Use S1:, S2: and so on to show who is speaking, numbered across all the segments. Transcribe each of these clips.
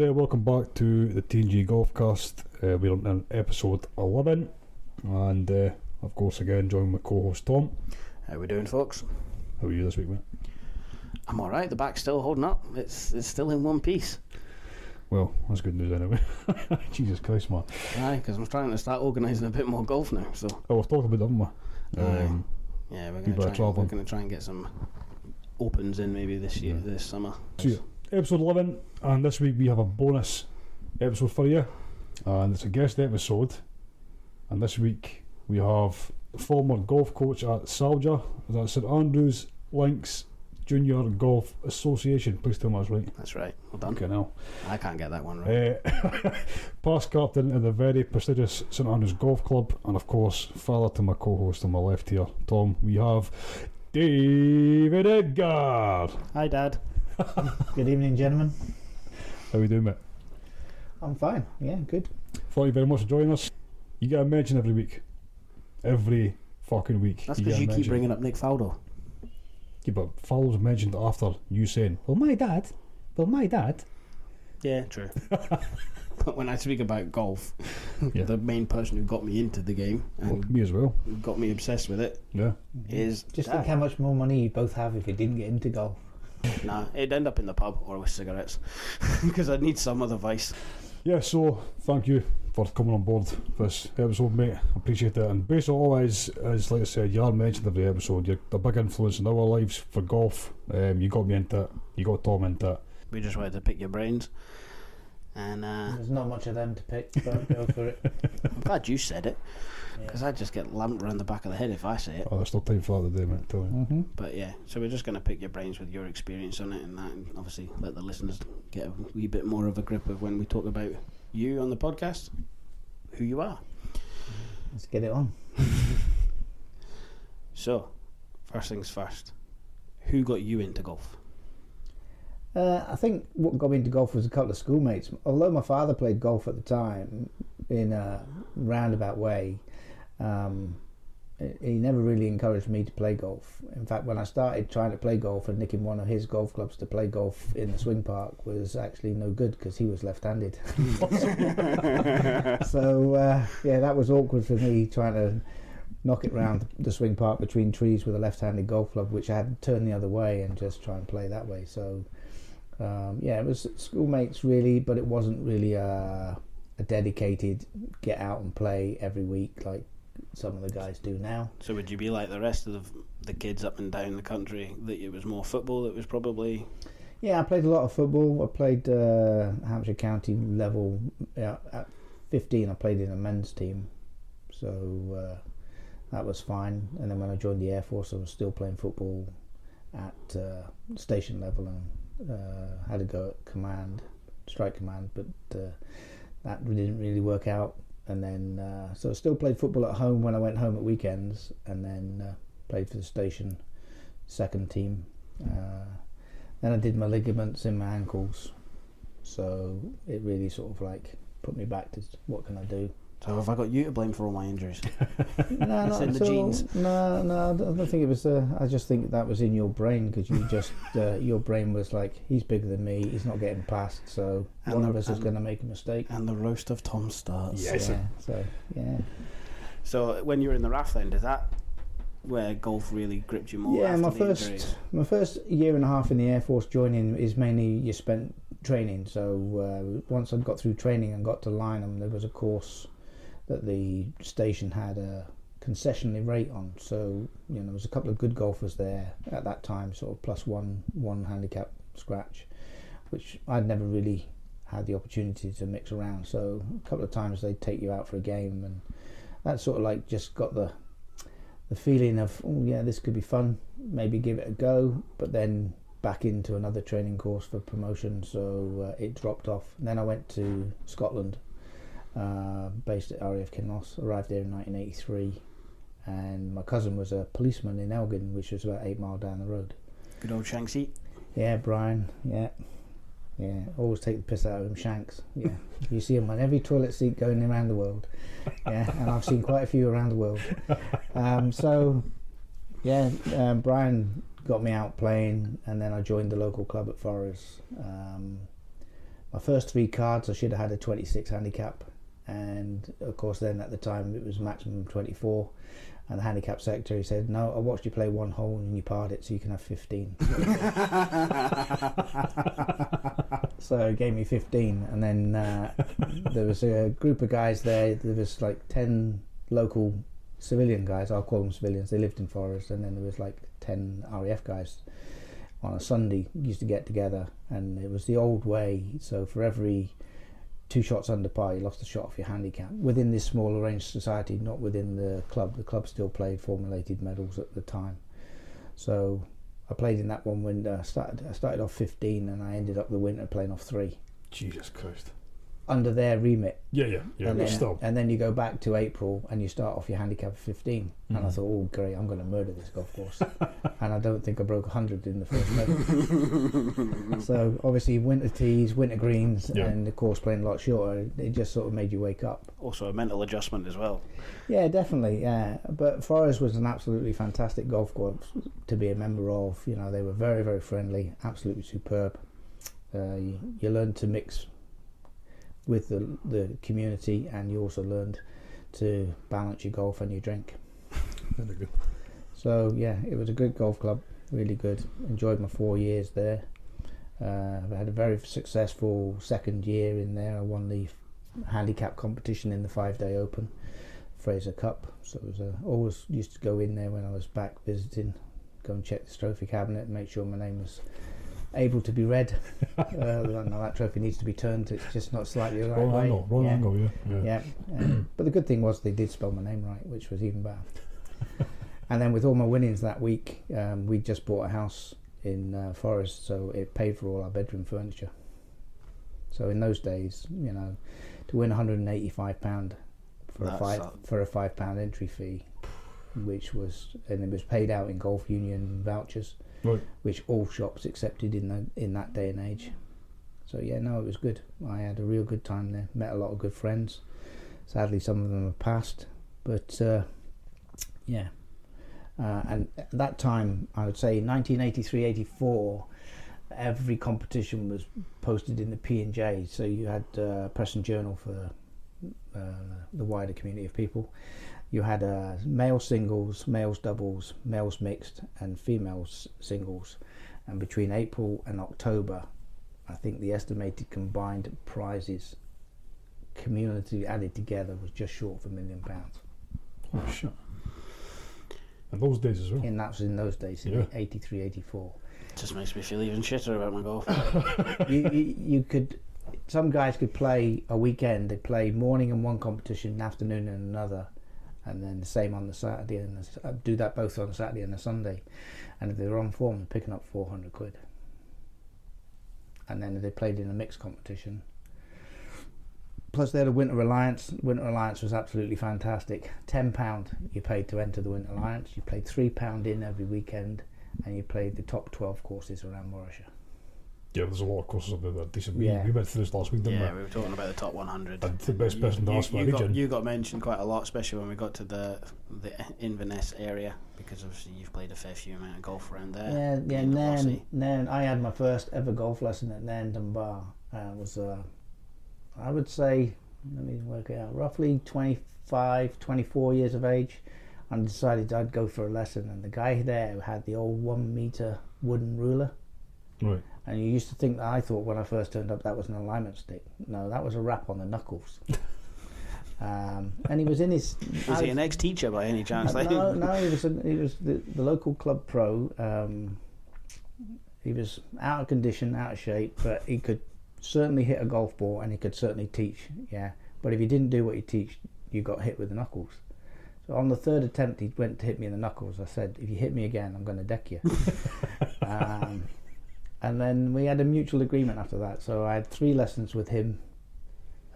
S1: uh, welcome back to the TNG Golfcast. Uh, we're on episode 11, and uh, of course, again, joined my co host Tom.
S2: How we doing, folks?
S1: How are you this week, mate?
S2: I'm all right. The back's still holding up. It's it's still in one piece.
S1: Well, that's good news anyway. Jesus Christ, man.
S2: Aye, because I'm trying to start organising a bit more golf now. So
S1: Oh, we've talked about them, man.
S2: Aye.
S1: Um,
S2: yeah, we're going to try.
S1: travelling.
S2: We're try and get some opens in maybe this year,
S1: Yeah.
S2: this summer.
S1: so, episode 11, and this week we have a bonus episode for you, and it's a guest episode. And this week we have former golf coach at Salja, that's St Andrews Links Junior Golf Association. Please tell me that's right.
S2: That's right. Well done.
S1: Okay, now.
S2: I can't get that one right.
S1: Uh, past captain of the very prestigious St Andrews Golf Club, and of course, father to my co host on my left here, Tom, we have David Edgar.
S3: Hi, Dad. good evening, gentlemen.
S1: How are we doing, mate?
S3: I'm fine. Yeah, good.
S1: Thank you very much for joining us. You get a mention every week. Every fucking week.
S2: That's because
S1: a
S2: you keep bringing up Nick Faldo.
S1: Yeah, but Faldo's mentioned after you saying, well, my dad, well, my dad.
S2: Yeah, true. but when I speak about golf,
S1: Yeah.
S2: the main person who got me into the game
S1: Well, me as well.
S2: got me obsessed with it
S1: Yeah.
S2: is
S3: Just
S2: Dad.
S3: think how much more money you both have if you didn't get into golf.
S2: Nah, it'd end up in the pub or with cigarettes because I'd need some other vice.
S1: Yeah, so thank you for coming on board for this episode, mate. Appreciate it. And basically, always, as like I said, you are mentioned every episode. You're a big influence in our lives for golf. Um, you got me into it. You got Tom into it.
S2: We just wanted to pick your brains, and uh,
S3: There's not much of them to pick, but go for it.
S2: I'm glad you said it
S3: Yeah.
S2: Because I just get lamped around the back of the head if I say it.
S1: Oh, there's still time for that today, mate. Tell you.
S3: Mm-hmm.
S2: But yeah, so we're just going to pick your brains with your experience on it, and that, and obviously let the listeners get a wee bit more of a grip of when we talk about you on the podcast, who you are.
S3: Let's get it on.
S2: So, first things first, who got you into golf?
S3: Uh, I think what got me into golf was a couple of schoolmates. Although my father played golf at the time in a roundabout way, um, he never really encouraged me to play golf. In fact, when I started trying to play golf and nicking one of his golf clubs to play golf in the swing park was actually no good because he was left-handed. so uh, yeah, that was awkward for me trying to knock it round the swing park between trees with a left-handed golf club, which I had to turn the other way and just try and play that way. So um, yeah, it was schoolmates really, but it wasn't really a, a dedicated get out and play every week like some of the guys do now.
S2: So, would you be like the rest of the, the kids up and down the country that it was more football that was probably
S3: Yeah, I played a lot of football. I played uh, Hampshire County level. Yeah, at 15, I played in a men's team, so uh, that was fine. And then when I joined the Air Force, I was still playing football at uh, station level and uh, had to go at command, strike command, but uh, that didn't really work out. And then, uh, so I still played football at home when I went home at weekends, and then uh, played for the station second team. Uh, then I did my ligaments in my ankles, so it really sort of like put me back to what can I do.
S2: So have I got you to blame for all my injuries?
S3: No,
S2: It's
S3: not
S2: in the
S3: at all.
S2: genes.
S3: No, no, I don't think it was. Uh, I just think that was in your brain because you just uh, your brain was like, he's bigger than me. He's not getting past, so
S2: And
S3: one
S2: the-
S3: of us is going to make a mistake.
S2: And the roast of Tom starts.
S1: Yes.
S3: yeah, so yeah,
S2: So when you were in the RAF then, did that where golf really gripped you more
S3: yeah.
S2: after
S3: My
S2: the
S3: first,
S2: injuries?
S3: my first year and a half in the Air Force joining is mainly you spent training. So uh, once I got through training and got to Lyneham, there was a course that the station had a concessionary rate on. So you know there was a couple of good golfers there at that time, sort of plus one one handicap scratch, which I'd never really had the opportunity to mix around. So a couple of times they'd take you out for a game, and that sort of like just got the the feeling of oh yeah this could be fun, maybe give it a go, but then back into another training course for promotion. So uh, it dropped off. And then I went to Scotland uh, based at RAF Kinloss. Arrived there in 1983, and my cousin was a policeman in Elgin, which was about eight mile down the road.
S2: Good old Shanksy.
S3: Yeah, Brian. Yeah, yeah. Always take the piss out of him, Shanks. Yeah, you see him on every toilet seat going around the world. Yeah, and I've seen quite a few around the world. Um, so, yeah, um, Brian got me out playing, and then I joined the local club at Forres. Um, my first three cards, I should have had a 26 handicap, and of course, then at the time it was maximum 24. And the handicap secretary said, "No, I watched you play one hole and you parred it, so you can have 15." so he gave me 15, and then uh, there was a group of guys there. There was like 10 local civilian guys. I'll call them civilians. They lived in Forres, and then there was like 10 RAF guys on a Sunday used to get together, and it was the old way. So for every two shots under par, you lost a shot off your handicap within this small arranged society, not within the club. The club still played formulated medals at the time, so I played in that one winter. I started I started off 15, and I ended up the winter playing off three
S1: Jesus Christ.
S3: Under their remit.
S1: Yeah, yeah, yeah.
S3: and,
S1: but
S3: then, and then you go back to April and you start off your handicap at 15. And I
S1: Mhm.
S3: thought, oh, great, I'm going to murder this golf course. and I don't think I broke 100 in the first medal. so obviously, winter tees, winter greens,
S1: Yeah.
S3: and the course playing a lot shorter, it just sort of made you wake up.
S2: Also, a mental adjustment as well.
S3: Yeah, definitely. Yeah, but Forres was an absolutely fantastic golf course to be a member of. You know, they were very, very friendly, absolutely superb. Uh, you, you learned to mix with the the community, and you also learned to balance your golf and your drink. So yeah, it was a good golf club, really good. Enjoyed my four years there. Uh, I had a very successful second year in there. I won the handicap competition in the five day open, Fraser Cup. So it was a, always used to go in there when I was back visiting, go and check the trophy cabinet, and make sure my name was able to be read. uh, no, that trophy needs to be turned. It's just not slightly the right
S1: Wrong
S3: way.
S1: angle, wrong
S3: Yeah.
S1: angle, yeah. yeah.
S3: Yeah, um, but the good thing was they did spell my name right, which was even better. and then with all my winnings that week, um, we just bought a house in uh, Forres, so it paid for all our bedroom furniture. So in those days, you know, to win 185 pound for a five
S2: a-
S3: for a five pound entry fee, which was and it was paid out in Golf Union vouchers,
S1: Right.
S3: which all shops accepted in the, in that day and age. So yeah, no, it was good. I had a real good time there. Met a lot of good friends. Sadly, some of them have passed, but uh, yeah. Uh, and at that time, I would say 1983, 84, every competition was posted in the P and J. So you had uh, Press and Journal for uh, the wider community of people. You had uh, male singles, males doubles, males mixed, and females singles. And between April and October, I think the estimated combined prizes, community added together, was just short of a million pounds.
S1: Oh, shit. And those days as well.
S3: And that was in those days, in
S1: Yeah.
S3: 83, 84.
S2: Just makes me feel even shitter about my golf.
S3: you, you, you could, some guys could play a weekend. They play morning in one competition, afternoon in another, and then the same on the Saturday and the, uh, do that both on Saturday and the Sunday. And if they were on form, they're picking up 400 quid. And then they played in a mixed competition. Plus, they had a Winter Alliance. Winter Alliance was absolutely fantastic. Ten pound you paid to enter the Winter Alliance. You played three pound in every weekend, and you played the top twelve courses around Morayshire.
S1: Yeah, there's a lot of courses up there that are decent. We,
S3: Yeah.
S1: we went through this last week, didn't
S2: yeah,
S1: we?
S2: we were talking about the top 100.
S1: And the best person to
S2: you,
S1: ask for
S2: you, got,
S1: region.
S2: you got mentioned quite a lot, especially when we got to the the Inverness area, because obviously you've played a fair few amount of golf around there.
S3: Yeah, yeah.
S2: in
S3: Nairn,
S2: Rossi.
S3: Nairn. I had my first ever golf lesson at Nairn Dunbar. Uh, it was, uh, I would say, let me work it out, roughly 25, 24 years of age. And decided I'd go for a lesson. And the guy there had the old one meter wooden ruler.
S1: Right.
S3: And you used to think that I thought when I first turned up that was an alignment stick. No, that was a rap on the knuckles. um, and he was in his.
S2: Was
S3: I-
S2: he an ex-teacher by any chance?
S3: No, no, he was a, he was the, the local club pro. Um, he was out of condition, out of shape, but he could certainly hit a golf ball and he could certainly teach. Yeah, but if he didn't do what he teach, you got hit with the knuckles. So on the third attempt, he went to hit me in the knuckles. I said, "If you hit me again, I'm going to deck you." um, and then we had a mutual agreement after that. So I had three lessons with him.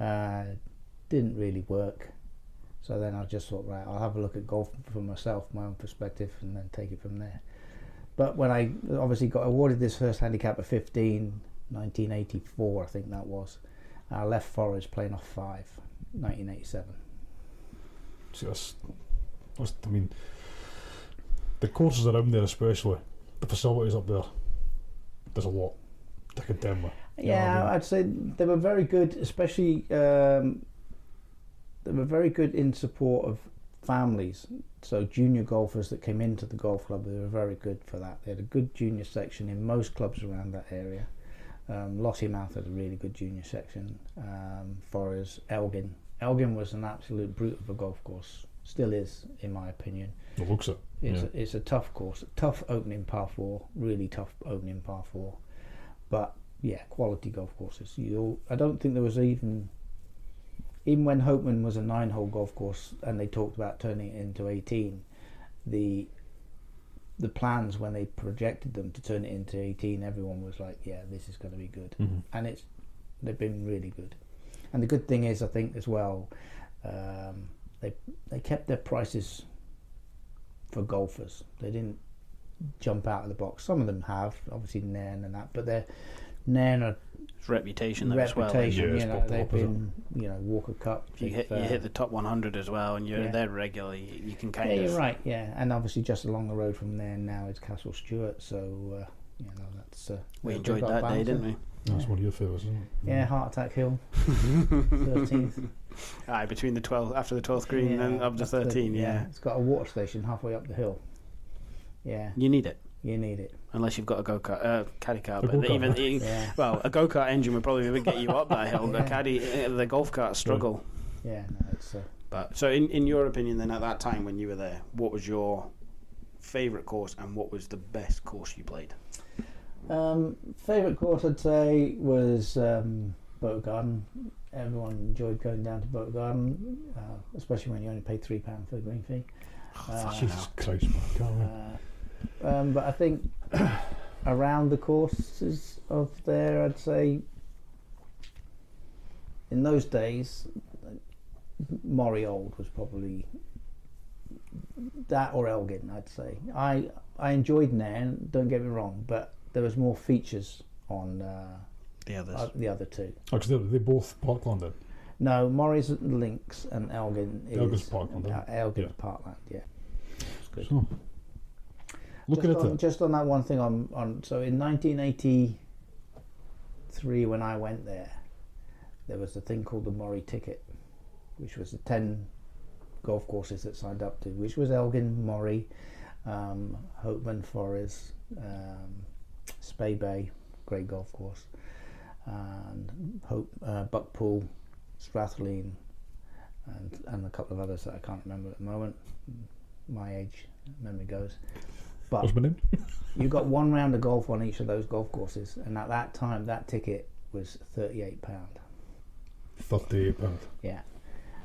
S3: Uh, didn't really work. So then I just thought, right, I'll have a look at golf for myself, my own perspective, and then take it from there. But when I obviously got awarded this first handicap at 15, 1984, I think that was, I left Forres playing off five, 1987.
S1: See, that's, that's, I mean, the courses around there, especially, the facilities up there, there's a lot to contend with.
S3: Yeah,
S1: I mean-
S3: I'd say they were very good, especially um, they were very good in support of families. So junior golfers that came into the golf club, they were very good for that. They had a good junior section in most clubs around that area. Um, Lossiemouth had a really good junior section. Um, Forres, Elgin. Elgin was an absolute brute of a golf course. Still is, in my opinion.
S1: It looks it.
S3: It's,
S1: Yeah.
S3: a, it's a tough course, a tough opening par four, really tough opening par four. But yeah, quality golf courses. You, I don't think there was even, even when Hopeman was a nine-hole golf course and they talked about turning it into eighteen, the the plans when they projected them to turn it into eighteen, everyone was like, yeah, this is going to be good
S1: Mhm.
S3: and it's they've been really good. And the good thing is, I think as well, um, they they kept their prices for golfers. They didn't jump out of the box. Some of them have, obviously Nairn and that, but their Nairn are
S2: It's reputation there as well.
S3: reputation. You know,
S1: popped
S3: they've
S1: up, isn't
S3: been you know Walker Cup.
S2: You hit, you
S3: they've, uh,
S2: hit the top 100 as well, and you're
S3: yeah.
S2: there regularly. You can kind
S3: yeah,
S2: of
S3: you're right. Yeah, and obviously just along the road from there now is Castle Stuart. So uh, you know that's uh,
S2: we enjoyed
S3: got a
S2: that day, didn't we?
S1: That's one of your favourites, isn't it?
S3: Yeah, Heart Attack Hill, thirteenth.
S2: Aye, between the 12th after the 12th green and up to
S3: that's the-
S2: 13. yeah.
S3: It's got a water station halfway up the hill. Yeah,
S2: you need it
S3: you need it.
S2: unless you've got a go kart, uh, caddy car. But
S1: go-kart.
S2: even
S3: Yeah,
S2: well, a go kart engine would probably get you up that hill. The caddy, uh, the golf cart struggle.
S3: yeah. No, it's uh,
S2: But so, in, in your opinion, then at that time when you were there, what was your favourite course and what was the best course you played?
S3: Um, favorite course I'd say was um, Boat Garden. Everyone enjoyed going down to Boat Garden, uh, especially when you only pay three pound for the green fee. Uh,
S2: fucking
S1: Jesus Christ,
S3: uh, um, but I think around the courses of there, I'd say in those days, Moray Old was probably that or Elgin. I'd say I I enjoyed Nairn. Don't get me wrong, but there was more features on uh,
S2: The others.
S3: uh, the other two.
S1: Oh, 'cause they, they both Parkland did.
S3: No, Moray's Links and Elgin is
S1: Elgin's Parkland,
S3: Uh, Elgin's
S1: Yeah.
S3: Parkland. Yeah. good.
S1: So, looking
S3: just
S1: at
S3: on,
S1: it,
S3: just on that one thing on, on so in 1983 when I went there there was a thing called the Moray ticket which was the 10 golf courses that signed up to which was Elgin Moray um, Hopeman Forres um, Spey Bay great golf course and Hope uh, Buckpool Strathlene and, and a couple of others that I can't remember at the moment my age memory goes but
S1: what's my name?
S3: you got one round of golf on each of those golf courses, and at that time, that ticket was thirty-eight pound.
S1: Thirty-eight pound.
S3: Yeah,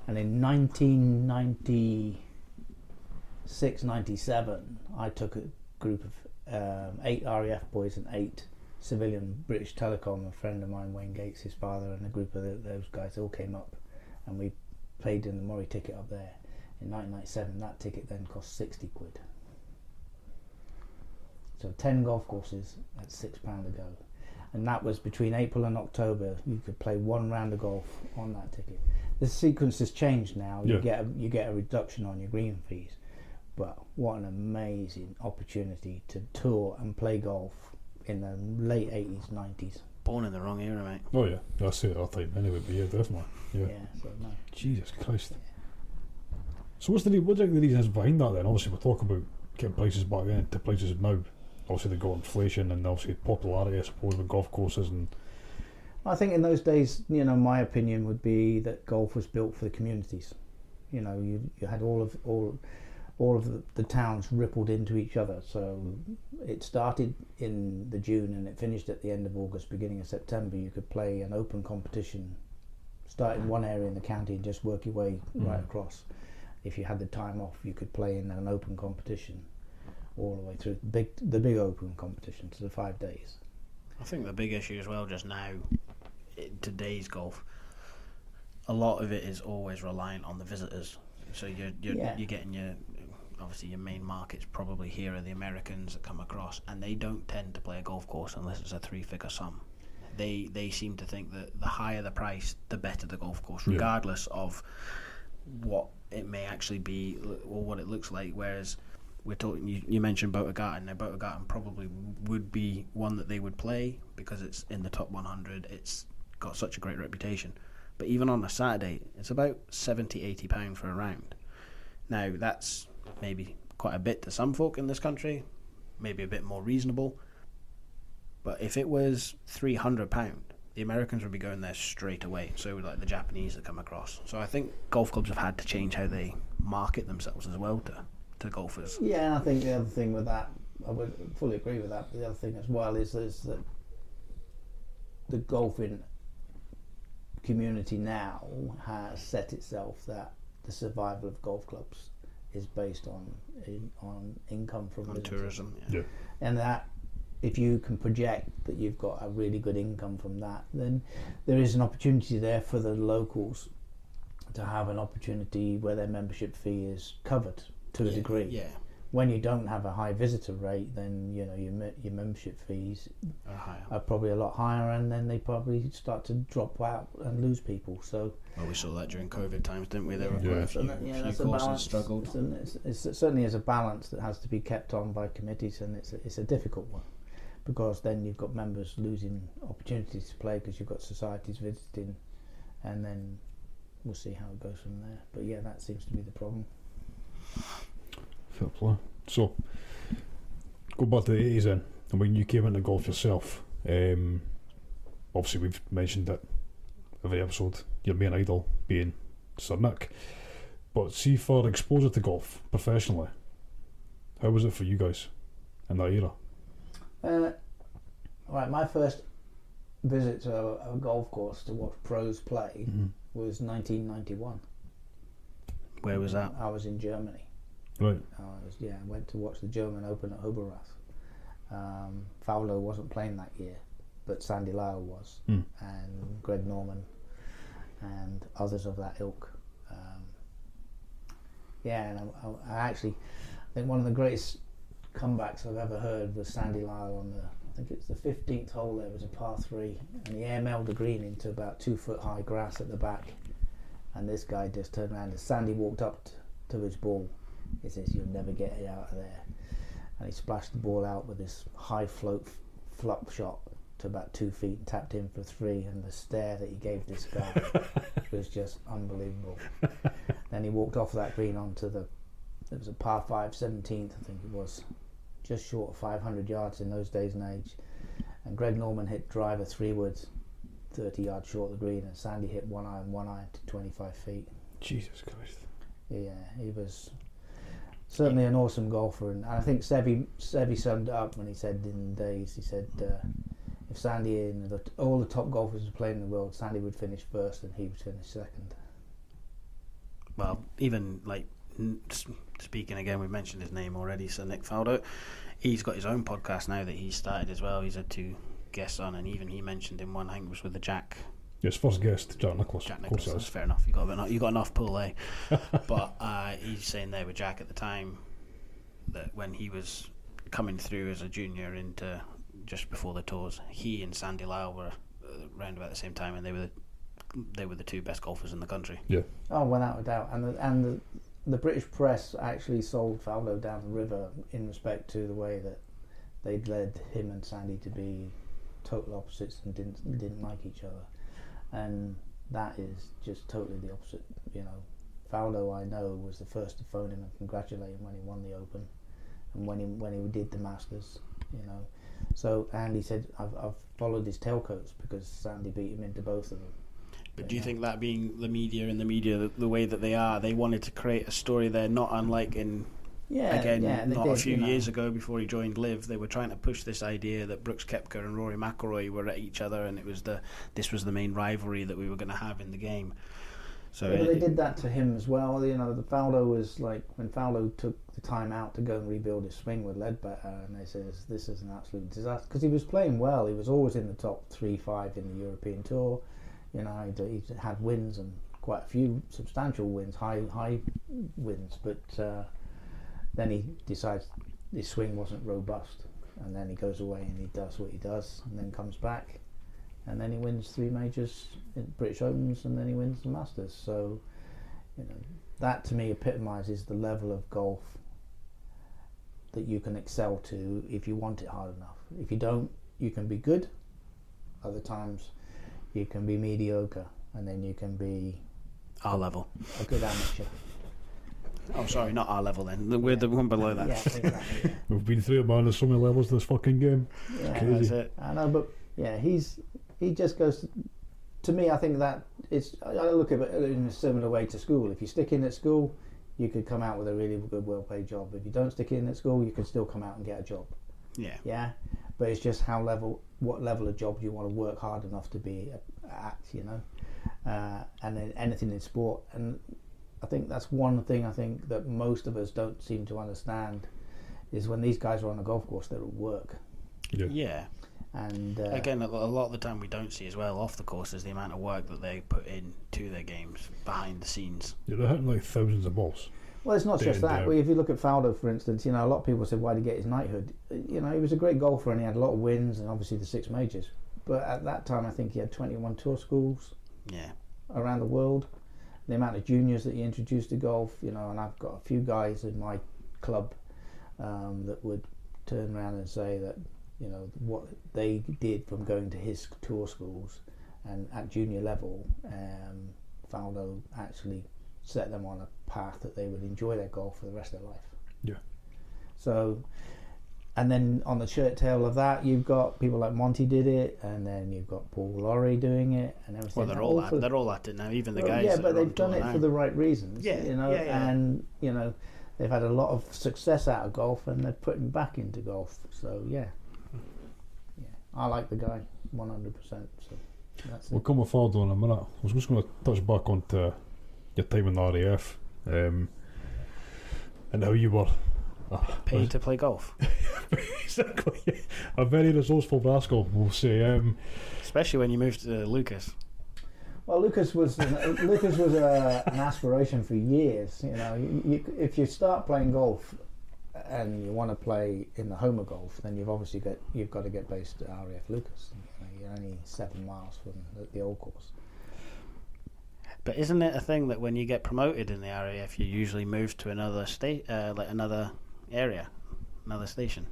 S3: and in 1996, 97, I took a group of um, eight RAF boys and eight civilian British Telecom. A friend of mine, Wayne Gates, his father, and a group of th those guys all came up, and we played in the Moray ticket up there. In 1997, that ticket then cost 60 quid. So 10 golf courses at £6 a go. And that was between April and October. You could play one round of golf on that ticket. The sequence has changed now. You
S1: Yeah.
S3: get a, you get a reduction on your green fees. But what an amazing opportunity to tour and play golf in the late 80s, 90s.
S2: Born in the wrong era, mate.
S1: Oh yeah, I see it all the time anyway. But yeah, definitely. Yeah.
S3: Yeah, so no.
S1: Jesus Christ. So what's the re- what do you think the reasons behind that then? Obviously, we're talking about getting prices back then to prices now. Obviously, they got inflation and obviously popularity, I suppose, with golf courses and
S3: I think in those days, you know, my opinion would be that golf was built for the communities. You know, you you had all of all all of the, the towns rippled into each other. So it started in the June and it finished at the end of August, beginning of September. You could play an open competition, start in one area in the county and just work your way right
S1: Mhm.
S3: across. If you had the time off, you could play in an open competition all the way through the big the big open competition to the five days.
S2: I think the big issue as well just now, today's golf, a lot of it is always reliant on the visitors. So you're you're,
S3: Yeah.
S2: you're getting your obviously your main markets probably here are the Americans that come across, and they don't tend to play a golf course unless it's a three-figure sum. They they seem to think that the higher the price, the better the golf course,
S1: Yeah.
S2: regardless of what it may actually be or what it looks like. Whereas we're talking. You, you mentioned Boat of Garten. Now Boat of Garten probably would be one that they would play because it's in the top 100. It's got such a great reputation. But even on a Saturday, it's about 70, 80 pound for a round. Now that's maybe quite a bit to some folk in this country, maybe a bit more reasonable. But if it was 300 pound, the Americans would be going there straight away. So would like the Japanese that come across. So I think golf clubs have had to change how they market themselves as well to to golfers.
S3: Yeah, I think the other thing with that, I would fully agree with that. But the other thing as well is, is that the golfing community now has set itself that the survival of golf clubs is based on in, on income from
S2: On tourism, yeah.
S1: Yeah.
S3: and that if you can project that you've got a really good income from that, then there is an opportunity there for the locals to have an opportunity where their membership fee is covered to a degree.
S2: Yeah,
S3: When you don't have a high visitor rate, then you know your your membership fees
S2: or higher.
S3: are probably a lot higher, and then they probably start to drop out and lose people. So
S2: Well, we saw that during COVID times, didn't we? There were
S1: Yeah.
S2: a few,
S3: yeah,
S2: few
S3: that's a
S2: courses
S3: balance.
S2: struggled.
S3: It's, an- it's, it's, it certainly is a balance that has to be kept on by committees, and it's a, it's a difficult one because then you've got members losing opportunities to play because you've got societies visiting, and then we'll see how it goes from there. But yeah, that seems to be the problem.
S1: Fair play. So, go back to the eighties then, and when you came into golf yourself, um, obviously we've mentioned it every episode. Your main idol being Sir Nick, but see for exposure to golf professionally, how was it for you guys in that era?
S3: Uh, right, my first visit to a, a golf course to watch pros play was 1991.
S2: Where was that?
S3: I was in Germany.
S1: Right.
S3: I was, yeah, I went to watch the German Open at Hubbelrath. Um, Faldo wasn't playing that year, but Sandy Lyle was,
S1: Hmm.
S3: and Greg Norman, and others of that ilk. Um, yeah, and I, I, I actually I think one of the greatest comebacks I've ever heard was Sandy Lyle on the I think it's the 15th hole. There was a par three, and he airmailed the green into about two foot high grass at the back, and this guy just turned around. and Sandy walked up t- to his ball, he says, "You'll never get it out of there," and he splashed the ball out with this high float f- flop shot to about two feet and tapped in for three. And the stare that he gave this guy was just unbelievable. then he walked off that green onto the. It was a par five, 17th, I think it was, just short of 500 yards in those days and age. And Greg Norman hit driver three woods, 30 yards short of the green, and Sandy hit one iron, one iron to 25 feet.
S1: Jesus Christ.
S3: Yeah, he was certainly an awesome golfer, and I think Seve Seve summed it up when he said in the days he said uh, if Sandy and the, all the top golfers were playing in the world, Sandy would finish first and he would finish second.
S2: Well, even like speaking again, we've mentioned his name already. So Nick Faldo, he's got his own podcast now that he started as well. He's had two guests on, and even he mentioned in one, I think was with the Jack
S1: Yes, first guest, Jack Nicklaus.
S2: Jack
S1: of course
S2: Nicholson. That's fair enough. You got a bit, you got enough pull there. but uh, he's saying there with Jack at the time that when he was coming through as a junior into just before the tours, he and Sandy Lyle were uh, around about the same time, and they were the, they were the two best golfers in the country. Yeah.
S3: Oh, without a doubt, and the, and the, the British press actually sold Faldo down the river in respect to the way that they'd led him and Sandy to be total opposites and didn't didn't like each other, and that is just totally the opposite. You know, Faldo I know was the first to phone him and congratulate him when he won the Open, and when he when he did the Masters. You know, so and he said I've I've followed his tailcoats because Sandy beat him into both of them.
S2: But do you think that being the media and the media the, the way that they are, they wanted to create a story there, not unlike in
S3: Yeah,
S2: again
S3: yeah,
S2: not a few
S3: you know.
S2: years ago before he joined LIV, they were trying to push this idea that Brooks Koepka and Rory McIlroy were at each other, and it was the this was the main rivalry that we were going to have in the game. So
S3: Yeah,
S2: it-
S3: they did that to him as well. You know, the Faldo was like when Faldo took the time out to go and rebuild his swing with Leadbetter, and they says this is an absolute disaster because he was playing well. He was always in the top three, five in the European Tour. You know, he he had wins and quite a few substantial wins, high high wins. But uh, then he decides his swing wasn't robust, and then he goes away and he does what he does, and then comes back, and then he wins three majors, in British Opens, and then he wins the Masters. So, you know, that to me epitomises the level of golf that you can excel to if you want it hard enough. If you don't, you can be good. Other times, you can be mediocre, and then you can be
S2: Our level.
S3: a good amateur.
S2: Oh, sorry, not our level then. We're the one below that.
S3: Yeah, exactly.
S1: We've been through it, man. There's so many levels this fucking game.
S3: Yeah.
S1: Crazy.
S2: That's it.
S3: I know, but yeah, he's he just goes. To me, I think that it's. I I look at it in a similar way to school. If you stick in at school, you could come out with a really good, well-paid job. If you don't stick in at school, you can still come out and get a job.
S2: Yeah.
S3: Yeah, but it's just how level, what level of job you want to work hard enough to be at. You know, uh, and then anything in sport, and I think that's one thing I think that most of us don't seem to understand is when these guys are on a golf course, they're at work.
S1: Yeah.
S2: Yeah.
S3: And uh,
S2: Again, a a lot of the time we don't see as well off the course is the amount of work that they put in to their games behind the scenes.
S1: Yeah, they're hitting like thousands of balls.
S3: Well, it's not just that. Well, if you look at Faldo, for instance, you know, a lot of people said, why did he get his knighthood? You know, he was a great golfer and he had a lot of wins and obviously the six majors. But at that time, I think he had 21 tour schools
S2: Yeah.
S3: around the world. The amount of juniors that he introduced to golf, you know, and I've got a few guys in my club um, that would turn around and say that, you know, what they did from going to his tour schools and at junior level, um, Faldo actually set them on a path that they would enjoy their golf for the rest of their life.
S1: Yeah.
S3: So, and then on the shirt tail of that, you've got people like Monty did it, and then you've got Paul Lawrie doing it, and everything.
S2: Well, they're all at,
S3: for-
S2: they're all at it now. Even the
S3: well,
S2: guys.
S3: yeah, but they've done it
S2: now.
S3: for the right reasons.
S2: Yeah,
S3: you know,
S2: yeah, yeah.
S3: and you know, they've had a lot of success out of golf, and they're putting back into golf. So yeah, yeah, I like the guy, one hundred percent. So that's
S1: We'll
S3: it.
S1: come with Faldo in a minute. I was just going to touch back onto your time in the RAF um, and how you were uh,
S2: Paid to play golf,
S1: exactly a very resourceful rascal, we'll say. Um,
S2: especially when you moved to Leuchars.
S3: Well, Leuchars was Leuchars was a, an aspiration for years. You know, you, you, if you start playing golf and you want to play in the home of golf, then you've obviously got you've got to get based at RAF Leuchars. You know, you're only seven miles from the, the old course.
S2: But isn't it a thing that when you get promoted in the RAF, you usually move to another state, uh, like another area, another station?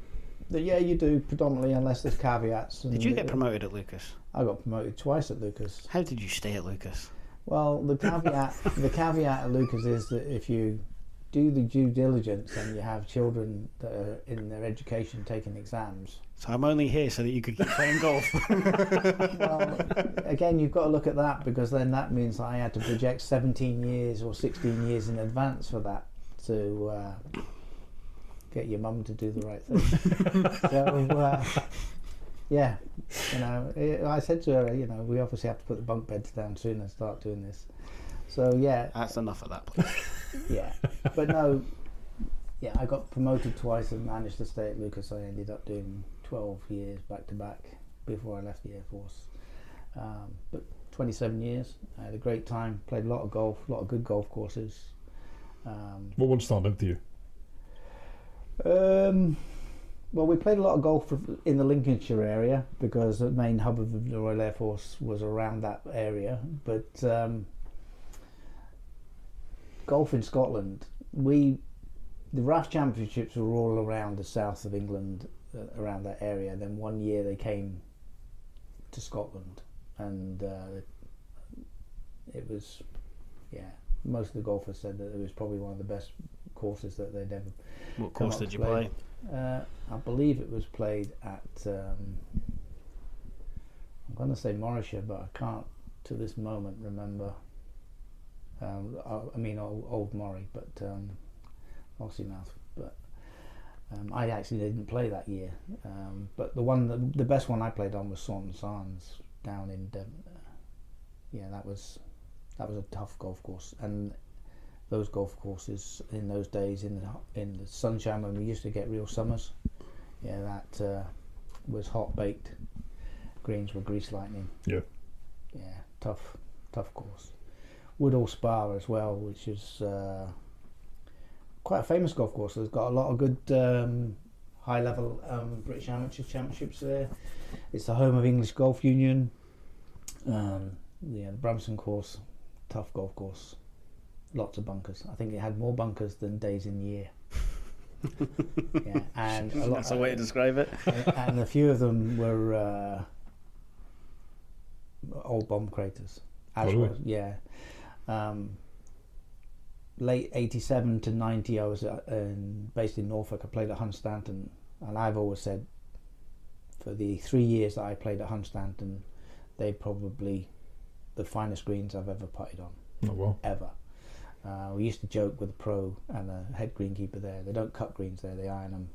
S3: But yeah, you do predominantly, unless there's caveats.
S2: Did you get promoted at Leuchars?
S3: I got promoted twice at Leuchars.
S2: How did you stay at Leuchars?
S3: Well, the caveat the caveat at Leuchars is that if you do the due diligence and you have children that are in their education taking exams,
S2: So I'm only here so that you could keep playing golf.
S3: well, again, you've got to look at that because then that means I had to project 17 years or 16 years in advance for that to uh, get your mum to do the right thing. so, uh, yeah, you know, eh, I said to her, you know, we obviously have to put the bunk beds down soon and start doing this. So, yeah,
S2: That's enough of that place.
S3: yeah, but no, yeah, I got promoted twice and managed to stay at Leuchars. I ended up doing 12 years back to back before I left the Air Force. Um, but 27 years, I had a great time. Played a lot of golf, a lot of good golf courses. Um,
S1: what one stand out to you?
S3: Um, well, we played a lot of golf in the Lincolnshire area because the main hub of the Royal Air Force was around that area. But um, golf in Scotland, we the RAF championships were all around the south of England, uh, around that area. Then one year they came to Scotland, and uh, it was, yeah. Most of the golfers said that it was probably one of the best courses that they'd ever
S2: What course did you
S3: play.
S2: play?
S3: uh, I believe it was played at. Um, I'm going to say Morayshire, but I can't to this moment remember. Um, I, I mean, old, old Moray, but um, Lossiemouth. But um, I actually didn't play that year. Um, but the one, the, the best one I played on was Saunton Sands down in Devon. Yeah, that was that was a tough golf course, and those golf courses in those days in the in the sunshine when we used to get real summers. Yeah, that uh, was hot baked. Greens were grease lightning.
S1: Yeah.
S3: Yeah, tough, tough course. Woodhall Spa as well, which is uh, quite a famous golf course. It's got a lot of good um, high level um, British Amateur Championships there. It's the home of English Golf Union. Um, yeah, the Bramson course, tough golf course lots of bunkers. I think it had more bunkers than days in the year. yeah, and a lot,
S2: That's a way to describe it.
S3: and a few of them were uh, old bomb craters. As
S1: Oh, really?
S3: was, yeah. Um, late '87 to '90, I was uh, in, based in Norfolk. I played at Hunstanton, and I've always said, for the three years that I played at Hunstanton, they probably the finest greens I've ever putted on
S1: Oh, well.
S3: ever. Uh, we used to joke with the pro and the head greenkeeper there. They don't cut greens there; they iron them,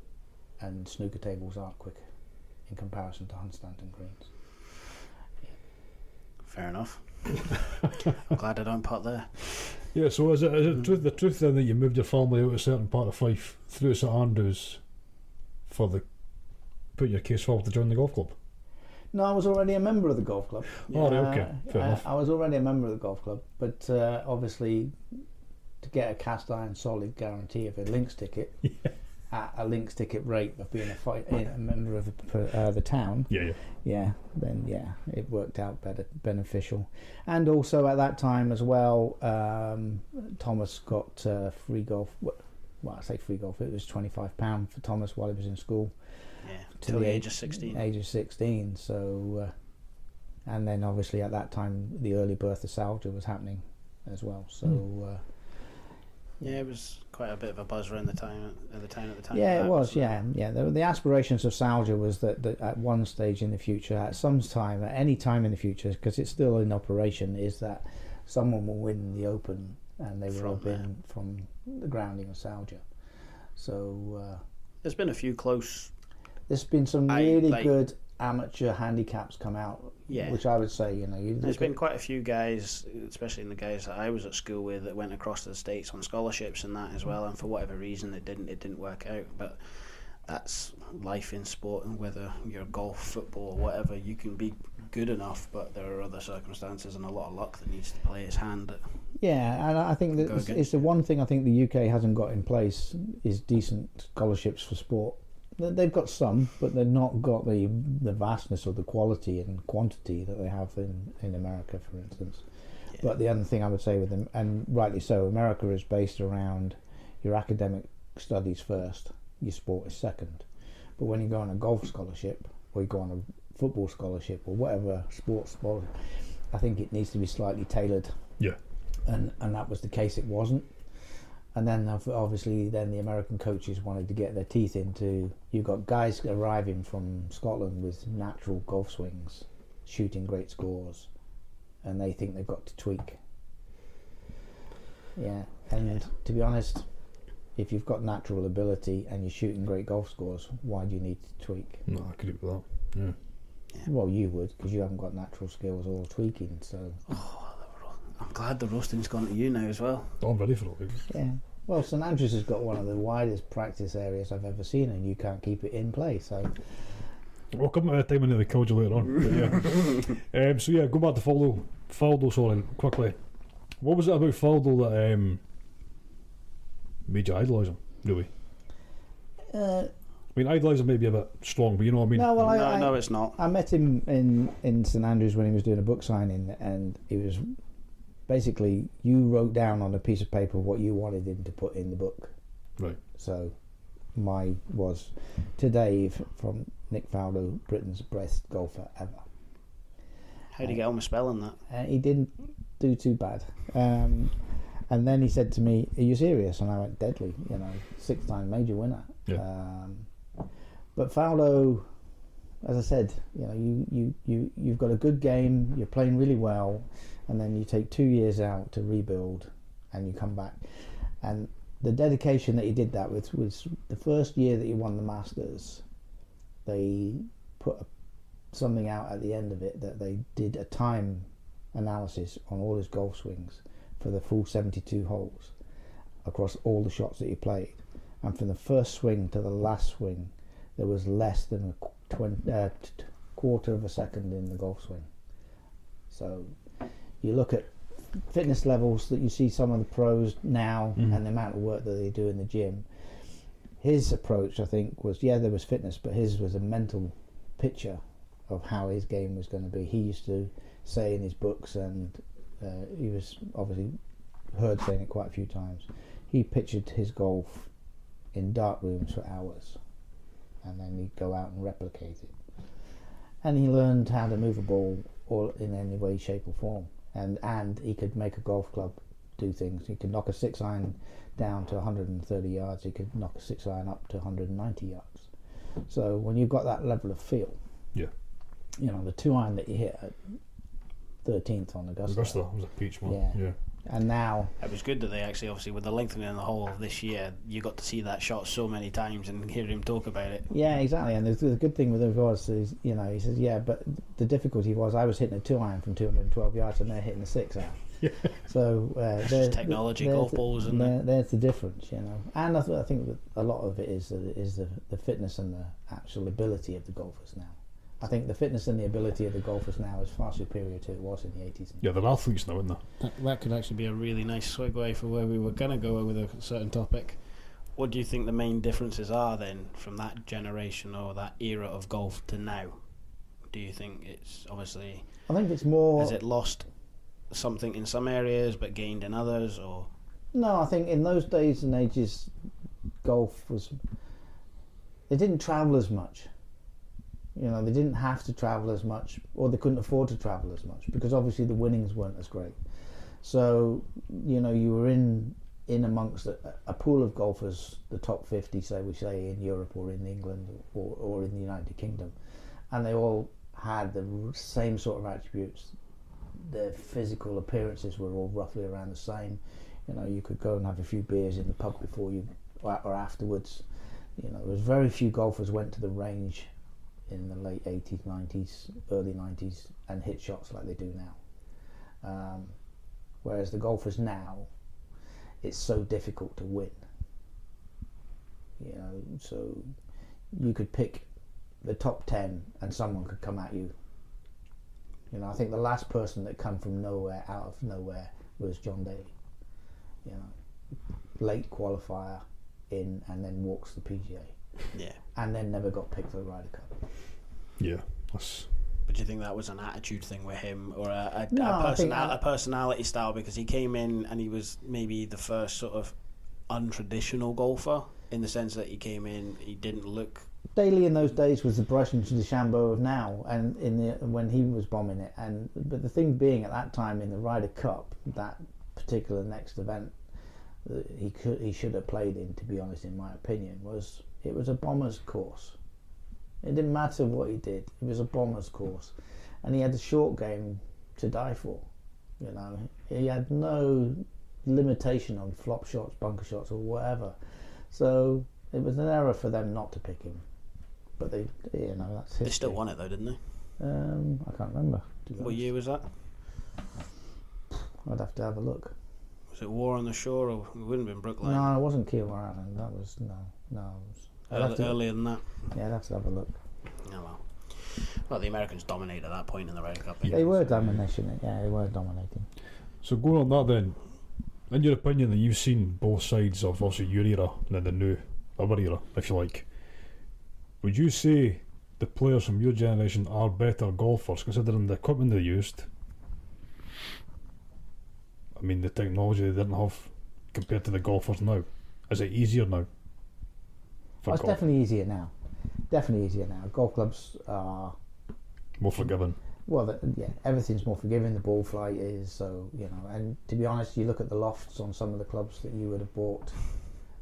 S3: and snooker tables aren't quick in comparison to Hunstanton greens.
S2: Fair enough. I'm glad I don't putt there.
S1: Yeah, so is it, is
S3: Mm.
S1: it truth, the truth then that you moved your family out of a certain part of Fife through St Andrews for the putting your case forward to join the golf club?
S3: No, I was already a member of the golf club.
S1: Oh, right, okay, fair
S3: I,
S1: enough.
S3: I was already a member of the golf club, but uh, obviously, to get a cast iron solid guarantee of a links ticket at a links ticket rate of being a, fight, a member of the, uh, the town,
S1: Yeah, yeah.
S3: yeah, then yeah, it worked out better, beneficial. And also at that time as well, um, Thomas got uh, free golf. Well, I say free golf. It was twenty five pound for Thomas while he was in school
S2: Yeah, till
S3: the
S2: the
S3: age-
S2: age of 16.
S3: age of 16 so uh, and then obviously at that time the early birth of Salter was happening as well so
S1: Hmm.
S3: uh,
S2: Yeah, it was quite a bit of a buzz around the time at the time at the time.
S3: yeah it was yeah yeah the, the aspirations of Salger was that, that at one stage in the future at some time at any time in the future because it's still in operation is that someone will win the open and they will have been from the grounding of Salger so uh,
S2: There's been a few close.
S3: there's been some
S2: I,
S3: really
S2: like-
S3: good amateur handicaps come out
S2: Yeah.
S3: which I would say you know you
S2: There's been quite a few guys, especially in the guys that I was at school with, that went across to the states on scholarships and that as well. And for whatever reason, it didn't. It didn't work out. But that's life in sport, and whether you're golf, football, whatever, you can be good enough, but there are other circumstances and a lot of luck that needs to play its hand.
S3: Yeah, and I think that it's, it's the one thing I think the UK hasn't got in place is decent scholarships for sport. They- They've got some, but they've not got the the vastness or the quality and quantity that they have in, in America, for instance.
S2: Yeah.
S3: But the other thing I would say with them, and rightly so, America is based around your academic studies first, your sport is second. But when you go on a golf scholarship or you go on a football scholarship or whatever sports scholarship, I think it needs to be slightly tailored
S1: Yeah.
S3: and and that was the case. It wasn't. And then obviously, then the American coaches wanted to get their teeth into. You've got guys arriving from Scotland with natural golf swings, shooting great scores, and they think they've got to tweak. Yeah, and to be honest, if you've got natural ability and you're shooting great golf scores, why do you need to tweak?
S1: No, I could agree with that. Yeah.
S3: Well, you would because you haven't got natural skills or tweaking. So oh,
S2: I'm glad the roasting's gone to you now as well.
S1: Oh, I'm ready for it. baby.
S3: Yeah. Well, St Andrews has got one of the widest practice areas I've ever seen, and you can't keep it in place. So,
S1: We'll come to a time when they called you later on. But yeah. um, so yeah, go back to Faldo. Faldo, sorry, quickly. What was it about Faldo that um, made you idolise him? Really?
S3: uh,
S1: I mean, idolising may be a bit strong, but you know what I mean.
S3: no, well, I,
S2: no,
S3: I,
S2: no, it's not.
S3: I met him in in St Andrews when he was doing a book signing, and he was basically you wrote down on a piece of paper what you wanted him to put in the book.
S1: Right.
S3: So, my was to Dave from Nick Faldo, Britain's best golfer ever.
S2: How do you get on with spelling that?
S3: Uh, he didn't do too bad. Um, and then he said to me, "Are you serious?" And I went, "Deadly, you know, six-time major winner."
S1: Yeah.
S3: Um, but Faldo, as I said, you know, you, you, you, you've got a good game, you're playing really well, and then you take two years out to rebuild, and you come back. And the dedication that he did that with was the first year that he won the Masters. They put a, something out at the end of it that they did a time analysis on all his golf swings for the full 72 holes across all the shots that he played. And from the first swing to the last swing, there was less than a qu- twen- uh, t- t- quarter of a second in the golf swing. So you look at fitness levels that you see some of the pros now
S1: Mhm.
S3: and the amount of work that they do in the gym. His approach, I think, was yeah, there was fitness, but his was a mental picture of how his game was going to be. He used to say in his books, and uh, he was obviously heard saying it quite a few times. He pictured his golf in dark rooms for hours, and then he'd go out and replicate it. And he learned how to move a ball or in any way, shape, or form, and and he could make a golf club do things. He could knock a six iron down to 130 yards. He could knock a six iron up to 190 yards. So when you've got that level of feel,
S1: Yeah.
S3: you know the two iron that you hit at 13th on Augusta,
S1: Augusta was a peach one.
S3: Yeah.
S1: yeah.
S3: And now
S2: It was good that they actually, obviously, with the lengthening of the hole this year, you got to see that shot so many times and hear him talk about it.
S3: Yeah, exactly. And the, the good thing with him was, is, you know, he says, yeah, but the difficulty was I was hitting a two iron from 212 yards and they're hitting a six iron. So uh, there's
S2: technology,
S3: there's
S2: golf
S3: the-
S2: balls, and
S3: there, there's the difference, you know. And I, th- I think a lot of it is the, is the, the fitness and the actual ability of the golfers now. I think the fitness and the ability of the golfers now is far superior to it was in the 80s.
S1: Yeah, they're athletes now, aren't they?
S2: That, that could actually be a really nice segue for where we were going to go with a certain topic. What do you think the main differences are then from that generation or that era of golf to now? Do you think it's obviously
S3: I think it's more.
S2: has it lost something in some areas but gained in others, or
S3: No, I think in those days and ages, golf was. They didn't travel as much. You know, they didn't have to travel as much, or they couldn't afford to travel as much because obviously the winnings weren't as great. So, you know, you were in in amongst a, a pool of golfers, the top fifty, say we say in Europe or in England or, or in the United Kingdom, and they all had the same sort of attributes. Their physical appearances were all roughly around the same you know, you could go and have a few beers in the pub before you or or afterwards. You know, there was very few golfers went to the range in the late 80s, 90s, early 90s and hit shots like they do now. Um, whereas the golfers now, it's so difficult to win. You know, so you could pick the top 10 and someone could come at you. You know, I think the last person that come from nowhere, out of nowhere, was John Daly you know, late qualifier in and then walks the PGA
S2: yeah?
S3: and then never got picked for the Ryder Cup.
S1: Yeah. That's,
S2: But do you think that was an attitude thing with him, or a, a,
S3: No,
S2: a,
S3: I think
S2: personal,
S3: that-
S2: a personality style? Because he came in and he was maybe the first sort of untraditional golfer in the sense that he came in, he didn't look.
S3: Daly in those days was the Bryson DeChambeau of now, and in the when he was bombing it. And but the thing being at that time in the Ryder Cup, that particular next event that he could he should have played in, to be honest, in my opinion, was it was a bomber's course. It didn't matter what he did; it was a bomber's course, and he had the short game to die for. You know, he had no limitation on flop shots, bunker shots, or whatever. So it was an error for them not to pick him. But they, you know, that's
S2: They still won it though, didn't they?
S3: Um, I can't remember.
S2: What
S3: honest.
S2: year was that?
S3: I'd have to have a look.
S2: Was it War on the Shore, or it wouldn't have been Brookline?
S3: No, it wasn't Kiawah Island. That was no, no. It was,
S2: Early,
S3: to,
S2: earlier than that.
S3: yeah, I'd have to have a look.
S2: Oh well. Well, the Americans dominated at that point in the Ryder Cup.
S3: They were dominating. Yeah, they were dominating.
S1: so going on that then, in your opinion, that you've seen both sides of also your era and then the new our era, if you like. Would you say the players from your generation are better golfers considering the equipment they used? I mean, the technology they didn't have compared to the golfers now. Is it easier now? For
S3: Oh, it's
S1: golf?
S3: definitely easier now. Definitely easier now. Golf clubs are
S1: More forgiving.
S3: well, the, yeah, everything's more forgiving. The ball flight is so you know. And to be honest, you look at the lofts on some of the clubs that you would have bought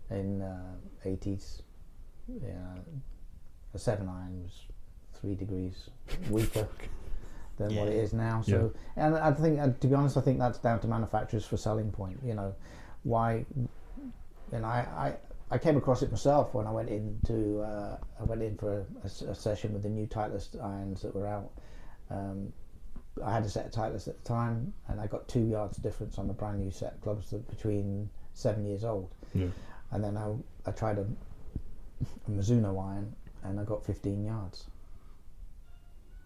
S3: in uh, 80s. Yeah, a seven iron was three degrees weaker than what it is now. So, and I think, uh, to be honest, I think that's down to manufacturers for selling point. You know, why? And I, I, came across it myself when I went into, uh, I went in for a session with the new Titleist irons that were out. Um, I had a set of Titleist at the time, and I got two yards difference on a brand new set of clubs that between seven years old.
S1: Yeah.
S3: And then I, I tried a, a Mizuno iron, and I got 15 yards.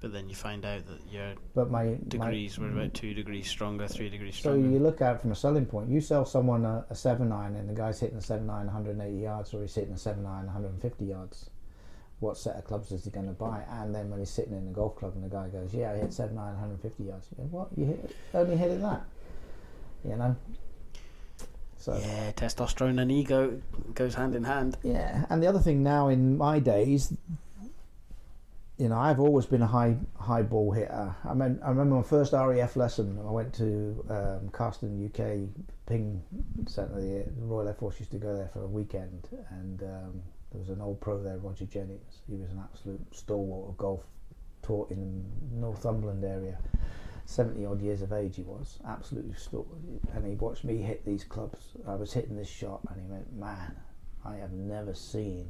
S2: But then you find out that your
S3: But my my-
S2: degrees were about two degrees stronger, three degrees stronger.
S3: So you look at it from a selling point. You sell someone a, a seven iron, and the guy's hitting a seven iron 180 yards, or he's hitting a seven iron 150 yards. What set of clubs is he going to buy? And then when he's sitting in a golf club, and the guy goes, "Yeah, I hit seven iron 150 yards." You go, "What? You hit, only hit it that?" You know. So
S2: Yeah, testosterone and ego goes hand in hand.
S3: Yeah, and the other thing now in my days, you know, I've always been a high high ball hitter. I mean, I remember my first RAF lesson. I went to um, Carston, UK, Ping Centre. The Royal Air Force used to go there for a weekend, and um, there was an old pro there, Roger Jennings. He was an absolute stalwart of golf, taught in the Northumberland area. 70 odd years of age he was, absolutely stalwart. And he watched me hit these clubs. I was hitting this shot, and he went, Man, I have never seen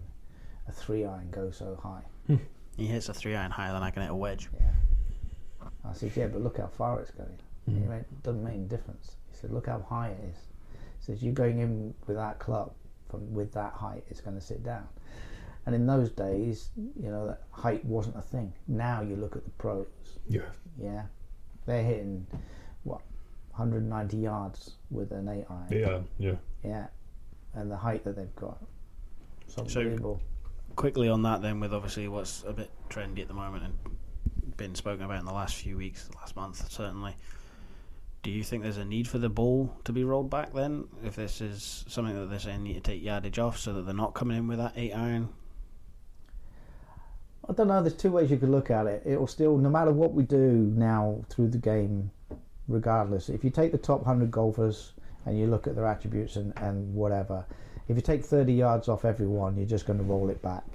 S3: a three iron go so high.
S2: He hits a three iron higher than I can hit a wedge.
S3: Yeah. I said, yeah, but look how far it's going.
S1: Mm.
S3: He went, doesn't make any difference. He said, look how high it is. He says, you're going in with that club from with that height, it's going to sit down. And in those days, you know, that height wasn't a thing. Now you look at the pros,
S1: Yeah.
S3: yeah, they're hitting what 190 yards with an eight iron.
S1: Yeah. Yeah.
S3: Yeah, and the height that they've got, it's
S2: So-
S3: unbelievable.
S2: Quickly on that, then, with obviously what's a bit trendy at the moment and been spoken about in the last few weeks, last month certainly. Do you think there's a need for the ball to be rolled back then? If this is something that they're saying need to take yardage off so that they're not coming in with that eight iron?
S3: I don't know. There's two ways you could look at it. It will still, no matter what we do now through the game, regardless. If you take the top hundred golfers and you look at their attributes and, and whatever, if you take 30 yards off everyone, you're just going to roll it back.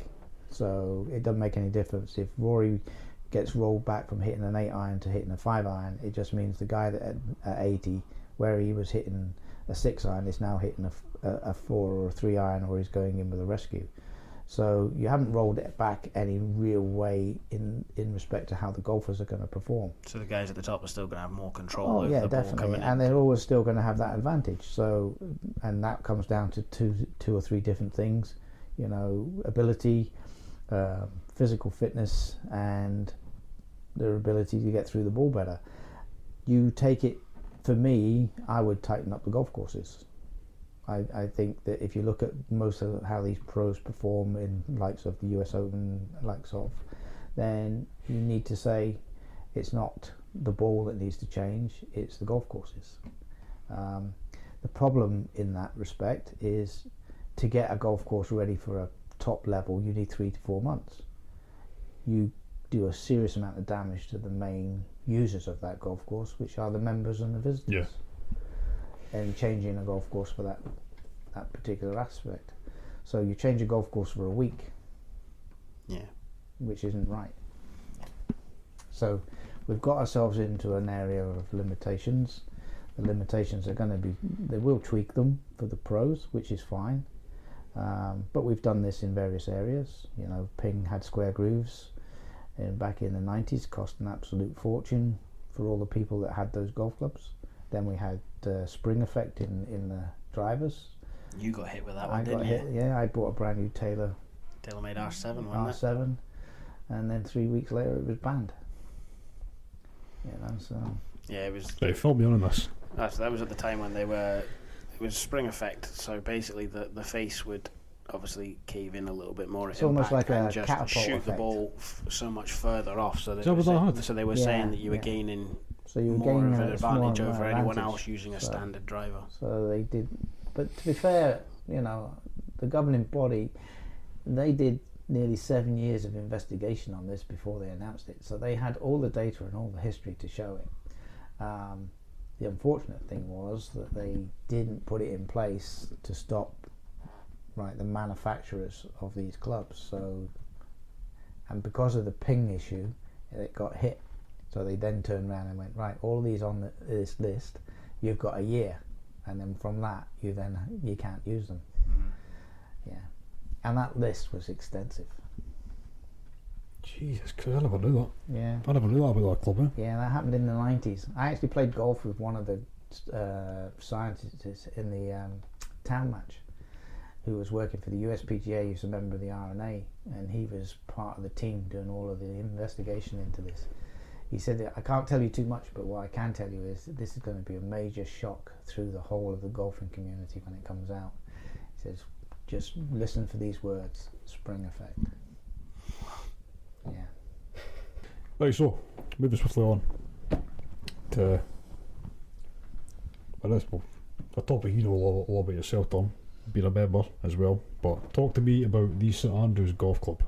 S3: So it doesn't make any difference if Rory gets rolled back from hitting an eight iron to hitting a five iron. It just means the guy that at, at 80, where he was hitting a six iron, is now hitting a four or a three iron, or he's going in with a rescue. So you haven't rolled it back any real way in in respect to how the golfers are going to perform.
S2: So the guys at the top are still going to have more control
S3: Oh
S2: over
S3: yeah,
S2: the
S3: definitely,
S2: coming
S3: and they're always still going to have that advantage. So, and that comes down to two two or three different things, you know, ability, um, physical fitness, and their ability to get through the ball better. You take it, for me, I would tighten up the golf courses. I, I think that if you look at most of how these pros perform in likes of the US Open, likes of, then you need to say it's not the ball that needs to change, it's the golf courses. Um, the problem in that respect is to get a golf course ready for a top level, you need three to four months. You do a serious amount of damage to the main users of that golf course, which are the members and the visitors.
S1: Yeah.
S3: And changing a golf course for that that particular aspect. So you change a golf course for a week,
S2: Yeah.
S3: which isn't right. So we've got ourselves into an area of limitations. The limitations are going to be, they will tweak them for the pros, which is fine. Um, but we've done this in various areas. You know, Ping had square grooves and back in the 90s, cost an absolute fortune for all the people that had those golf clubs. Then we had uh, spring effect in, in the drivers.
S2: You got hit with that
S3: I
S2: one,
S3: got
S2: didn't
S3: hit,
S2: you?
S3: yeah, I bought a brand new Taylor
S2: TaylorMade R7, wasn't it?
S3: R7, and then three weeks later it was banned. You know, so
S2: Yeah, it was.
S1: Hey, fill me on on this.
S2: That's, that was at the time when they were. It was spring effect, so basically the the face would obviously cave in a little bit more.
S3: It's almost
S2: impact
S3: like a
S2: and just
S3: catapult
S2: shoot the ball f- so much further off. So they,
S1: that
S2: were,
S1: what that
S2: so they were
S3: Yeah,
S2: saying that you were
S3: yeah.
S2: gaining
S3: so you were
S2: more
S3: gaining
S2: of an advantage over anyone else using a
S3: So-
S2: standard driver.
S3: So they did, but to be fair, you know, the governing body, they did nearly seven years of investigation on this before they announced it. So they had all the data and all the history to show it. Um, the unfortunate thing was that they didn't put it in place to stop, right, the manufacturers of these clubs. So, and because of the ping issue, it got hit. So they then turned around and went, right, all these on the, this list, you've got a year. And then from that you then you can't use them. Yeah. And that list was extensive.
S1: Jesus Christ, I never knew that.
S3: yeah.
S1: I never knew that about that club, eh?
S3: yeah that happened in the 90s i actually played golf with one of the uh, scientists in the um, town match who was working for the USPGA he was a member of the R&A and he was part of the team doing all of the investigation into this he said I can't tell you too much but what I can tell you is that this is going to be a major shock through the whole of the golfing community when it comes out he says just listen for these words spring effect yeah
S1: Right, so moving swiftly on to well, this, a topic you know a lot, a lot about yourself, Tom, being a member as well. But talk to me about the St Andrews Golf Club.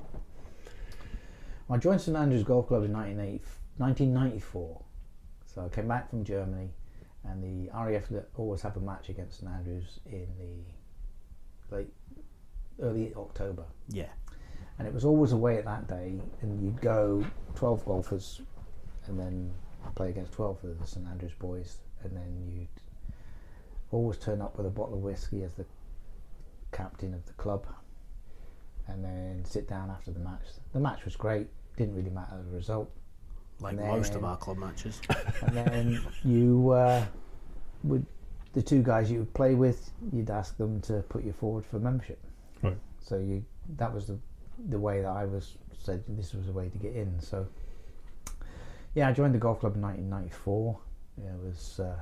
S3: I joined St Andrews Golf Club in 1980 1994. So I came back from Germany, and the RAF always have a match against St Andrews in the late early October.
S2: Yeah.
S3: and it was always away at that day, and you'd go 12 golfers and then play against 12 of the St Andrews boys, and then you'd always turn up with a bottle of whiskey as the captain of the club, and then sit down after the match. The match was great, didn't really matter the result,
S2: Like
S3: And
S2: most of our club matches.
S3: and then you uh, would the two guys you would play with, you'd ask them to put you forward for membership.
S1: Right.
S3: So you that was the the way that I was said this was a way to get in. So yeah, I joined the golf club in 1994. It was uh,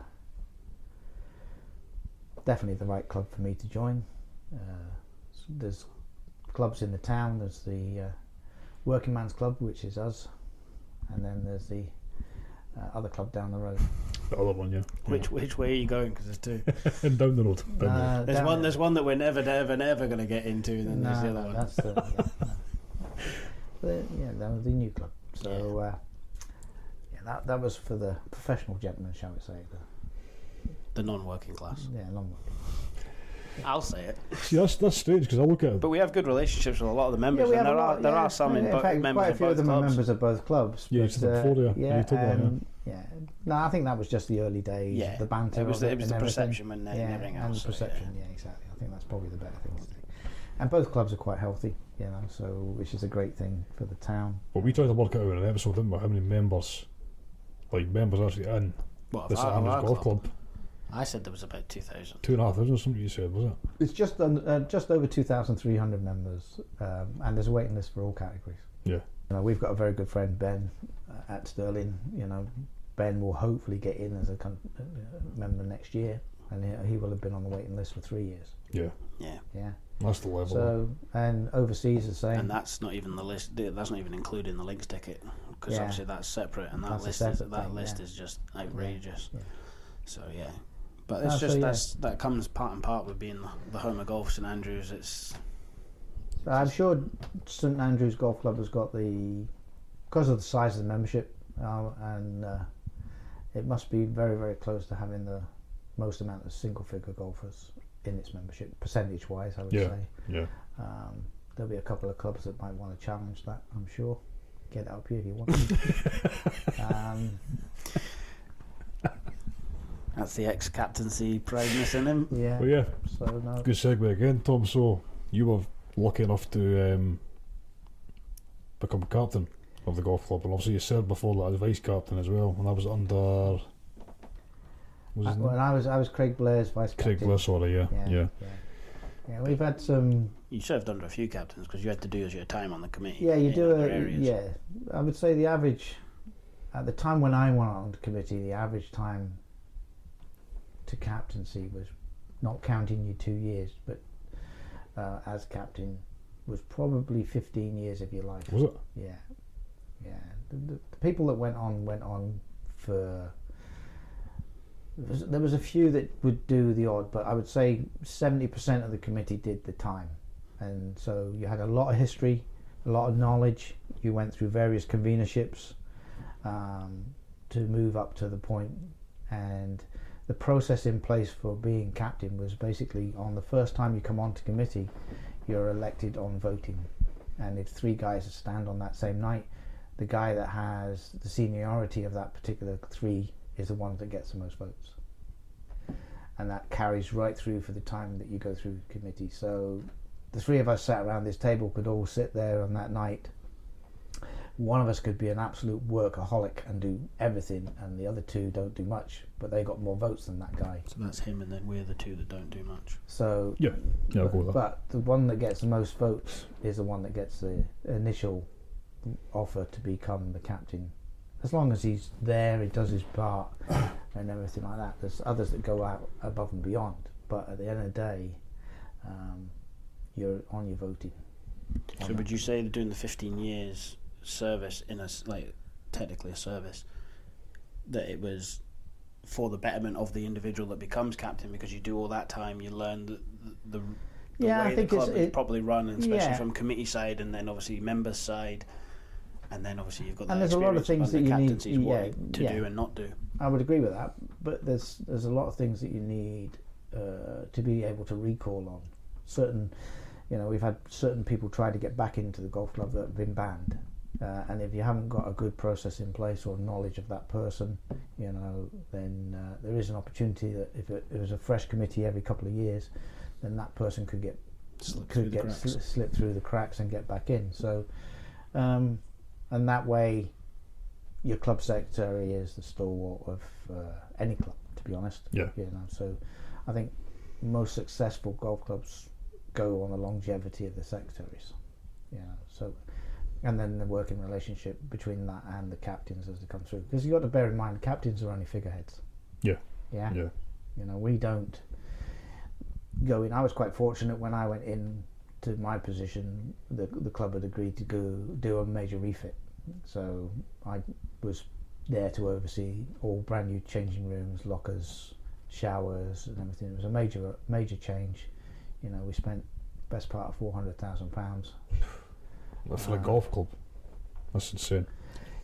S3: definitely the right club for me to join. Uh, there's clubs in the town. There's the uh, Working Man's Club, which is us, and then there's the uh, other club down the road.
S1: The other one, yeah.
S2: Which which way are you going? Because there's two.
S1: and down the road. Down the road.
S3: Uh,
S2: There's
S3: down
S2: one.
S3: the-
S2: There's one that we're never, never, never going to get into. And then there's the other
S3: no,
S2: one.
S3: That's the, yeah, no. But, yeah, that was the new club. So uh, yeah, that that was for the professional gentlemen, shall we say? The,
S2: The non-working class.
S3: yeah, long
S2: I'll say it.
S1: See, that's that's strange because I look at it.
S2: But we have good relationships with a lot of the members,
S3: we
S2: and there
S3: a
S2: are
S3: lot,
S2: there
S3: yeah.
S2: are some in,
S3: in
S2: bo-
S3: fact,
S2: members
S3: quite a
S2: of
S3: few
S2: both
S3: of them are members of both clubs.
S1: Yeah,
S3: but,
S1: said that
S3: uh,
S1: before, yeah.
S3: yeah,
S1: You told me that,
S3: um, yeah. No, I think that was just the early days.
S2: Yeah,
S3: the banter.
S2: it was the,
S3: it
S2: it was
S3: and
S2: the
S3: everything.
S2: perception and,
S3: yeah,
S2: everything
S3: and
S2: else.
S3: the
S2: so, yeah.
S3: perception. Yeah. exactly. I think that's probably the better thing to do. And both clubs are quite healthy, you know, so which is a great thing for the town.
S1: But we tried to work it out in an episode, didn't we? How many members, like members actually in
S2: What,
S1: the
S2: of
S1: St Andrews Golf
S2: club?
S1: Club?
S2: I said there was about two thousand.
S1: Two and a half thousand or something you said, was it?
S3: It's just un, uh, just over 2,300 members, um, and there's a waiting list for all categories.
S1: Yeah.
S3: You know, we've got a very good friend Ben uh, at Sterling. You know, Ben will hopefully get in as a con- uh, member next year, and he, he will have been on the waiting list for three years.
S1: Yeah.
S2: Yeah,
S3: Yeah.
S1: That's the level.
S3: So and overseas the same.
S2: and that's not even the list. That's not even including the links ticket because
S3: Yeah.
S2: obviously that's separate, and that
S3: That's
S2: list is, that
S3: thing,
S2: list
S3: yeah.
S2: is just outrageous.
S3: Yeah.
S2: So yeah, but
S3: Ah,
S2: it's
S3: so,
S2: just
S3: yeah.
S2: that's that comes part and part with being the, the home of golf, St Andrews. It's
S3: I'm sure St Andrews Golf Club has got the because of the size of the membership, uh, and uh, it must be very very close to having the most amount of single figure golfers in its membership percentage wise. I would
S1: Yeah.
S3: say
S1: yeah.
S3: um, there'll be a couple of clubs that might want to challenge that. I'm sure. Get up here if you want. um,
S2: that's the ex captaincy proudness in him.
S3: yeah.
S1: Well, yeah.
S3: So no.
S1: Good segue again, Tom. So you were lucky enough to um, become captain of the golf club, and obviously you served before that as vice captain as well, and I was under. Was his
S3: when? I was I was Craig Blair's vice
S1: Craig
S3: captain.
S1: Blair, sorry, yeah,
S3: Yeah,
S1: yeah.
S3: yeah. Yeah, we've had some
S2: You served under a few captains because you had to do as your time on the committee.
S3: Yeah, you do
S2: other
S3: a yeah. I would say the average at the time when I went on the committee, the average time to captaincy was not counting you two years, but uh, as captain was probably fifteen years of your life.
S1: Was it?
S3: Yeah, yeah. The, the, the people that went on went on for. There was, there was a few that would do the odd, but I would say seventy percent of the committee did the time, and so you had a lot of history, a lot of knowledge. You went through various convenerships um, to move up to the point, and the process in place for being captain was basically on the first time you come onto committee, you're elected on voting, and if three guys stand on that same night, the guy that has the seniority of that particular three is the one that gets the most votes. And that carries right through for the time that you go through committee. So the three of us sat around this table could all sit there on that night. One of us could be an absolute workaholic and do everything, and the other two don't do much, but they got more votes than that guy.
S2: So that's him, and then we're the two that don't do much.
S3: So
S1: Yeah, yeah,
S3: but,
S1: go
S3: but the one that gets the most votes is the one that gets the initial offer to become the captain. As long as he's there, he does his part, and everything like that. There's others that go out above and beyond, but at the end of the day, um, you're on your voting.
S2: So would you say that doing the 15 years service in a like technically a service that it was for the betterment of the individual that becomes captain because you do all that time, you learn the the, the
S3: Yeah, I
S2: way
S3: think
S2: the
S3: it's-
S2: club is
S3: it-
S2: probably run, and especially
S3: yeah.
S2: from committee side, and then obviously members side, and then obviously you've got
S3: And there's a lot of things that you need- yeah,
S2: to
S3: yeah.
S2: do and not do.
S3: I would agree with that, but there's there's a lot of things that you need uh, to be able to recall on. Certain, you know, we've had certain people try to get back into the golf club that have been banned, uh, and if you haven't got a good process in place or knowledge of that person, you know, then uh, there is an opportunity that if it, it was a fresh committee every couple of years, then that person could get
S2: Slip through
S3: could
S2: the
S3: get
S2: cracks.
S3: slip through the cracks and get back in. So, um, and that way, your club secretary is the stalwart of uh, any club. To be honest,
S1: Yeah.
S3: you know. So, I think most successful golf clubs go on the longevity of the secretaries. You know, so. And then the working relationship between that and the captains as they come through, because you've got to bear in mind, captains are only figureheads.
S1: Yeah.
S3: Yeah.
S1: Yeah.
S3: You know, we don't go in. I was quite fortunate when I went in to my position. The the club had agreed to go do a major refit, so I was there to oversee all brand new changing rooms, lockers, showers, and everything. It was a major major change. You know, we spent best part of four hundred thousand pounds.
S1: For a
S3: Uh,
S1: golf club. That's insane.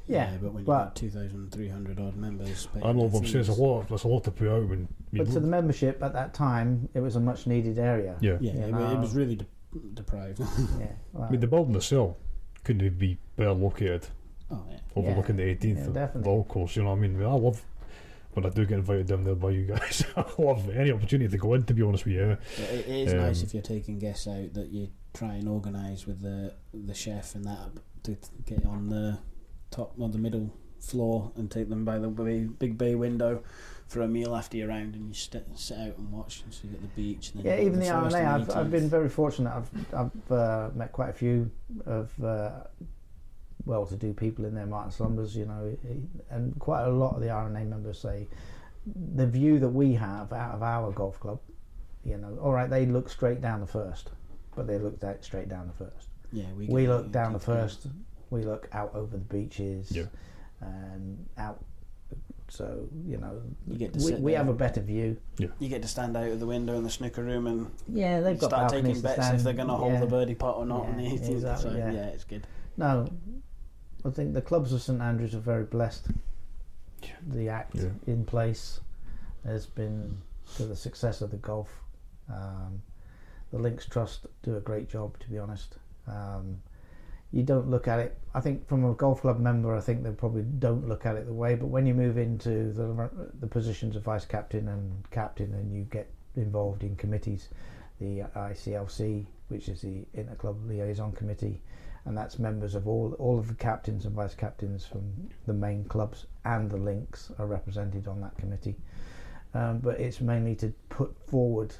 S3: Yeah,
S2: but when you've got 2,300 odd members,
S1: I know what I'm saying. It's a
S2: fees-
S1: lot. That's a lot to put out when. you
S3: But to the membership at that time, it was a much needed area.
S1: yeah.
S2: Yeah,
S3: You
S2: it,
S3: know.
S2: it was really de- deprived.
S3: Yeah. well,
S1: I mean, the building itself couldn't be better located,
S2: oh yeah.
S1: overlooking the 18th
S3: yeah,
S1: of
S3: definitely.
S1: golf course. You know what I mean? I, mean, I love when I do get invited down there by you guys. I love any opportunity to go in. To be honest with you,
S2: Yeah, It, it is nice
S1: Um,
S2: if you're taking guests out that you try and organise with the the chef and that to get on the top or the middle floor and take them by the bay, big bay window for a meal after you're around and you st- sit out and watch. So you get the beach. And then
S3: Yeah, even the
S2: forest R&A,
S3: I've, I've been very fortunate. I've I've uh, met quite a few of uh, well-to-do people in there, Martin Slumbers, you know, and quite a lot of the R&A members say the view that we have out of our golf club, you know, all right, they look straight down the first, but they look out straight down the first.
S2: Yeah, we,
S3: We look down the
S2: get through.
S3: first. We look out over the beaches.
S1: Yeah.
S3: And out. So you know,
S2: You get to
S3: we,
S2: sit
S3: we
S2: there.
S3: have a better view. Yeah.
S2: You get to stand out of the window in the snooker room and
S3: Yeah, they've got
S2: start taking bets
S3: stand.
S2: if they're going to hold
S3: yeah.
S2: the birdie putt or not on the
S3: Yeah,
S2: 18th.
S3: exactly,
S2: so
S3: yeah.
S2: yeah, it's good.
S3: No, I think the clubs of St Andrews are very blessed. The act
S1: Yeah.
S3: in place has been to the success of the golf. Um, the Links Trust do a great job, to be honest. Um, you don't look at it. I think from a golf club member, I think they probably don't look at it the way. But when you move into the the positions of vice captain and captain, and you get involved in committees, the ICLC, which is the Inter Club Liaison Committee, and that's members of all all of the captains and vice captains from the main clubs and the links are represented on that committee. Um, but it's mainly to put forward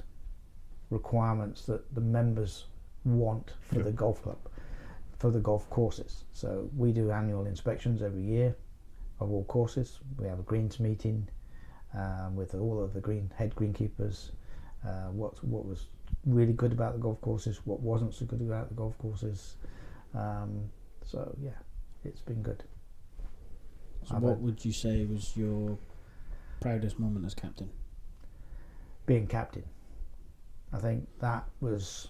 S3: requirements that the members want for the golf club, for the golf courses. So we do annual inspections every year of all courses. We have a greens meeting um, with all of the green head greenkeepers. Uh, what what was really good about the golf courses, what wasn't so good about the golf courses. Um, so yeah, it's been good.
S2: So
S3: I've
S2: what
S3: had-
S2: would you say was your proudest moment as captain?
S3: Being captain, I think that was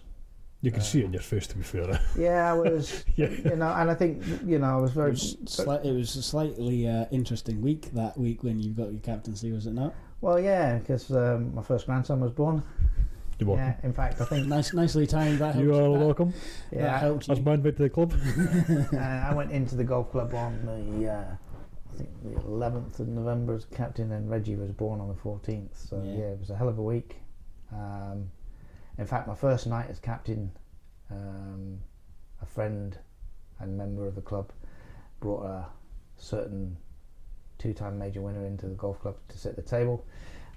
S1: you can
S3: Uh,
S1: see it in your face. To be fair,
S3: yeah, I was
S1: yeah.
S3: you know, and I think you know I was
S2: It
S3: very
S2: was, sli- it was a slightly uh, interesting week that week when you got your captaincy, was it not?
S3: well, yeah, because um, my first grandson was born.
S1: You're welcome.
S3: Yeah, in fact, I think
S2: Nice, nicely timed. That
S1: you are
S2: that,
S1: welcome.
S2: That
S3: yeah,
S2: helped
S1: That's
S2: you.
S1: my invite to the club.
S3: uh, I went into the golf club on the uh, I think the 11th of November as captain, and Reggie was born on the 14th. So
S2: Yeah.
S3: yeah, it was a hell of a week. Um, in fact, my first night as captain, um, a friend and member of the club brought a certain two-time major winner into the golf club to sit at the table.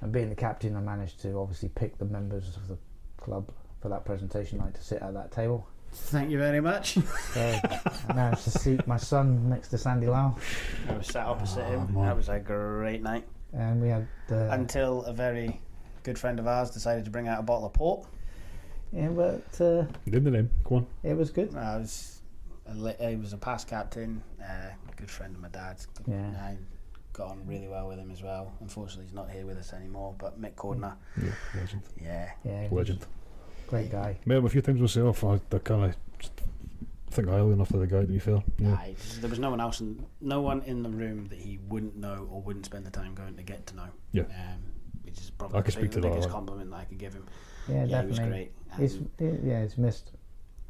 S3: And being the captain, I managed to obviously pick the members of the club for that presentation night to sit at that table.
S2: Thank you very much.
S3: So I managed to seat my son next to Sandy Lyle,
S2: I was sat opposite
S1: Oh,
S2: him.
S1: man.
S2: That was a great night.
S3: and we had uh,
S2: Until a very good friend of ours decided to bring out a bottle of port.
S3: Yeah, but uh,
S1: Name the name. Go on.
S3: it was good.
S2: I was, a li- he was a past captain, uh, good friend of my dad's.
S3: Yeah.
S2: I got on really well with him as well. Unfortunately, he's not here with us anymore. But Mick Cordner,
S1: Yeah, legend.
S2: yeah,
S3: Yeah,
S1: Legend.
S3: great guy.
S1: Met him a few times myself. I, I kind of think highly enough of the guy, to be fair. Yeah.
S2: Aye, there was no one else, in, no one in the room that he wouldn't know or wouldn't spend the time going to get to know.
S1: Yeah.
S2: um, which is probably
S1: I
S2: the,
S1: could speak
S2: big-
S1: to
S2: the
S1: that,
S2: biggest
S1: like-
S2: compliment that I could give him.
S3: Yeah,
S2: Yeah, he was great.
S3: He's,
S2: and
S3: yeah, it's missed.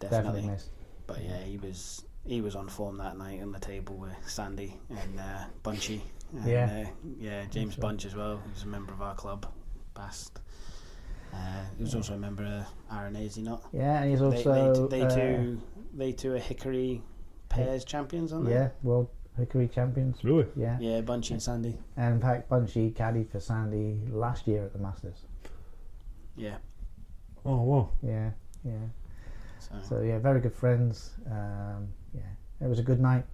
S2: definitely.
S3: Definitely missed.
S2: But yeah, he was he was on form that night on the table with Sandy and uh, Bunchy. And,
S3: Yeah.
S2: uh, yeah, James
S3: Sure.
S2: Bunch as well. He was a member of our club, past. Uh, he was also a member of Aranese, not?
S3: Yeah, and he's
S2: They,
S3: also
S2: they, they
S3: uh,
S2: two they two are Hickory pairs champions, aren't they?
S3: Yeah, world hickory champions.
S1: Really?
S3: Yeah.
S2: Yeah, Bunchy and Sandy.
S3: and in fact, Bunchy caddied for Sandy last year at the Masters.
S2: Yeah.
S1: Oh, wow.
S3: Yeah, yeah.
S2: So,
S3: So yeah, very good friends. Um, yeah, it was a good night.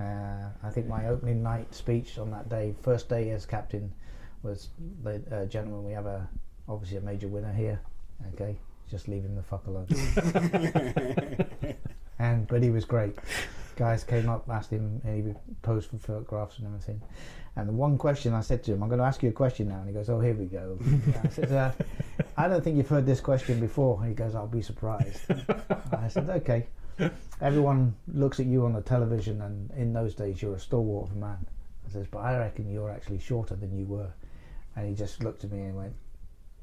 S3: Uh, I think my opening night speech on that day, first day as captain, was, the uh, gentlemen, we have a obviously a major winner here. Okay, just leave him the fuck alone. and but he was great. Guys came up, asked him, and he posed for photographs and everything. And the one question I said to him, I'm going to ask you a question now. And he goes, Oh, here we go. I said, uh, I don't think you've heard this question before. And he goes, I'll be surprised. I said, Okay. Everyone looks at you on the television, and in those days, you're a stalwart of a man. I says, But I reckon you're actually shorter than you were. And he just looked at me and went,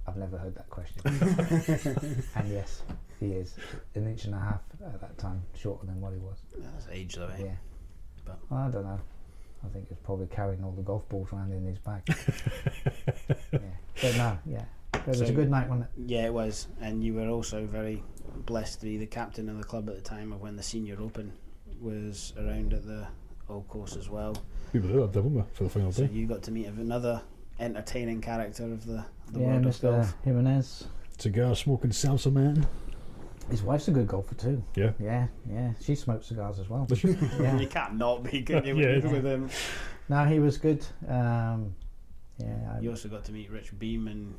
S3: I've never heard that question. and yes, he is an inch and a half at that time shorter than what he was.
S2: that's age though, eh?
S3: Yeah.
S2: But-
S3: Well, I don't know. I think it's probably carrying all the golf balls around in his bag. yeah. But no, yeah. It was
S2: So-
S3: a good night, wasn't it?
S2: Yeah, it was, and you were also very blessed to be the captain of the club at the time of when the Senior Open was around at the old course as well.
S1: We were there, didn't we, for the final
S2: So
S1: day?
S2: you got to meet another entertaining character of the, the
S3: yeah,
S2: world of
S3: Mr.
S2: golf.
S3: Jimenez.
S1: Cigar smoking salsa man.
S3: His wife's a good golfer too.
S1: Yeah.
S3: Yeah, yeah. She smokes cigars as well. Yeah.
S2: You can't not be, can you,
S1: Yeah.
S2: with, with him?
S3: No, he was good. Um, yeah, I,
S2: You also got to meet Rich Beem and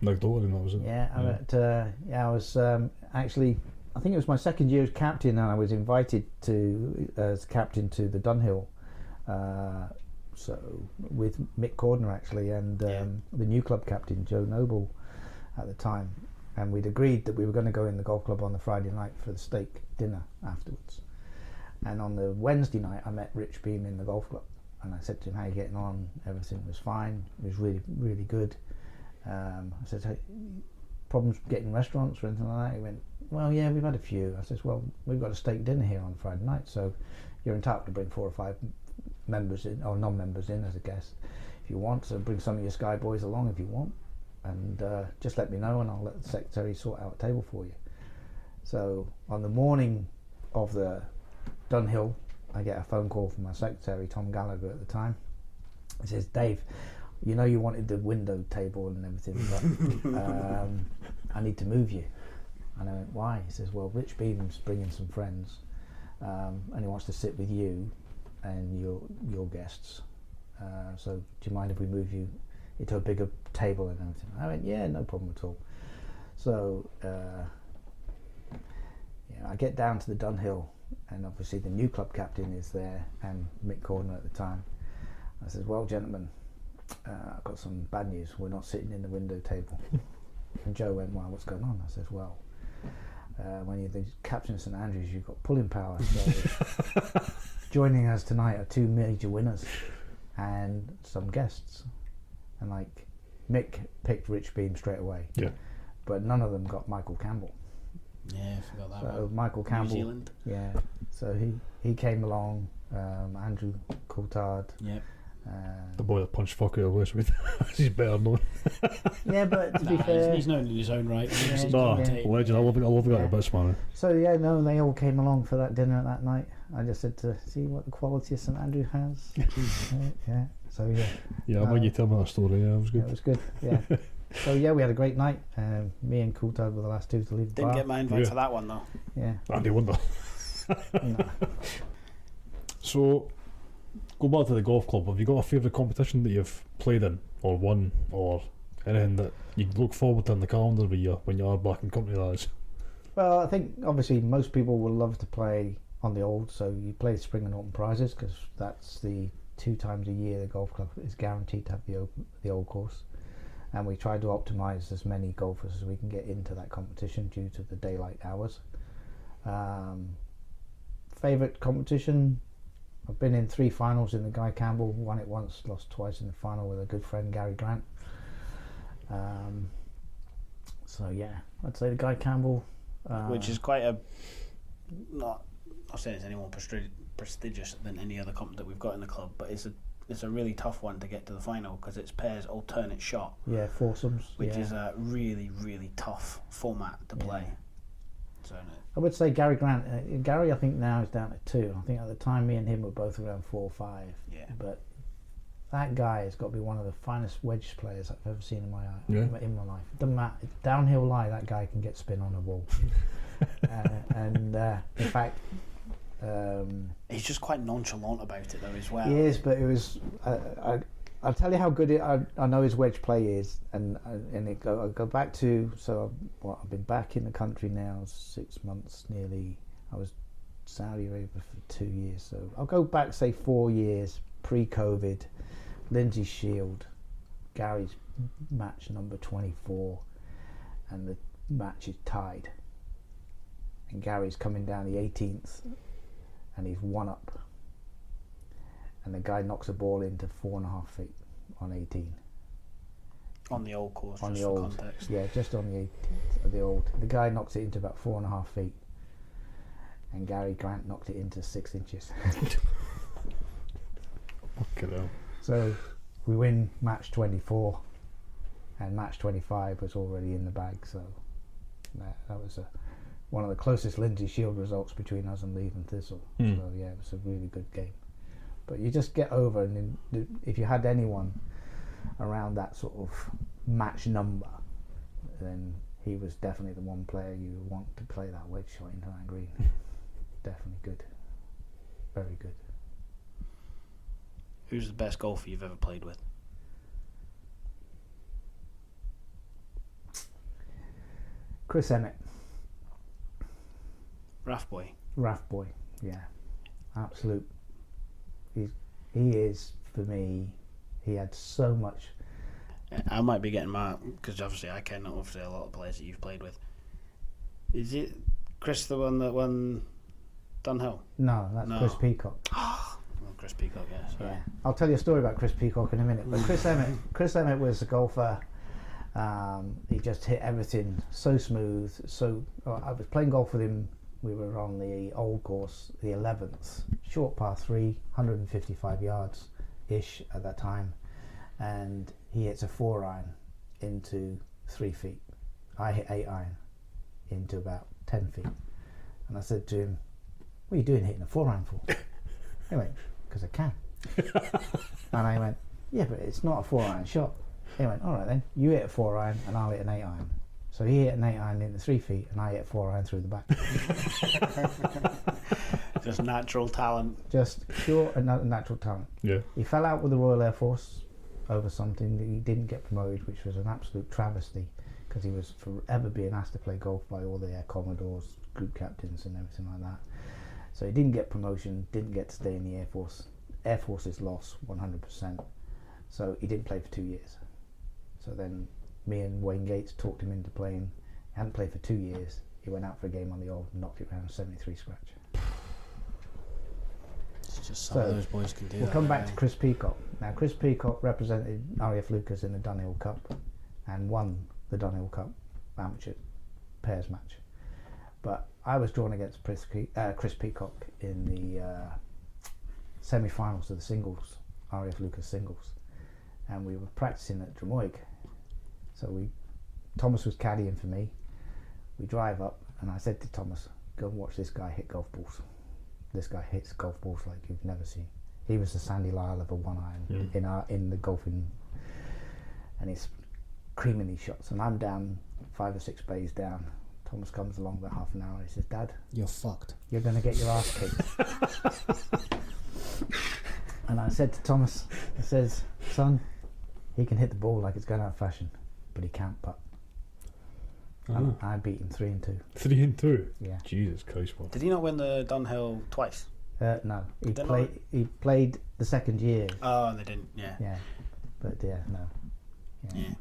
S1: No, Dolan, that was it.
S3: Yeah, I
S1: Yeah.
S3: met, uh, yeah, I was um, actually, I think it was my second year as captain, and I was invited to as captain to the Dunhill. Uh, so with Mick Cordner actually, and um,
S2: Yeah.
S3: the new club captain Joe Noble at the time, and we'd agreed that we were going to go in the golf club on the Friday night for the steak dinner afterwards. And on the Wednesday night, I met Rich Beem in the golf club, and I said to him, "How are you getting on?" Everything was fine. It was really, really good. Um, I said, hey, problems getting restaurants or anything like that? He went, well, yeah, we've had a few. I said, well, we've got a steak dinner here on Friday night, so you're entitled to bring four or five members in, or non-members in as a guest if you want. So bring some of your Sky boys along if you want, and uh, just let me know, and I'll let the secretary sort out a table for you. So on the morning of the Dunhill, I get a phone call from my secretary, Tom Gallagher, at the time. He says, Dave, you know you wanted the window table and everything, but um, I need to move you. And I went, why? He says, well, Rich Beem's bringing some friends, um, and he wants to sit with you and your your guests. Uh, so do you mind if we move you into a bigger table and everything? I went, yeah, no problem at all. So uh, yeah, I get down to the Dunhill, and obviously the new club captain is there, and Mick Cordner at the time. I says, well, gentlemen, uh, I've got some bad news. We're not sitting in the window table. and Joe went, well, what's going on? I says, well, uh, when you're the captain of St Andrews, you've got pulling power. So joining us tonight are two major winners and some guests. And like Mick picked Rich Beem straight away.
S1: Yeah.
S3: But none of them got Michael Campbell.
S2: yeah, I forgot that
S3: So
S2: one.
S3: Michael
S2: New
S3: Campbell,
S2: Zealand.
S3: yeah. So he he came along. Um, Andrew Coltart.
S2: Yep.
S1: The
S3: Uh,
S1: boy that punched fuck out of Westwood. He's better known.
S3: yeah, but to be fair,
S2: he's, he's known in his own right. He's
S3: Yeah.
S1: Nah,
S2: commentating.
S1: legend. I love, I love the guy
S3: Yeah.
S1: a man.
S3: So yeah, no, they all came along for that dinner that night. I just said to see what the quality of St Andrew has. yeah, yeah. So yeah,
S1: Yeah,
S3: Uh,
S1: when you tell me that story, yeah, it was
S3: yeah,
S1: good.
S3: it was good. Yeah. so yeah, we had a great night. Um, me and Coltart were the last two to leave the
S2: Didn't
S3: bar.
S2: get my invite
S1: Yeah.
S2: for that one though.
S3: Yeah.
S1: Andy Wonder.
S3: No.
S1: So, go back to the golf club. Have you got a favourite competition that you've played in, or won, or anything that you look forward to in the calendar when you when you are back in company? That is.
S3: Well, I think obviously most people will love to play on the old, so you play the spring and autumn prizes because that's the two times a year the golf club is guaranteed to have the open, the old course, and we try to optimise as many golfers as we can get into that competition due to the daylight hours. Um, favorite competition. I've been in three finals in the Guy Campbell. Won it once, lost twice in the final with a good friend Gary Grant. Um, so yeah, I'd say the Guy Campbell, uh,
S2: which is quite a not not saying it's any more presti- prestigious than any other comp that we've got in the club, but it's a it's a really tough one to get to the final because it's pairs alternate shot,
S3: yeah foursomes,
S2: which
S3: yeah.
S2: is a really really tough format to play.
S3: Yeah.
S2: So no,
S3: I would say Gary Grant. Uh, Gary, I think now is down to two. I think at the time, me and him were both around four or five.
S2: yeah,
S3: But that guy has got to be one of the finest wedge players I've ever seen in my eye,
S1: Yeah.
S3: in my life. Doesn't matter downhill lie, that guy can get spin on a wall. uh, and uh, in fact, um,
S2: he's just quite nonchalant about it though as well.
S3: he is. But it was. Uh, I, I'll tell you how good it, I, I know his wedge play is, and and it go I go back to so I've, what I've been back in the country now six months nearly. I was Saudi Arabia for two years, so I'll go back say four years pre-COVID. Lindsay Shield, Gary's match number twenty-four, and the match is tied. And Gary's coming down the 18th, and he's one up and the guy knocks a ball into four and a half feet on 18.
S2: On the old course,
S3: On
S2: just
S3: the
S2: for
S3: old,
S2: context.
S3: yeah, just on the 18th the old. The guy knocks it into about four and a half feet, and Gary Grant knocked it into six inches.
S1: Fucking hell.
S3: so we win match 24, and match 25 was already in the bag. So that, that was a, one of the closest Lindsay Shield results between us and Leven Thistle.
S1: Hmm.
S3: So yeah, it was a really good game. But you just get over, and then if you had anyone around that sort of match number, then he was definitely the one player you would want to play that wedge shot into that green. definitely good, very good.
S2: Who's the best golfer you've ever played with?
S3: Chris Emmett,
S2: Raff boy.
S3: Raff boy, yeah, absolute. He's he is for me. He had so much.
S2: I might be getting my because obviously I can obviously a lot of players that you've played with. Is it Chris the one that won Dunhill?
S3: No, that's
S2: No.
S3: Chris Peacock.
S2: Oh, Chris Peacock, yeah. Sorry.
S3: Yeah, I'll tell you a story about Chris Peacock in a minute. But Chris Emmett, Chris Emmett was a golfer. Um, he just hit everything so smooth. So uh, I was playing golf with him. We were on the old course, the 11th, short par three, 155 yards ish at that time, and he hits a four iron into three feet. I hit eight iron into about 10 feet, and I said to him, "What are you doing hitting a four iron for?" he went, "Because I can." and I went, yeah, but it's not a four iron shot. He went, all right then, you hit a four iron and I'll hit an eight iron. So he hit an eight iron into three feet and I hit a four iron through the back.
S2: Just natural talent.
S3: Just pure and natural talent.
S1: Yeah.
S3: He fell out with the Royal Air Force over something that he didn't get promoted, which was an absolute travesty because he was forever being asked to play golf by all the Air Commodores, group captains, and everything like that. So he didn't get promotion, didn't get to stay in the Air Force. Air Force's loss, 100%. So he didn't play for two years. So then me and Wayne Gates talked him into playing. He hadn't played for two years. He went out for a game on the old and knocked it round 73 scratch.
S2: It's just some
S3: So,
S2: of those boys can do
S3: We'll come back to? Chris Peacock. Now, Chris Peacock represented RAF Leuchars in the Dunhill Cup and won the Dunhill Cup amateur pairs match. But I was drawn against Chris, uh, Chris Peacock in the uh, semi finals of the singles, RAF Leuchars singles. And we were practicing at Drumoig. So we, Thomas was caddying for me. We drive up, and I said to Thomas, Go and watch this guy hit golf balls. This guy hits golf balls like you've never seen. He was the Sandy Lyle of a one iron
S1: Mm.
S3: in our in the golfing, and he's creaming these shots. And I'm down five or six bays down. Thomas comes along about half an hour. And he says, "Dad,
S4: You're fucked.
S3: you're going to get your ass kicked." and I said to Thomas, "I says, son, he can hit the ball like it's going out of fashion, but he can't putt."
S1: Oh.
S3: I beat him three and two.
S1: Three and two.
S3: Yeah.
S1: Jesus Christ, man.
S2: Did he not win the Dunhill twice?
S3: Uh, no, he
S2: They're
S3: played. He played the second year.
S2: Oh, they didn't. Yeah.
S3: Yeah, but yeah, no. Yeah.
S2: Yeah.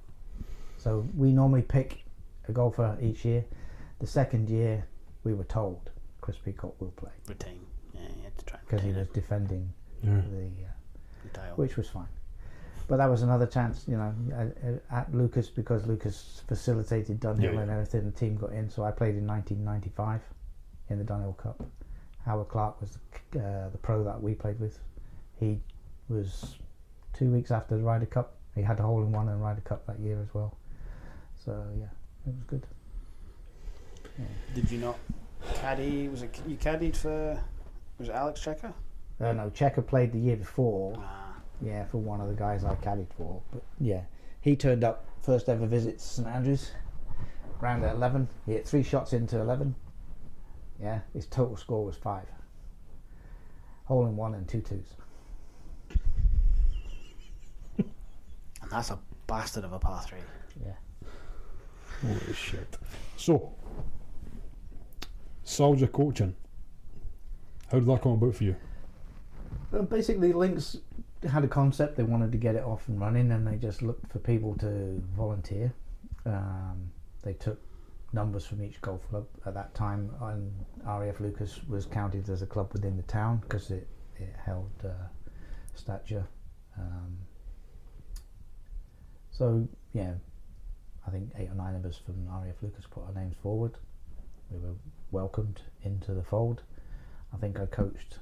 S3: So we normally pick a golfer each year. The second year, we were told Chris Peacock will play
S2: Retain. Yeah, you had to try
S3: because he was defending
S1: Yeah.
S3: the, uh,
S2: The title.
S3: which was fine. But that was another chance, you know, at, at Leuchars because Leuchars facilitated Dunhill
S1: Yeah, yeah.
S3: and everything. The team got in, so I played in 1995 in the Dunhill Cup. Howard Clark was the, uh, the pro that we played with. He was two weeks after the Ryder Cup. He had a hole in one in Ryder Cup that year as well. So yeah, it was good.
S2: Did you not caddy? Was it you caddied for? Was it Alex Cejka?
S3: Uh, no, Cejka played the year before.
S2: Ah,
S3: Yeah, for one of the guys I caddied for. But yeah, he turned up first ever visit to St Andrews, round at eleven. He hit three shots into eleven. Yeah, his total score was five. Hole in one and two twos.
S2: and that's a bastard of a par three.
S3: Yeah.
S1: Holy shit. So, soldier coaching. How did that come about for you?
S3: Well, basically, Links had a concept. They wanted to get it off and running, and they just looked for people to volunteer. Um, they took numbers from each golf club at that time. And RAF Leuchars was counted as a club within the town because it, it held uh, stature. Um, so yeah, I think eight or nine of us from RAF Leuchars put our names forward. We were welcomed into the fold. I think I coached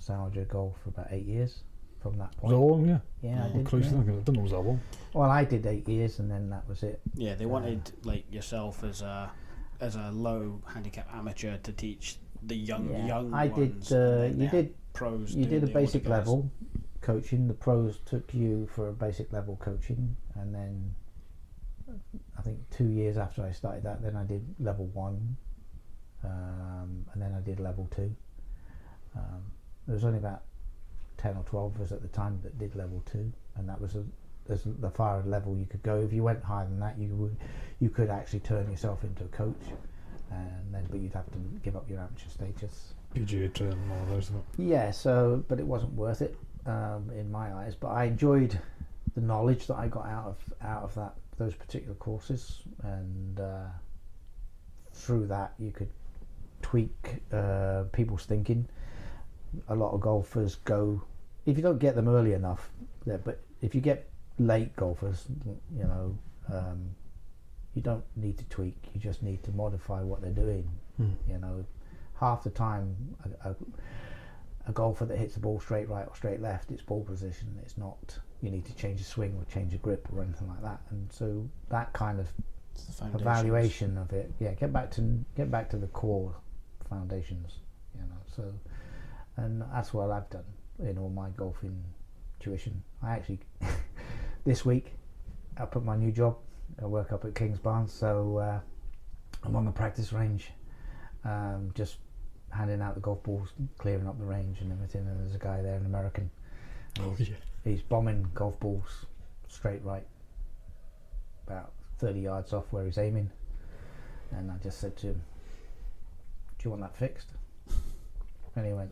S3: Salger golf for about eight years from that
S1: Was that
S3: point.
S1: long, yeah?
S3: Yeah, I
S2: Oh,
S3: did.
S1: Christ,
S3: yeah.
S1: I didn't know it was that long.
S3: Well, I did eight years, and then that was it.
S2: Yeah, they
S3: Uh,
S2: wanted like yourself as a as a low handicap amateur to teach the young
S3: Yeah,
S2: young
S3: I
S2: ones.
S3: did.
S2: and
S3: Uh, you did.
S2: pros.
S3: You did a
S2: the
S3: basic level coaching. The pros took you for a basic level coaching, and then I think two years after I started that, then I did level one, um, and then I did level two. Um, there was only about ten or twelve of us at the time that did level two, and that was a, the far level you could go. If you went higher than that, you would you could actually turn yourself into a coach, and then but you'd have to give up your amateur status.
S1: PGA training and all the rest of it.
S3: Yeah, so but it wasn't worth it um, in my eyes. But I enjoyed the knowledge that I got out of out of that those particular courses, and uh, through that you could tweak uh, people's thinking. A lot of golfers go if you don't get them early enough, yeah, but if you get late golfers, you know. Um, you don't need to tweak. You just need to modify what they're doing.
S1: Hmm.
S3: You know, half the time, a, a, a golfer that hits the ball straight right or straight left, it's ball position. It's not you need to change a swing or change a grip or anything like that. And so that kind of
S2: It's the foundations.
S3: evaluation of it, yeah, get back to get back to the core foundations. You know, so and that's what I've done in all my golfing tuition. I actually this week I put my new job. I work up at Kingsbarns, so uh, I'm on the practice range, um, just handing out the golf balls, clearing up the range and everything. And there's a guy there, an American.
S1: Oh,
S3: he's,
S1: yeah.
S3: he's bombing golf balls straight right, about 30 yards off where he's aiming. And I just said to him, "Do you want that fixed?" And he went,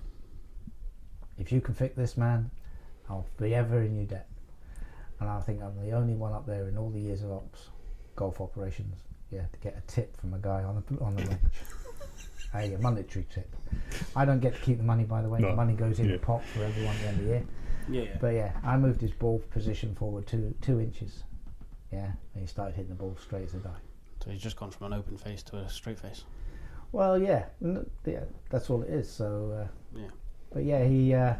S3: "If you can fix this, man, I'll be ever in your debt." And I think I'm the only one up there in all the years of ops, golf operations, yeah, to get a tip from a guy on the on the range. Hey, a monetary tip. I don't get to keep the money, by the way.
S1: No.
S3: The money goes in
S1: Yeah.
S3: the pot for everyone at the end of the year.
S2: Yeah, yeah.
S3: But yeah, I moved his ball position forward two two inches. Yeah, and he started hitting the ball straight as a die.
S2: so he's just gone from an open face to a straight face.
S3: Well, yeah, n- yeah, that's all it is. So, uh,
S2: Yeah.
S3: But yeah, he, uh,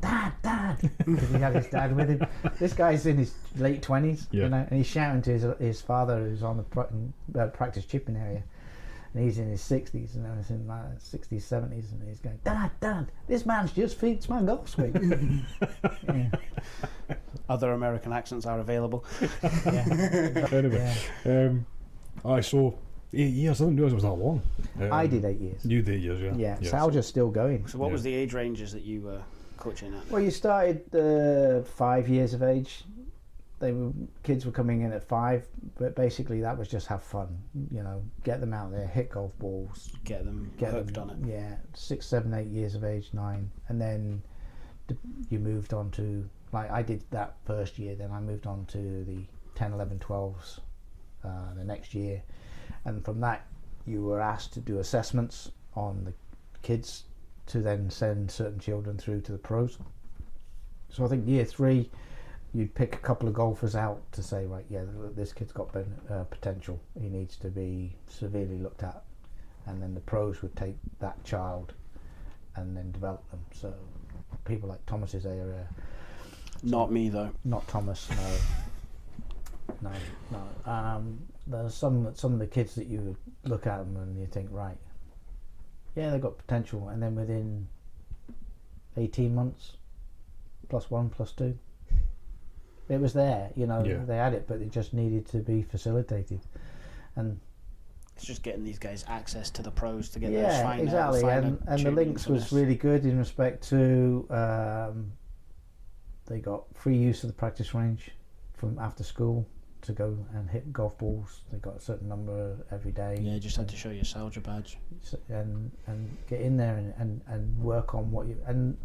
S3: dad, dad, 'cause he had his dad with him. This guy's in his late twenties,
S1: Yeah.
S3: you know, and he's shouting to his his father who's on the pra- uh, practice chipping area. And he's in his sixties and he's in like sixties, seventies, and he's going, Dad, Dad, this man's just fixed my golf swing. yeah,
S2: Other American accents are available.
S3: yeah,
S1: Anyway,
S3: yeah.
S1: um, I saw eight years. I didn't realise it was that long. Um,
S3: I did eight years.
S1: You did eight years, yeah.
S3: Yeah,
S1: Yes.
S3: Salger's still going.
S2: So, what
S1: Yeah.
S2: was the age ranges that you were coaching at?
S3: Well, you started uh, five years of age, they were kids were coming in at five, but basically that was just have fun. You know, get them out there, hit golf balls,
S2: Get them
S3: get
S2: hooked
S3: them,
S2: on it.
S3: Yeah, six, seven, eight years of age, nine, and then you moved on to like I did that first year. Then I moved on to the 10, 11, 12s uh, the next year, and from that you were asked to do assessments on the kids to then send certain children through to the pros. So I think year three, you'd pick a couple of golfers out to say, right, yeah, this kid's got ben- uh, potential. He needs to be severely looked at, and then the pros would take that child and then develop them. So people like Thomas's area,
S2: Not me though.
S3: not Thomas, no, no, no. Um, there's some some of the kids that you look at them and you think, right, yeah, they've got potential, and then within eighteen months, plus one, plus two, it was there. You know,
S1: Yeah.
S3: they had it, but it just needed to be facilitated, and
S2: It's just getting these guys access to the pros to get those
S3: yeah,
S2: fine
S3: exactly.
S2: finer
S3: And and the links was
S2: this.
S3: really good in respect to um, they got free use of the practice range from after school to go and hit golf balls. They got a certain number every day.
S2: Yeah, you just had to show your soldier badge.
S3: And and get in there and, and, and work on what you and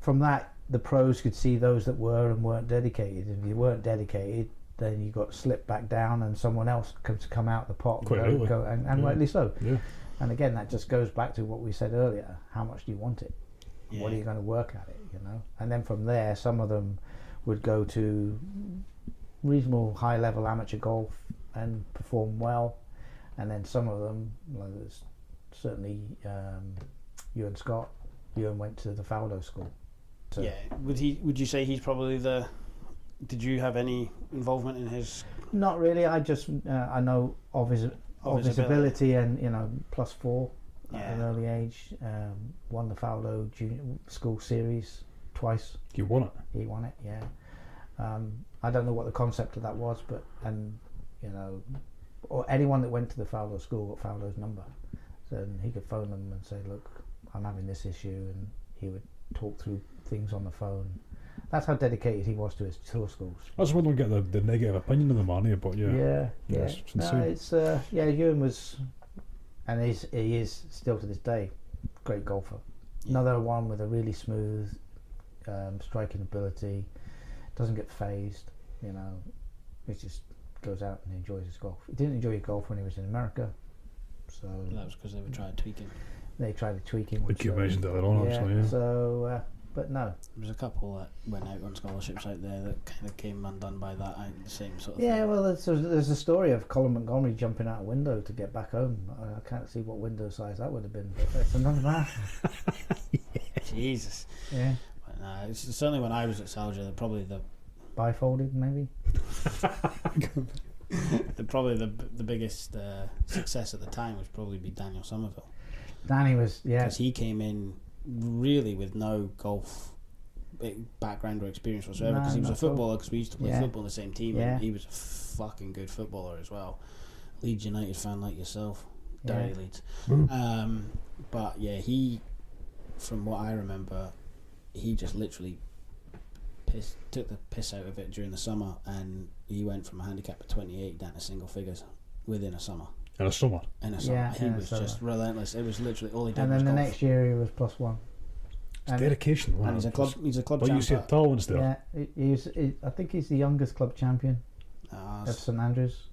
S3: from that the pros could see those that were and weren't dedicated. If you weren't dedicated, then you got slipped back down, and someone else comes to come out the pot and
S1: Quite
S3: go,
S1: rightly.
S3: go and, and
S1: Yeah.
S3: rightly so.
S1: Yeah.
S3: And again, that just goes back to what we said earlier. How much do you want it?
S2: Yeah.
S3: What are you going to work at it? You know. And then from there, some of them would go to reasonable high level amateur golf and perform well, and then some of them, like there's certainly um, Ewan Scott. Ewan went to the Faldo school. So
S2: Yeah. Would he? Would you say he's probably the? Did you have any involvement in his?
S3: Not really. I just uh, I know of his of,
S2: his
S3: his ability and you know plus four at an early age. Um, won the Faldo junior school series twice.
S1: You won it.
S3: He won it. Yeah. Um, I don't know what the concept of that was, but and you know, or anyone that went to the Faldo school got Faldo's number, so then he could phone them and say, "Look, I'm having this issue," and he would talk through things on the phone. That's how dedicated he was to his tour schools.
S1: I just want to get the, the negative opinion of the here, but yeah.
S3: Yeah,
S1: Yeah,
S3: yeah.
S1: it's
S3: no, it's uh, yeah. Ewan was, and he's, he is still to this day, great golfer. Another one with a really smooth um, striking ability, doesn't get phased. You know, he just goes out and enjoys his golf. He didn't enjoy his golf when he was in America, so
S2: That was because they were trying to tweak him.
S3: they tried to tweak him.
S1: Like
S3: which,
S1: you
S3: uh,
S1: mentioned earlier on,
S3: yeah,
S1: actually, yeah.
S3: So, uh, but no,
S2: There was a couple that went out on scholarships out there that kind of came undone by that. The same sort of
S3: Yeah,
S2: thing.
S3: well, there's, there's a story of Colin Montgomerie jumping out a window to get back home. I, I can't see what window size that would have been, but it's another matter.
S2: Jesus.
S3: Yeah,
S2: But, nah, it's, certainly when I was at Salger, probably the,
S3: bifolded maybe.
S2: the probably the the biggest uh, success at the time was probably be Daniel Somerville
S3: Danny was yeah,
S2: because he came in really with no golf eh, background or experience whatsoever because
S3: No,
S2: he was a
S3: not at all.
S2: footballer because we used to play
S3: Yeah.
S2: football in the same team
S3: Yeah.
S2: and he was a fucking good footballer as well. Leeds United fan like yourself,
S3: Yeah.
S2: Leeds.
S1: Mm.
S2: Um, but yeah, he, from what I remember, he just literally piss, took the piss out of it during the summer, and he went from a handicap of twenty eight down to single figures within a summer.
S1: In a summer.
S2: In a summer,
S3: Yeah,
S2: he was
S3: summer.
S2: just relentless. It was literally all he did
S3: and
S2: was
S3: then the
S2: golf.
S3: next year he was plus one.
S1: It's
S3: And-
S1: dedication, man.
S2: and he's a club. He's a club
S1: But you
S2: champion.
S1: said talents there.
S3: Yeah, he, he's. He, I think he's the youngest club champion
S2: Ah,
S3: of St Andrews.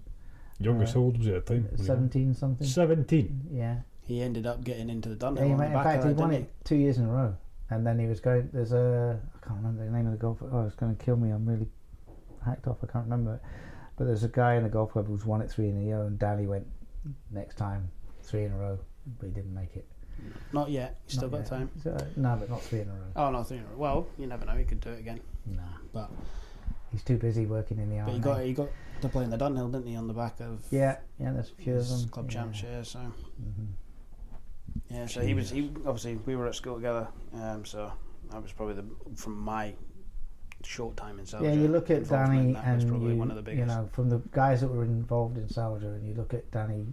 S1: Youngest
S3: Uh,
S1: how old was he at the time? when he won?
S3: Seventeen something.
S1: 17.
S3: Yeah.
S2: he ended up getting into the
S3: Yeah, he
S2: on
S3: ma-
S2: the
S3: in fact,
S2: of
S3: he won
S2: didn't
S3: it two years in a row, and then he was going. There's a I can't remember the name of the golf. Oh, it's going to kill me. I'm really hacked off. I can't remember it. But there's a guy in the golf club who's won it three in a row, and Danny went next time three in a row, but he didn't make it.
S2: Not yet. He's still got time.
S3: So, no, but not three in a row.
S2: Oh not three. in a row. Well, you never know. He could do it again.
S3: Nah,
S2: But
S3: he's too busy working in the
S2: but
S3: army.
S2: he got he got to play in the Dunhill, didn't he? On the back of
S3: yeah, yeah. There's a few of them.
S2: club
S3: yeah.
S2: champs, yeah. So
S3: hmm
S2: yeah, so he was he obviously we were at school together. Um, so that was probably the from my short time in Salger.
S3: Yeah, you look at Danny,
S2: that
S3: and
S2: probably
S3: you,
S2: one of the
S3: you know, from the guys that were involved in Salger, and you look at Danny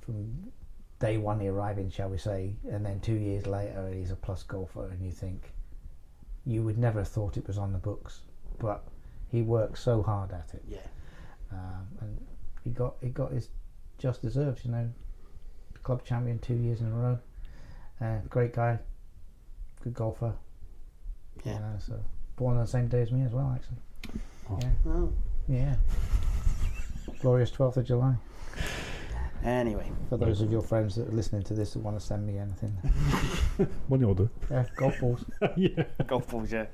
S3: from day one he arriving, shall we say, and then two years later he's a plus golfer, and you think you would never have thought it was on the books, but he worked so hard at it,
S2: Yeah.
S3: um, and he got he got his just deserves. You know, club champion two years in a row. Uh, great guy, good golfer.
S2: Yeah.
S3: You know, so born on the same day as me as well, actually.
S1: Oh.
S3: Yeah,
S2: Well,
S3: yeah. Glorious twelfth of July.
S2: anyway,
S3: For those of your friends that are listening to this that want to send me anything,
S1: What do you all do?
S3: yeah, golf balls,
S1: yeah.
S2: golf balls. Yeah.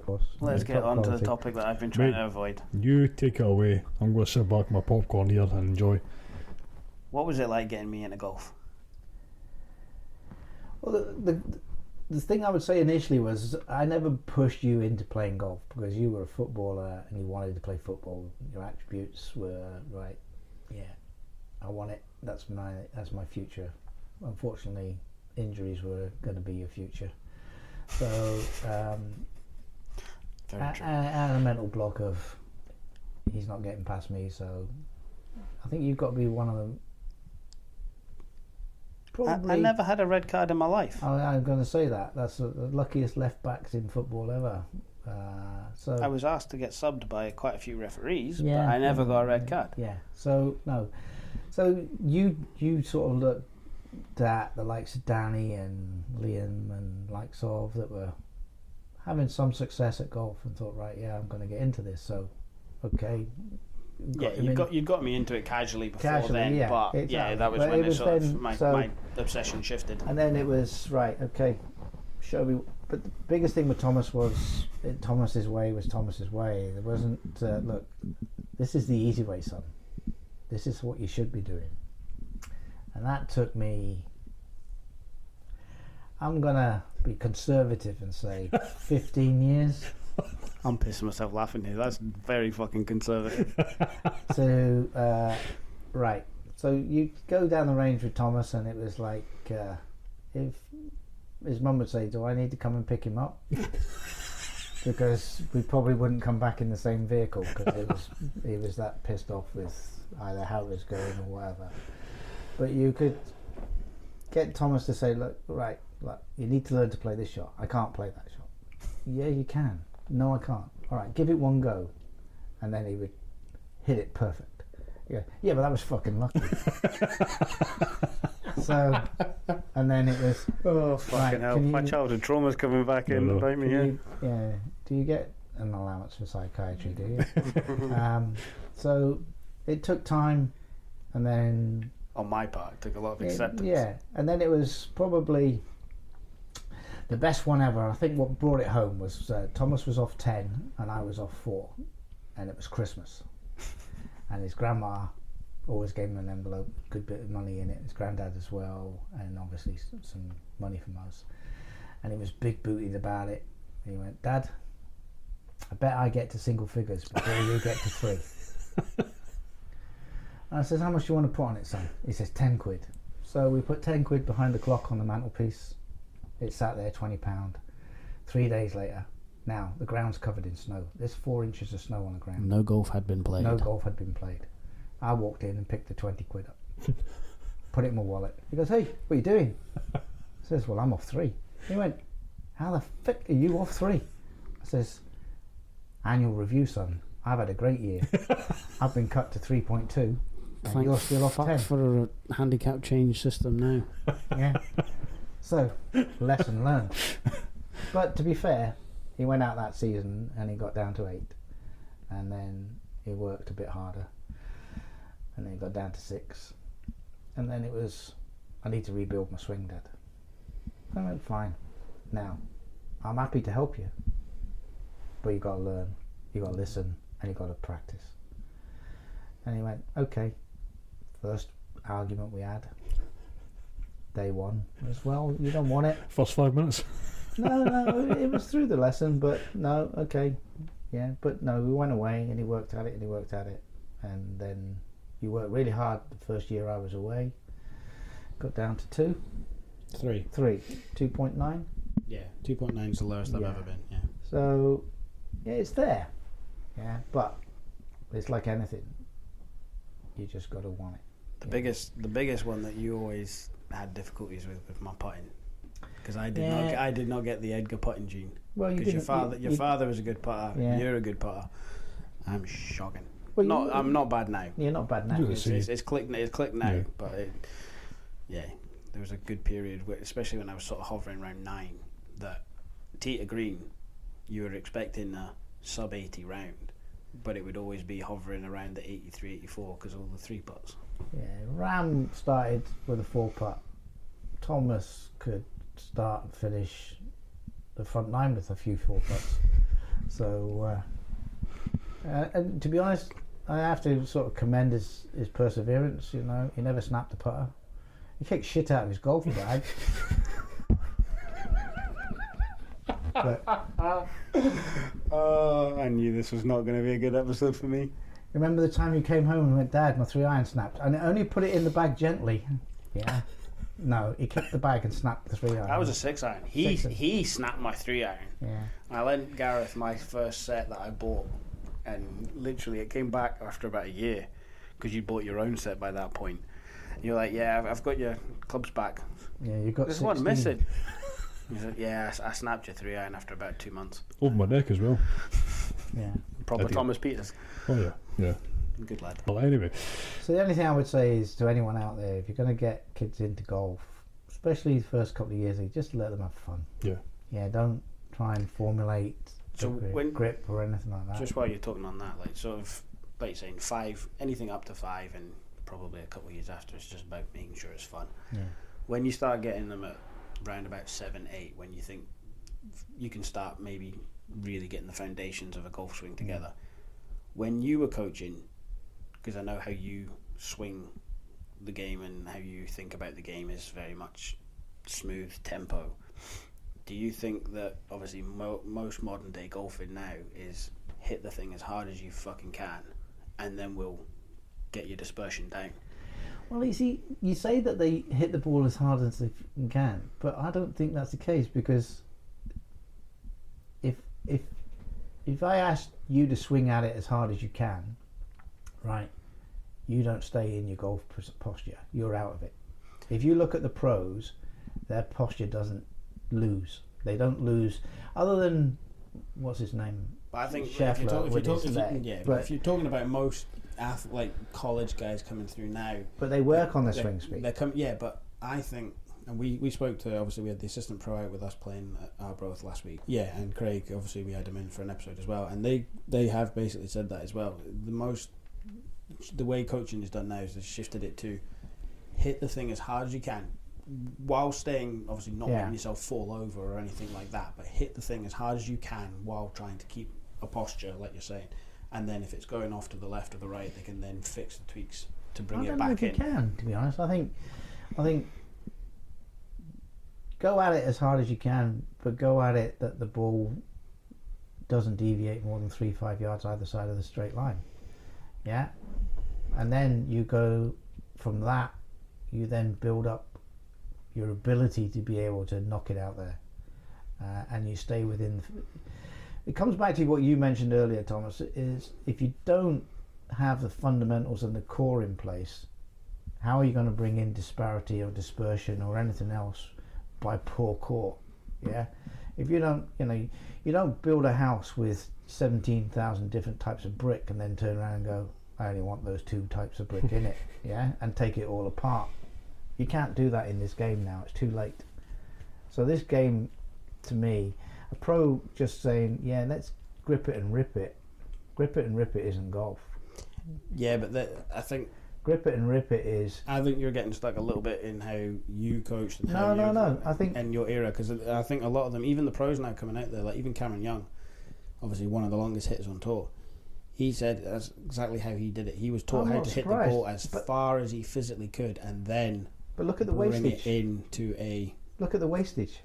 S3: of course.
S2: Let's
S3: Yeah,
S2: get
S3: top
S2: on to the topic that I've been trying
S1: Mate.
S2: to avoid.
S1: You take it away. I'm going to sit back my popcorn here and enjoy.
S2: What was it like getting me into golf?
S3: Well, the, the the thing I would say initially was I never pushed you into playing golf because you were a footballer and you wanted to play football. Your attributes were right. Yeah, I want it. That's my that's my future. Unfortunately, injuries were going to be your future. So um,
S2: Very
S3: I,
S2: true.
S3: I had a mental block of he's not getting past me. So I think you've got to be one of them.
S2: I,
S3: Probably.
S2: I never had a red card in my life.
S3: I, I'm going to say that. That's the the luckiest left backs in football ever. Uh, so
S2: I was asked to get subbed by quite a few referees,
S3: Yeah.
S2: but I never got a red card.
S3: yeah. So no. So you you sort of looked at the likes of Danny and Liam and likes of that were having some success at golf and thought, right, yeah, I'm going to get into this. So okay.
S2: Yeah, you got you got me into it casually before
S3: Casually,
S2: then,
S3: yeah,
S2: but yeah, that was
S3: But
S2: when
S3: it
S2: it
S3: was
S2: sort of my,
S3: so-
S2: my obsession shifted.
S3: And then it was right, okay, show me. But the biggest thing with Thomas was it, Thomas's way was Thomas's way. There wasn't uh, look. This is the easy way, son. This is what you should be doing. And that took me. I'm gonna be conservative and say 15 years.
S2: I'm pissing myself laughing here. That's very fucking conservative.
S3: So uh, right, so you go down the range with Thomas, and it was like uh, if his mum would say, "Do I need to come and pick him up?" because we probably wouldn't come back in the same vehicle because it was he was that pissed off with either how it was going or whatever. But you could get Thomas to say, "Look, right, look, you need to learn to play this shot. I can't play that shot." Yeah, you can. No, I can't. All right, give it one go, and then he would hit it perfect. Yeah, yeah, but that was fucking lucky. so, and then it was
S2: oh
S3: fucking hell. can
S2: My
S3: you-
S2: childhood trauma's coming back
S1: in to
S2: bite
S3: Do you, yeah. Do you get an allowance for psychiatry? Do you? um, so it took time, and then
S2: On my part, it took a lot of
S3: it-
S2: acceptance.
S3: yeah, and then it was probably the best one ever. I think what brought it home was uh, Thomas was off ten and I was off four, and it was Christmas, and his grandma always gave him an envelope, good bit of money in it. His granddad as well, and obviously some money from us. And he was big booted about it. He went, Dad, I bet I get to single figures before you get to three. and I says, How much do you want to put on it, son? He says, 10 quid. So we put 10 quid behind the clock on the mantelpiece. It sat there, £20. Three days later, now the ground's covered in snow. There's four inches of snow on the ground.
S2: No golf had been played.
S3: No golf had been played. I walked in and picked the 20 quid up, put it in my wallet. He goes, Hey, what are you doing? I says, Well, I'm off three. He went, How the fuck are you off three? I says, Annual review, son. I've had a great year. I've been cut to 3.2, and
S2: Thank
S3: you're still off
S2: fuck
S3: 10.
S2: for a handicap change system now.
S3: Yeah. So, lesson learned. But to be fair, he went out that season and he got down to eight. And then he worked a bit harder. And then he got down to six. And then it was, I need to rebuild my swing, Dad. I went, fine. Now, I'm happy to help you. But you got to learn, you got to listen, and you got to practice. And he went, okay. First argument we had, day one, as well, you don't want it
S1: First five minutes.
S3: no, no, it was through the lesson, but no, okay, yeah, but no, we went away and he worked at it and he worked at it, and then you worked really hard the first year I was away. Got down to two,
S2: Three.
S3: three, two point nine.
S2: Yeah, two point nine is the lowest I've
S3: Yeah.
S2: ever been. Yeah.
S3: So, yeah, it's there, yeah, but it's like anything. You just got to want it.
S2: The
S3: Yeah.
S2: biggest, the biggest one that you always had difficulties with was my putting, because I did not,
S3: Yeah.
S2: get, I did not get the Edgar putting gene.
S3: Well, you
S2: Because your father,
S3: you-
S2: your
S3: you-
S2: father was a good putter.
S3: Yeah.
S2: You're a good putter. I'm shocking.
S3: Well,
S2: not,
S3: you-
S2: I'm not bad now.
S3: You're not bad now.
S2: It's, it's, it's clicked. It's clicked now,
S1: Yeah.
S2: but it, yeah, there was a good period, where, especially when I was sort of hovering around nine, that tee to green, you were expecting a sub eighty round, but it would always be hovering around the 83, 84 because all the three putts.
S3: Yeah, Ram started with a four putt. Thomas could start and finish the front nine with a few four putts. So, uh, uh, and to be honest, I have to sort of commend his, his perseverance. You know, he never snapped a putter. He kicked shit out of his golf bag. but
S2: Oh, I knew this was not going to be a good episode for me.
S3: Remember the time you came home and went, Dad, my three iron snapped, and I only put it in the bag gently. Yeah. No, he kicked the bag and snapped the three iron.
S2: That was a six iron. He
S3: Six iron.
S2: he snapped my three iron.
S3: yeah.
S2: I lent Gareth my first set that I bought, and literally it came back after about a year because you bought your own set by that point. You're like, yeah, I've- I've got your clubs back.
S3: Yeah, you got
S2: There's one missing. He said, yeah, I s- I, snapped your three iron after about two months.
S1: Over my neck as well.
S3: Yeah.
S2: Proper
S1: Did?
S2: Thomas Peters.
S1: Oh yeah, yeah.
S2: Good lad.
S1: Well, anyway,
S3: So the only thing I would say is to anyone out there, if you're going to get kids into golf, especially the first couple of years, just let them have fun.
S1: Yeah.
S3: Yeah, don't try and formulate
S2: So
S3: grip,
S2: when-
S3: grip or anything like that.
S2: Just while you're talking on that, like sort of, like you're saying, five, anything up to five, and probably a couple of years after, it's just about making sure it's fun.
S3: yeah.
S2: when you start getting them at round about seven, eight, when you think you can start maybe really getting the foundations of a golf swing together. When you were coaching, because I know how you swing the game and how you think about the game is very much smooth tempo. Do you think that obviously mo- most modern day golfing now is hit the thing as hard as you fucking can, and then we'll get your dispersion down?
S3: Well, you see, you say that they hit the ball as hard as they can, but I don't think that's the case because if if if I asked you to swing at it as hard as you can, right, you don't stay in your golf posture. You're out of it. If you look at the pros, their posture doesn't lose. They don't lose, other than what's his name?
S2: But I think if
S3: Scheffler
S2: you're, talk, if, you're talk, if, you, yeah, but
S3: but-
S2: if you're talking about most ath- like college guys coming through now,
S3: But they work on their swing speed.
S2: They come, yeah, but I think, and we, we spoke to obviously we had the assistant pro out with us playing at Arbroath last week. Yeah, and Craig obviously we had him in for an episode as well, and they they have basically said that as well. The most the way coaching is done now is they've shifted it to hit the thing as hard as you can. While staying, obviously, not
S3: Yeah.
S2: letting yourself fall over or anything like that, but hit the thing as hard as you can while trying to keep a posture, like you're saying. And then if it's going off to the left or the right, they can then fix the tweaks to bring
S3: I
S2: it back in.
S3: can, to be honest. I think, I think, go at it as hard as you can, but go at it that the ball doesn't deviate more than three, five yards either side of the straight line. Yeah, and then you go from that. You then build up your ability to be able to knock it out there, uh, and you stay within. It comes back to what you mentioned earlier, Thomas. Is if you don't have the fundamentals and the core in place, how are you going to bring in disparity or dispersion or anything else by poor court. Yeah, if you don't, you know, you don't build a house with seventeen thousand different types of brick and then turn around and go, I only want those two types of brick in it, yeah, and take it all apart. You can't do that in this game now. It's too late. So this game, to me, a pro just saying, yeah, let's grip it and rip it. Grip it and rip it isn't golf.
S2: Yeah, but the, I think
S3: Grip it and rip it is.
S2: I think you're getting stuck a little bit in how you coached. And
S3: No, no, no. I think
S2: In your era, because I think a lot of them, even the pros now coming out there, like even Cameron Young, obviously one of the longest hitters on tour. He said that's exactly how he did it. He was taught
S3: I'm
S2: how to hit the ball as
S3: but-
S2: far as he physically could, and then
S3: But look at the
S2: bring
S3: wastage.
S2: it into a
S3: Look at the wastage.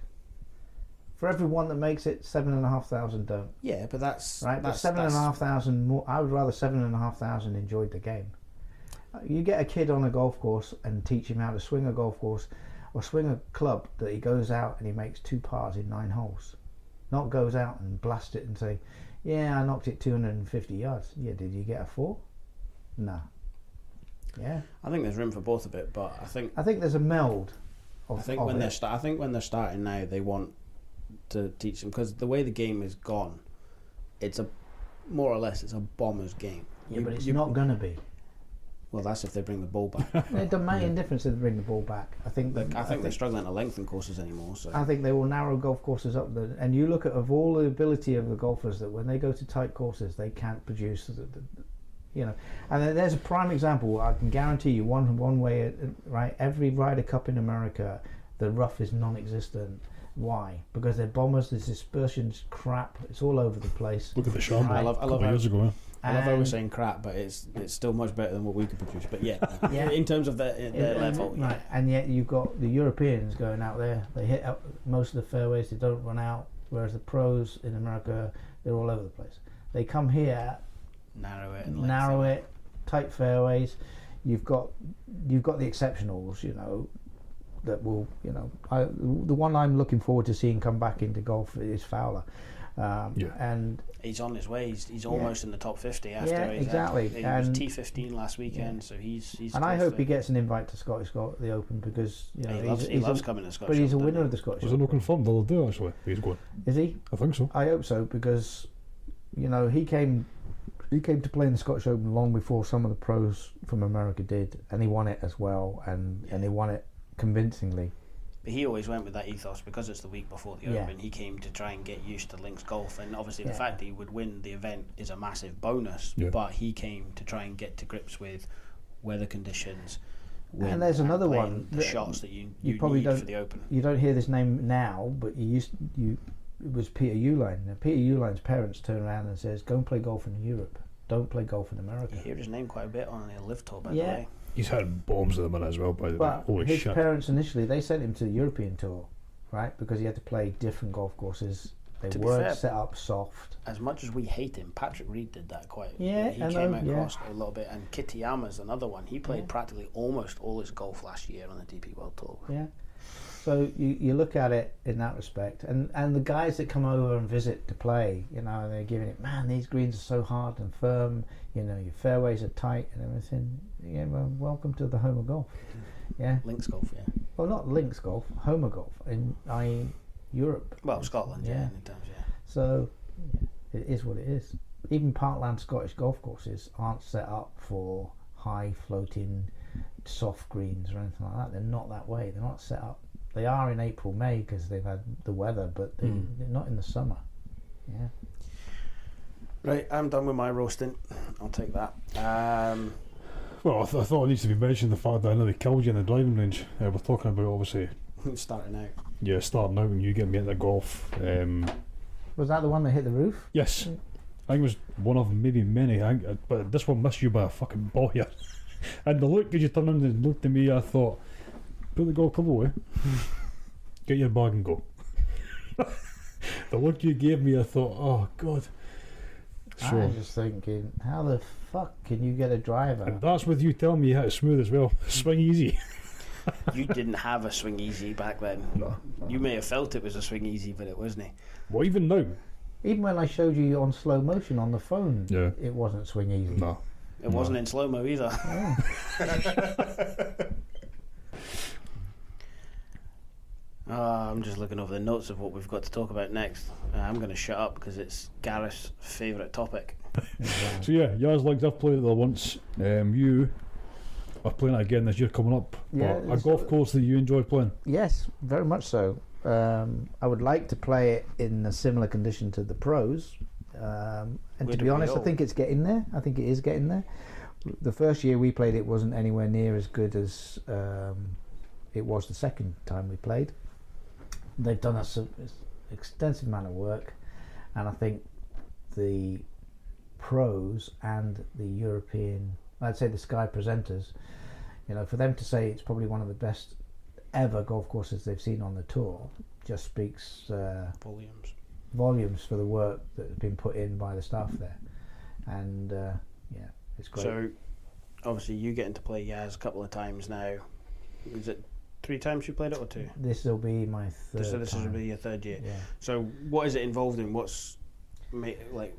S3: For everyone that makes it, seven and a half thousand don't.
S2: yeah. But that's
S3: Right, but
S2: That's,
S3: seven and a half thousand more. I would rather seven and a half thousand enjoyed the game. You get a kid on a golf course and teach him how to swing a golf course, or swing a club that he goes out and he makes two pars in nine holes, not goes out and blast it and say, "Yeah, I knocked it 250 yards." Yeah, did you get a four? No. Yeah,
S2: I think there's room for both of it, but I think
S3: I think there's a meld. Of,
S2: I think when
S3: it.
S2: they're start, I think when they're starting now, they want to teach them because the way the game is gone, it's a more or less, it's a bomber's game.
S3: Yeah,
S2: You-
S3: but it's
S2: you-
S3: not going to be.
S2: Well, that's if they bring the ball back.
S3: It doesn't make any difference if they bring the ball back. I think.
S2: Look,
S3: that-
S2: I think they're struggling to lengthen courses anymore. So
S3: I think they will narrow golf courses up. The, and you look at of all the ability of the golfers that when they go to tight courses, they can't produce. The, the, the- you know, and there's a prime example. I can guarantee you one one way. uh, Right, every Ryder Cup in America, the rough is non-existent. Why? Because they're bombers. The dispersion's crap. It's all over the place.
S1: Look at the shambles.
S2: I love- I
S1: a
S2: love
S1: couple of
S2: how-
S1: years ago. eh?
S2: I love how we're
S3: um,
S2: saying crap, but it's it's still much better than what we could produce. But yeah,
S3: Yeah.
S2: in terms of their, their
S3: Yeah,
S2: level, yeah.
S3: right? And yet you've got the Europeans going out there. They hit out most of the fairways. They don't run out. Whereas the pros in America, they're all over the place. They come here,
S2: narrow it
S3: narrow it, tight fairways. You've got you've got the exceptionals, you know, that will you know. I, the one I'm looking forward to seeing come back into golf is Fowler. Um,
S1: Yeah.
S3: And
S2: He's on his way. He's, he's
S3: Yeah.
S2: almost in the top fifty after
S3: Yeah,
S2: he's
S3: exactly.
S2: He
S3: And-
S2: was T fifteen last weekend, so he's he's.
S3: and I hope
S2: to
S3: he gets an invite to Scottish Golf, the Open because you know
S2: he
S3: he's,
S2: loves, he
S3: he's
S2: loves
S3: a,
S2: coming to Scotland.
S3: but he's a winner of the Scottish.
S1: Was it not
S3: Open.
S1: confirmed the other day, actually? He's going.
S3: Is he?
S1: I think so.
S3: I hope so because you know he came he came to play in the Scottish Open long before some of the pros from America did, and he won it as well, and and he won it convincingly.
S2: But he always went with that ethos because it's the week before the
S3: Yeah.
S2: Open. He came to try and get used to links golf, and obviously the fact that he would win the event is a massive bonus.
S1: Yeah.
S2: But he came to try and get to grips with weather conditions.
S3: And there's another
S2: playing
S3: one
S2: The
S3: that
S2: shots that you
S3: you
S2: you,
S3: probably
S2: need
S3: don't-
S2: for the Open.
S3: You don't hear this name now, but you used you it was Peter Uihlein. Now, Peter Uihlein's parents turn around and says, "Go and play golf in Europe. Don't play golf in America."
S2: You hear his name quite a bit on the LIV tour, by
S3: Yeah.
S2: the way.
S1: He's had bombs at the minute as well, by the way.
S3: But
S1: Holy
S3: his
S1: shit.
S3: parents initially they sent him to the European tour, right? Because he had to play different golf courses. They
S2: To be
S3: weren't
S2: fair-
S3: set up soft.
S2: As much as we hate him, Patrick Reed did that quite.
S3: Yeah,
S2: he
S3: I
S2: came
S3: know, yeah.
S2: across a little bit, and Kitayama's another one. He played
S3: Yeah.
S2: practically almost all his golf last year on the DP World Tour.
S3: Yeah. So you, you look at it in that respect, and, and the guys that come over and visit to play, you know, they're giving it, man, these greens are so hard and firm, you know, your fairways are tight and everything. Yeah, well, welcome to the home of golf. Yeah.
S2: Links golf, yeah.
S3: Well, not links golf, home of golf in i.e. Europe.
S2: Well, Scotland, yeah,
S3: Yeah.
S2: yeah.
S3: So yeah, it is what it is. Even Parkland Scottish golf courses aren't set up for high floating soft greens or anything like that. They're not that way. They're not set up. They are in April, May because they've had the weather, but they,
S1: Mm.
S3: they're not in the summer. Yeah.
S2: Right, I'm done with my roasting. I'll take that. Um,
S1: Well, I, th- I thought it needs to be mentioned the fact that I nearly killed you in the driving range. Uh, we're talking about obviously,
S2: starting out.
S1: yeah, starting out and you getting me into golf. Um,
S3: Was that the one that hit the roof?
S1: yes, I think it was one of maybe many. I think, uh, but this one missed you by a fucking ball here. and the look as you turned around and looked at me, I thought, put the golf club away, get your bag and go. the look you gave me, I thought, oh god.
S3: I was just thinking, how the fuck can you get a driver?
S1: and that's with you telling me you hit it smooth as well. Swing easy.
S2: You didn't have a swing easy back then.
S1: No.
S2: You may have felt it was a swing easy, but it wasn't.
S1: Well, even now,
S3: Even when I showed you on slow motion on the phone,
S1: Yeah.
S3: it wasn't swing easy.
S1: no.
S2: It wasn't in slow mo either. Oh. Uh, I'm just looking over the notes of what we've got to talk about next. Uh, I'm going to shut up because it's Gareth's favourite topic.
S1: So yeah, Yas Links, I've played it there once. Um, you are playing it again this year coming up.
S3: Yeah,
S1: But a golf course that you enjoy playing.
S3: Yes, very much so. Um, I would like to play it in a similar condition to the pros. Um, and
S2: Where
S3: to be honest, I think it's getting there. I think it is getting there. The first year we played it wasn't anywhere near as good as um, it was the second time we played. They've done a sub- extensive amount of work, and I think the pros and the European, I'd say the Sky presenters, you know, for them to say it's probably one of the best ever golf courses they've seen on the tour just speaks uh,
S2: Volumes.
S3: volumes for the work that has been put in by the staff there. And uh, yeah, it's great.
S2: So, obviously, you getting to play Yas a couple of times now. Is it three times you played it or two?
S3: this will be my third.
S2: so this
S3: time.
S2: will be your third year.
S3: Yeah.
S2: So, what is it involved in? What's like?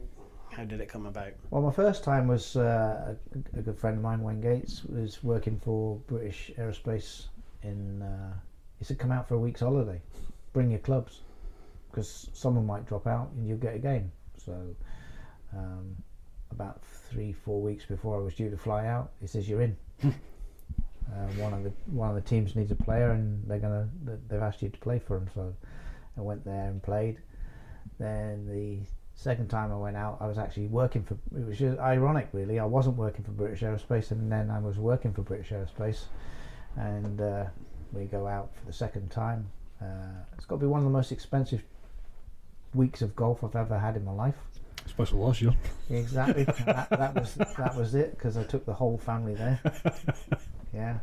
S2: How did it come about?
S3: Well, my first time was uh, a, a good friend of mine, Wayne Gates, was working for British Aerospace. In uh, he said, "Come out for a week's holiday, bring your clubs, because someone might drop out and you'll get a game." So um, about three, four weeks before I was due to fly out. He says, "You're in." uh, one of the one of the teams needs a player, and they're gonna they've asked you to play for them. So I went there and played. Then the second time I went out, I was actually working for. It was just ironic, really. I wasn't working for British Aerospace, and then I was working for British Aerospace, and uh, we go out for the second time. Uh, it's got to be one of the most expensive weeks of golf I've ever had in my life.
S1: Especially last year.
S3: Exactly. that, that was that was it because I took the whole family there. Yeah,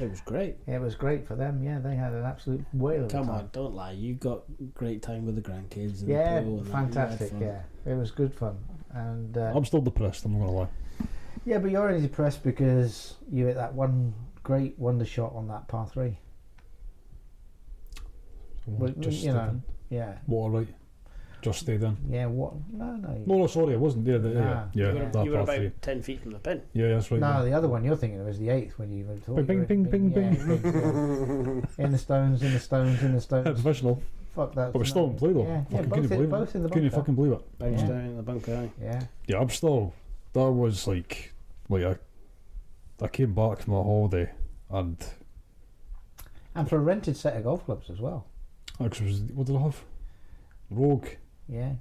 S4: It was great.
S3: it was great for them. Yeah, they had an absolute whale of a
S4: Come
S3: time.
S4: on, don't lie. You got great time with the grandkids. And
S3: Yeah,
S4: the pool and that. You had
S3: fantastic. Yeah, it was good fun. And uh,
S1: I'm still depressed, I'm not going to lie.
S3: yeah, but you're only depressed because you hit that one great wonder shot on that par three. Well,
S1: Just
S3: you know,
S1: stayed in.
S3: yeah,
S1: Water right. Just stayed in.
S3: yeah. What? No, no.
S1: No, no, sorry, I wasn't there. The,
S3: Nah.
S1: yeah, yeah,
S4: You were,
S1: that
S4: you were about
S1: three.
S4: 10 feet from the pin.
S1: Yeah, that's right.
S3: No,
S1: yeah.
S3: the other one you're thinking of is the eighth when you thought
S1: Bing,
S3: were
S1: bing, bing, bing,
S3: yeah, bing, yeah. in the stones, in the stones, in the
S1: Yeah,
S3: stones.
S1: professional.
S3: Fuck that.
S1: But we're still in play though.
S3: Yeah, yeah, both,
S1: couldn't
S3: in,
S1: believe
S3: both
S1: it.
S3: in the
S1: Couldn't you fucking believe it?
S4: Bounced
S3: Yeah.
S4: down in the bunker.
S3: Yeah,
S1: Yeah, I'm still. That was like, like I, I came back from a holiday and
S3: and for a rented set of golf clubs as well.
S1: actually what did I have? Rogue,
S3: Yeah,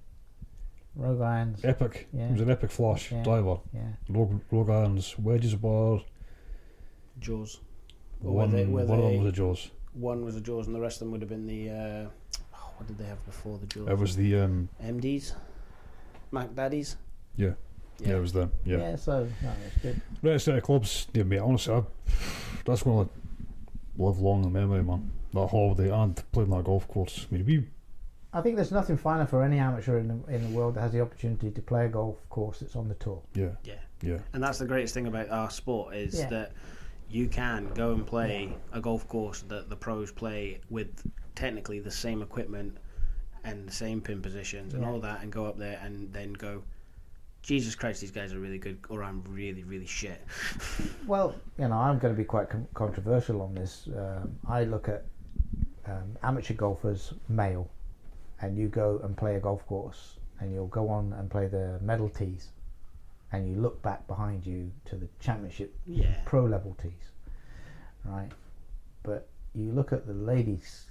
S3: Rogue irons.
S1: epic.
S3: Yeah.
S1: It was an epic flash
S3: Yeah.
S1: driver.
S3: Yeah,
S1: Rogue, Rogue irons, wedges bar.
S4: Jaws. Or
S1: One,
S4: were they- were
S1: one of them was a Jaws.
S4: One was a Jaws, and the rest of them would have been the. Uh, oh, what did they have before the Jaws?
S1: It was the um,
S4: MDs? Mack Daddies?
S1: yeah, yeah, it was them.
S3: yeah.
S1: Yeah,
S3: so no, it's good.
S1: right set of clubs. Yeah, mate. Honestly, I, that's gonna live long in memory, man. That holiday and playing that golf course. I mean, we
S3: I think there's nothing finer for any amateur in the, in the world that has the opportunity to play a golf course that's on the tour.
S1: yeah,
S4: Yeah.
S1: yeah,
S2: And that's the greatest thing about our sport is
S3: Yeah.
S2: that you can go and play a golf course that the pros play with technically the same equipment and the same pin positions and
S3: Yeah.
S2: all that, and go up there and then go, Jesus Christ, these guys are really good, or I'm really, really shit.
S3: Well, you know, I'm going to be quite con- controversial on this. Um, I look at um, amateur golfers, male, and you go and play a golf course, and you'll go on and play the medal tees, and you look back behind you to the championship
S2: Yeah.
S3: pro level tees, right? But you look at the ladies,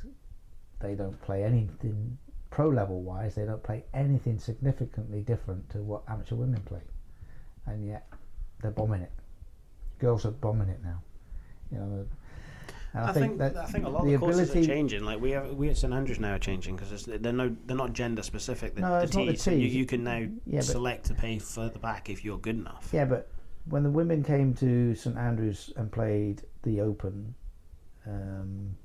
S3: they don't play anything pro level wise, they don't play anything significantly different to what amateur women play. And yet they're bombing it. Girls are bombing it now. You know, and
S2: I, think,
S3: that
S2: I think a lot
S3: the
S2: of the courses
S3: ability
S2: are changing. Like we have, we at St Andrews now are changing because they're no, they're not gender specific. The,
S3: No,
S2: the
S3: it's not the
S2: tees, you, you can now
S3: Yeah, but-
S2: select to pay further back if you're good enough.
S3: Yeah, but when the women came to St Andrews and played the Open, um,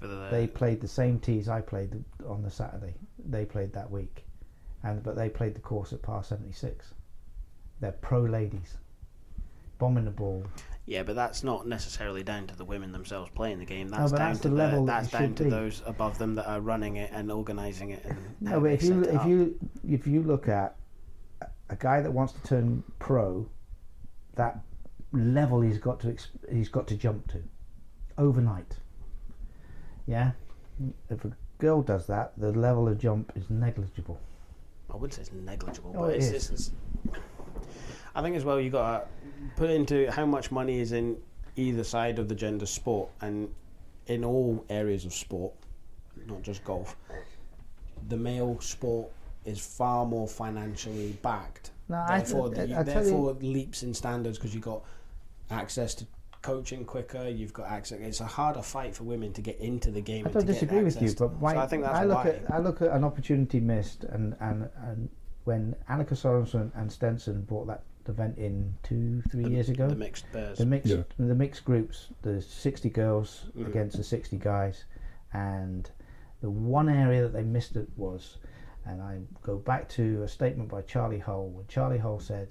S2: For the,
S3: they played the same tees I played on the Saturday. They played that week, and but they played the course at par seventy six. They're pro ladies, bombing the ball.
S2: Yeah, but that's not necessarily down to the women themselves playing the game. That's
S3: but
S2: down
S3: that's
S2: to
S3: the level that
S2: that's down to
S3: be.
S2: those above them that are running it and organising it. And
S3: No, but if you if you if you look at a guy that wants to turn pro, that level he's got to he's got to jump to overnight. Yeah, if a girl does that, the level of jump is negligible.
S2: I wouldn't say it's negligible,
S3: Oh,
S2: but
S3: it
S2: it's,
S3: is.
S2: it's, it's. I think as well you got to put into how much money is in either side of the gender sport, and in all areas of sport, not just golf. The male sport is far more financially backed.
S3: No,
S2: therefore,
S3: I, I tell
S2: therefore
S3: you,
S2: leaps in standards because you've got access to coaching quicker. You've got access. It's a harder fight for women to get into the game.
S3: I don't disagree with you, but why,
S2: so I think that's
S3: I look
S2: why.
S3: at I look at an opportunity missed, and and, and when Annika Sorenstam and Stenson brought that event in two three
S2: the,
S3: years ago,
S2: the mixed pairs.
S3: the mixed
S1: Yeah.
S3: the mixed groups, the sixty girls
S2: Mhm.
S3: against the sixty guys, and the one area that they missed it was, and I go back to a statement by Charley Hull when Charley Hull said,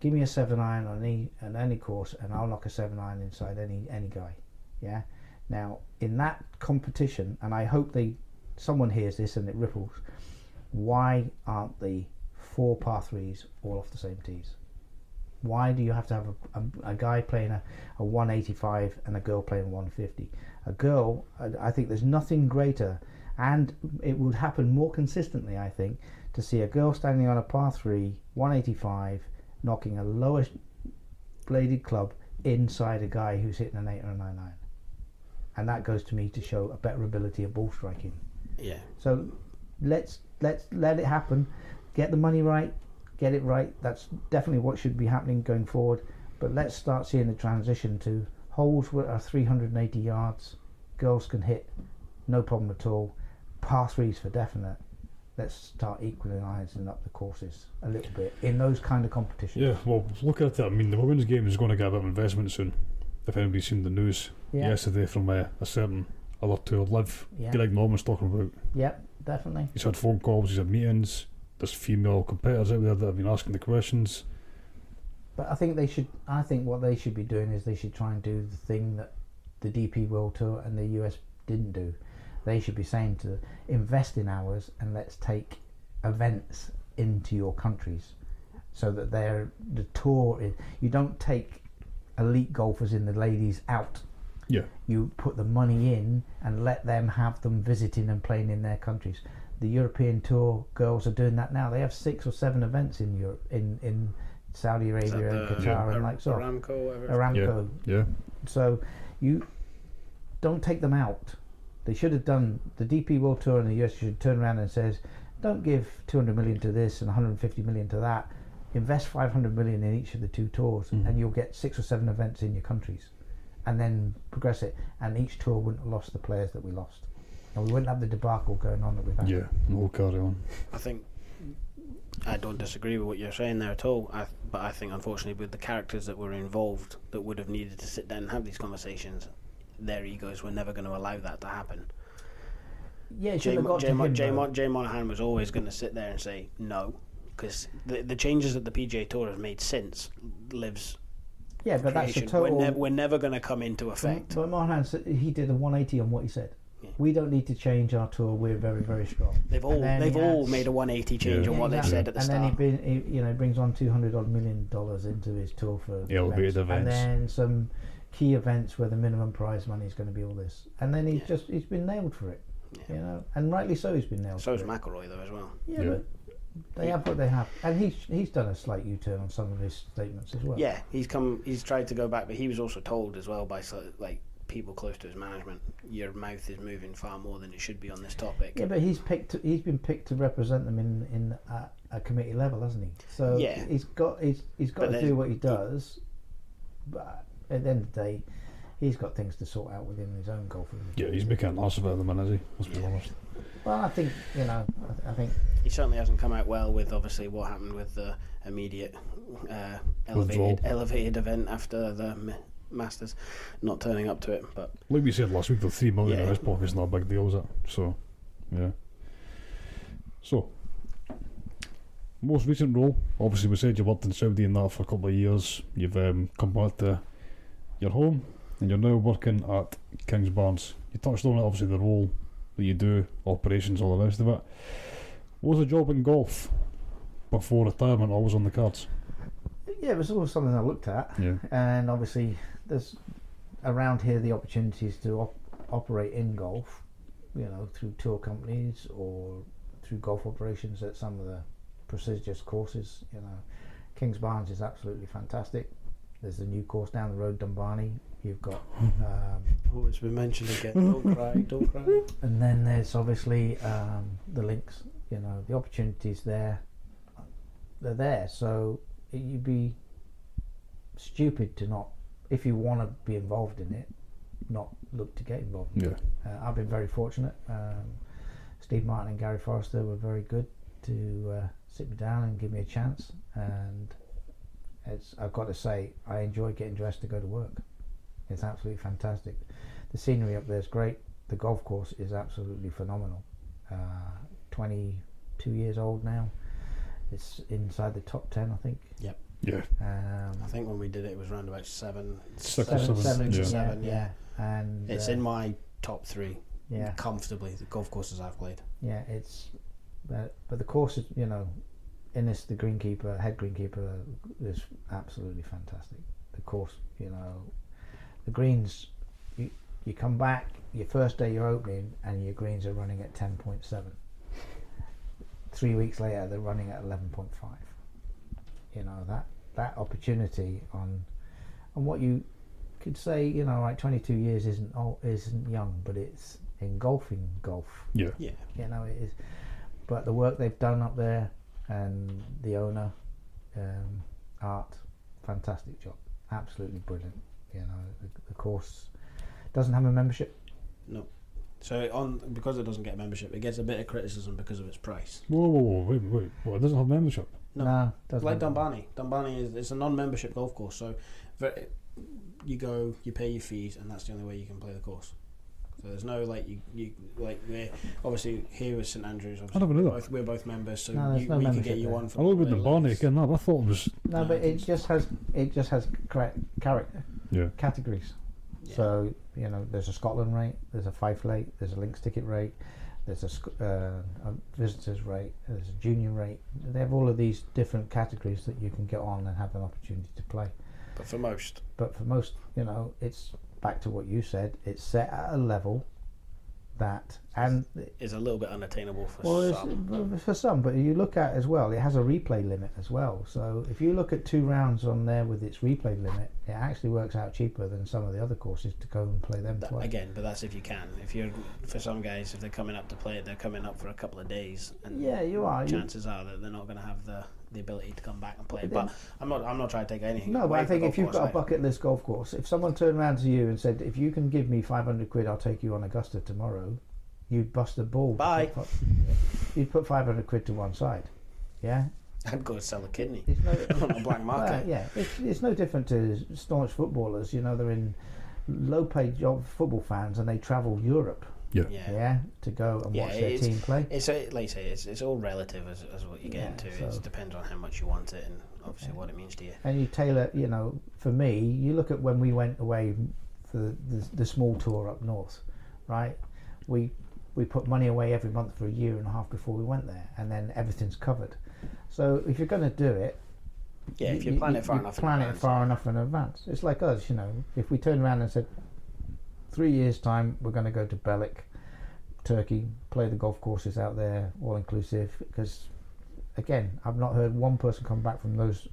S3: "Give me a seven iron on any on any course, and I'll knock a seven iron inside any any guy." Yeah. Now in that competition, and I hope they someone hears this and it ripples. Why aren't the four par threes all off the same tees? Why do you have to have a, a, a guy playing a, a 185 and a girl playing 150? A girl, I, I think there's nothing greater. And it would happen more consistently, I think, to see a girl standing on a par three, 185, knocking a lower bladed club inside a guy who's hitting an 8 or a 9 iron. And that goes to me to show a better ability of ball striking.
S2: Yeah.
S3: So let's let's let it happen. Get the money right, get it right. That's definitely what should be happening going forward. But let's start seeing the transition to holes that are 380 yards. Girls can hit, no problem at all. Par threes for definite. Let's start equalising up the courses a little bit in those kind of competitions.
S1: Yeah, well, look at it. I mean, the women's game is going to get a bit of investment soon. If anybody's seen the news
S3: yeah,
S1: yesterday from uh, a certain other tour, LIV,
S3: yeah,
S1: Greg Norman's talking about.
S3: yeah, definitely.
S1: He's had phone calls, he's had meetings. There's female competitors out there that have been asking the questions.
S3: But I think they should. I think what they should be doing is they should try and do the thing that the DP World Tour and the US didn't do. They should be saying to invest in ours and let's take events into your countries, so that they're the tour. Is, you don't take elite golfers in the ladies out.
S1: Yeah.
S3: You put the money in and let them have them visiting and playing in their countries. The European Tour girls are doing that now. They have six or seven events in Europe, in in Saudi Arabia and
S2: the-
S3: Qatar and
S2: Ar-
S3: like so.
S2: Aramco.
S3: Aramco.
S1: Yeah,
S3: So you don't take them out. They should have done the DP World Tour and the US should turn around and says, don't give 200 million to this and 150 million to that. Invest 500 million in each of the two tours,
S1: Mhm.
S3: and you'll get six or seven events in your countries, and then progress it. And each tour wouldn't have lost the players that we lost, and we wouldn't have the debacle going on that we've had.
S1: yeah, we'll carry on.
S2: I think I don't disagree with what you're saying there at all. I, but I think, unfortunately, with the characters that were involved that would have needed to sit down and have these conversations, their egos were never going to allow that to happen.
S3: Yeah, it should
S2: Jay,
S3: have
S2: Jay,
S3: to
S2: Jay,
S3: though.
S2: Jay Monahan was always going to sit there and say no, because the the changes that the PGA Tour has made since lives.
S3: yeah, but that's a
S2: creation
S3: total.
S2: We're, nev- we're never going to come into effect.
S3: But Mohan said he did a 180 on what he said.
S2: Yeah.
S3: We don't need to change our tour. We're very, very strong.
S2: They've all they've all
S3: adds-
S2: made a 180 change
S1: Yeah.
S2: on what they
S3: exactly.
S2: said at the
S3: and
S2: start.
S3: And then he, bring, he, you know, brings on 200 odd million dollars into his tour for
S1: Yeah, elevated
S3: and
S1: events.
S3: then some key events where the minimum prize money is going to be all this, and then he's
S2: Yeah.
S3: just he's been nailed for it,
S2: Yeah.
S3: you know, and rightly so. He's been nailed.
S2: so is
S3: for it.
S2: McIlroy though as well.
S3: Yeah,
S1: Yeah.
S3: but they have what they have, and he's he's done a slight U-turn on some of his statements as well.
S2: Yeah, he's come. He's tried to go back, but he was also told as well by so, like people close to his management, your mouth is moving far more than it should be on this topic.
S3: Yeah, but he's picked. He's been picked to represent them in in a, a committee level, hasn't he? So
S2: Yeah.
S3: he's got he's he's got
S2: But
S3: to do what he does. But at the end of the day, he's got things to sort out within his own golf.
S1: Yeah, he's making an ass of it at the minute, is he? Let's be honest.
S3: Well, I think you know. I, I think
S2: He certainly hasn't come out well with obviously what happened with the immediate uh,
S1: Withdrawal.
S2: elevated elevated event after the M- Masters, not turning up to it. But
S1: Like we said last week, the three million
S2: Yeah.
S1: in his pocket's not a big deal, is it? So, yeah. So, most recent role, obviously, we said you worked in Saudi and that for a couple of years. You've um, come back to your home, and you're now working at Kingsbarns. You touched on it, obviously, the role that you do, operations, all the rest of it. What was a job in golf before retirement always on the cards?
S3: yeah, it was always something I looked at,
S1: Yeah.
S3: and obviously there's around here the opportunities to op- operate in golf, you know, through tour companies or through golf operations at some of the prestigious courses. You know, Kingsbarns is absolutely fantastic. There's a new course down the road, Dumbarnie. You've got, um,
S2: oh, it's been mentioned again. Don't cry, don't cry.
S3: and then there's obviously um, the links. You know, the opportunities there. They're there, so you'd be stupid to not, if you want to be involved in it, not look to get involved.
S1: Yeah.
S3: Uh, I've been very fortunate. Um, Steve Martin and Gary Forrester were very good to uh, sit me down and give me a chance. And it's, I've got to say, I enjoy getting dressed to go to work. It's absolutely fantastic. The scenery up there is great. The golf course is absolutely phenomenal. Uh, 22 years old now. It's inside the top 10, I think.
S1: Yeah.
S3: Um,
S2: I think when we did it, it was around about seven.
S1: Six or
S3: seven,
S1: seven,
S3: seven,
S1: yeah.
S3: yeah,
S2: Seven,
S3: yeah. And
S2: It's
S3: uh,
S2: in my top three
S3: yeah.
S2: comfortably. The golf courses I've played.
S3: Yeah, it's but but the course is you know, Innes the greenkeeper, head greenkeeper is absolutely fantastic. The course, you know, the greens, you, You come back, your first day you're opening, and your greens are running at 10.7. Three weeks later, they're running at 11.5. You know that that opportunity on on what you could say, you know, like 22 years isn't old, isn't young, but it's engulfing golf.
S1: Yeah.
S2: Yeah.
S3: You know, it is. But the work they've done up there and the owner, um, Art, fantastic job. Absolutely brilliant. You know, the, the course doesn't have a membership. No.
S2: So on because it doesn't get a membership, it gets a bit of criticism because of its price.
S1: Whoa, whoa, whoa, wait, wait. What, it doesn't have membership?
S2: No.
S3: No, doesn't
S2: like
S3: have-
S2: Dumbarnie. Dumbarnie is it's a non-membership golf course, so you go, you pay your fees, and that's the only way you can play the course. So there's no like you, you like we're obviously here with St Andrews. Obviously,
S1: never knew
S2: we're both, we're both members, so
S3: No,
S2: you,
S3: no
S2: we
S3: can
S2: get you
S3: there.
S2: on. For
S1: I love with the
S2: way
S1: Barney
S2: less.
S1: again. I thought it was.
S3: No, but it just has it just has correct character
S1: Yeah.
S3: categories.
S2: Yeah.
S3: So you know, there's a Scotland rate, there's a Fife rate, there's a links ticket rate, there's a, uh, a visitors rate, there's a junior rate. They have all of these different categories that you can get on and have an opportunity to play.
S2: but for most,
S3: But for most, you know, it's back to what you said. It's set at a level that, and
S2: is a little bit unattainable for
S3: well,
S2: some.
S3: for some, but you look at as well, it has a replay limit as well. So if you look at two rounds on there with its replay limit, it actually works out cheaper than some of the other courses to go and play them
S2: That,
S3: twice.
S2: again, but that's if you can. If you're for some guys, if they're coming up to play it, they're coming up for a couple of days, and
S3: Yeah, you are. You-
S2: chances are that they're not going to have the, the ability to come back and play.
S3: But
S2: I'm not I'm not trying to take anything.
S3: No, but I think if you've got a bucket list golf course, if someone turned around to you and said, "If you can give me 500 quid, I'll take you on Augusta tomorrow," you'd bust a ball.
S2: Bye.
S3: put You'd put 500 quid to one side. Yeah,
S2: I'd go and sell a kidney
S3: it's no.
S2: on a black market.
S3: Well, yeah, it's, it's no different to staunch footballers. You know, they're in low-paid job football fans and they travel Europe.
S1: Yeah.
S2: Yeah.
S3: Yeah, to go and
S2: Yeah,
S3: watch their
S2: it's-
S3: team play.
S2: It's a, like you say, it's, it's all relative as, as what you get
S3: Yeah,
S2: into.
S3: so-
S2: It depends on how much you want it and obviously what it means to you.
S3: And you tailor, you know, for me, you look at when we went away for the, the, the small tour up north, right? We we put money away every month for a year and a half before we went there, and then everything's covered. So if you're going to do it,
S2: Yeah, if you plan it far enough, in
S3: plan it
S2: advance,
S3: far enough in advance. It's like us, you know. If we turned around and said, three years time, we're going to go to Belek, Turkey, play the golf courses out there, all inclusive. Because, again, I've not heard one person come back from those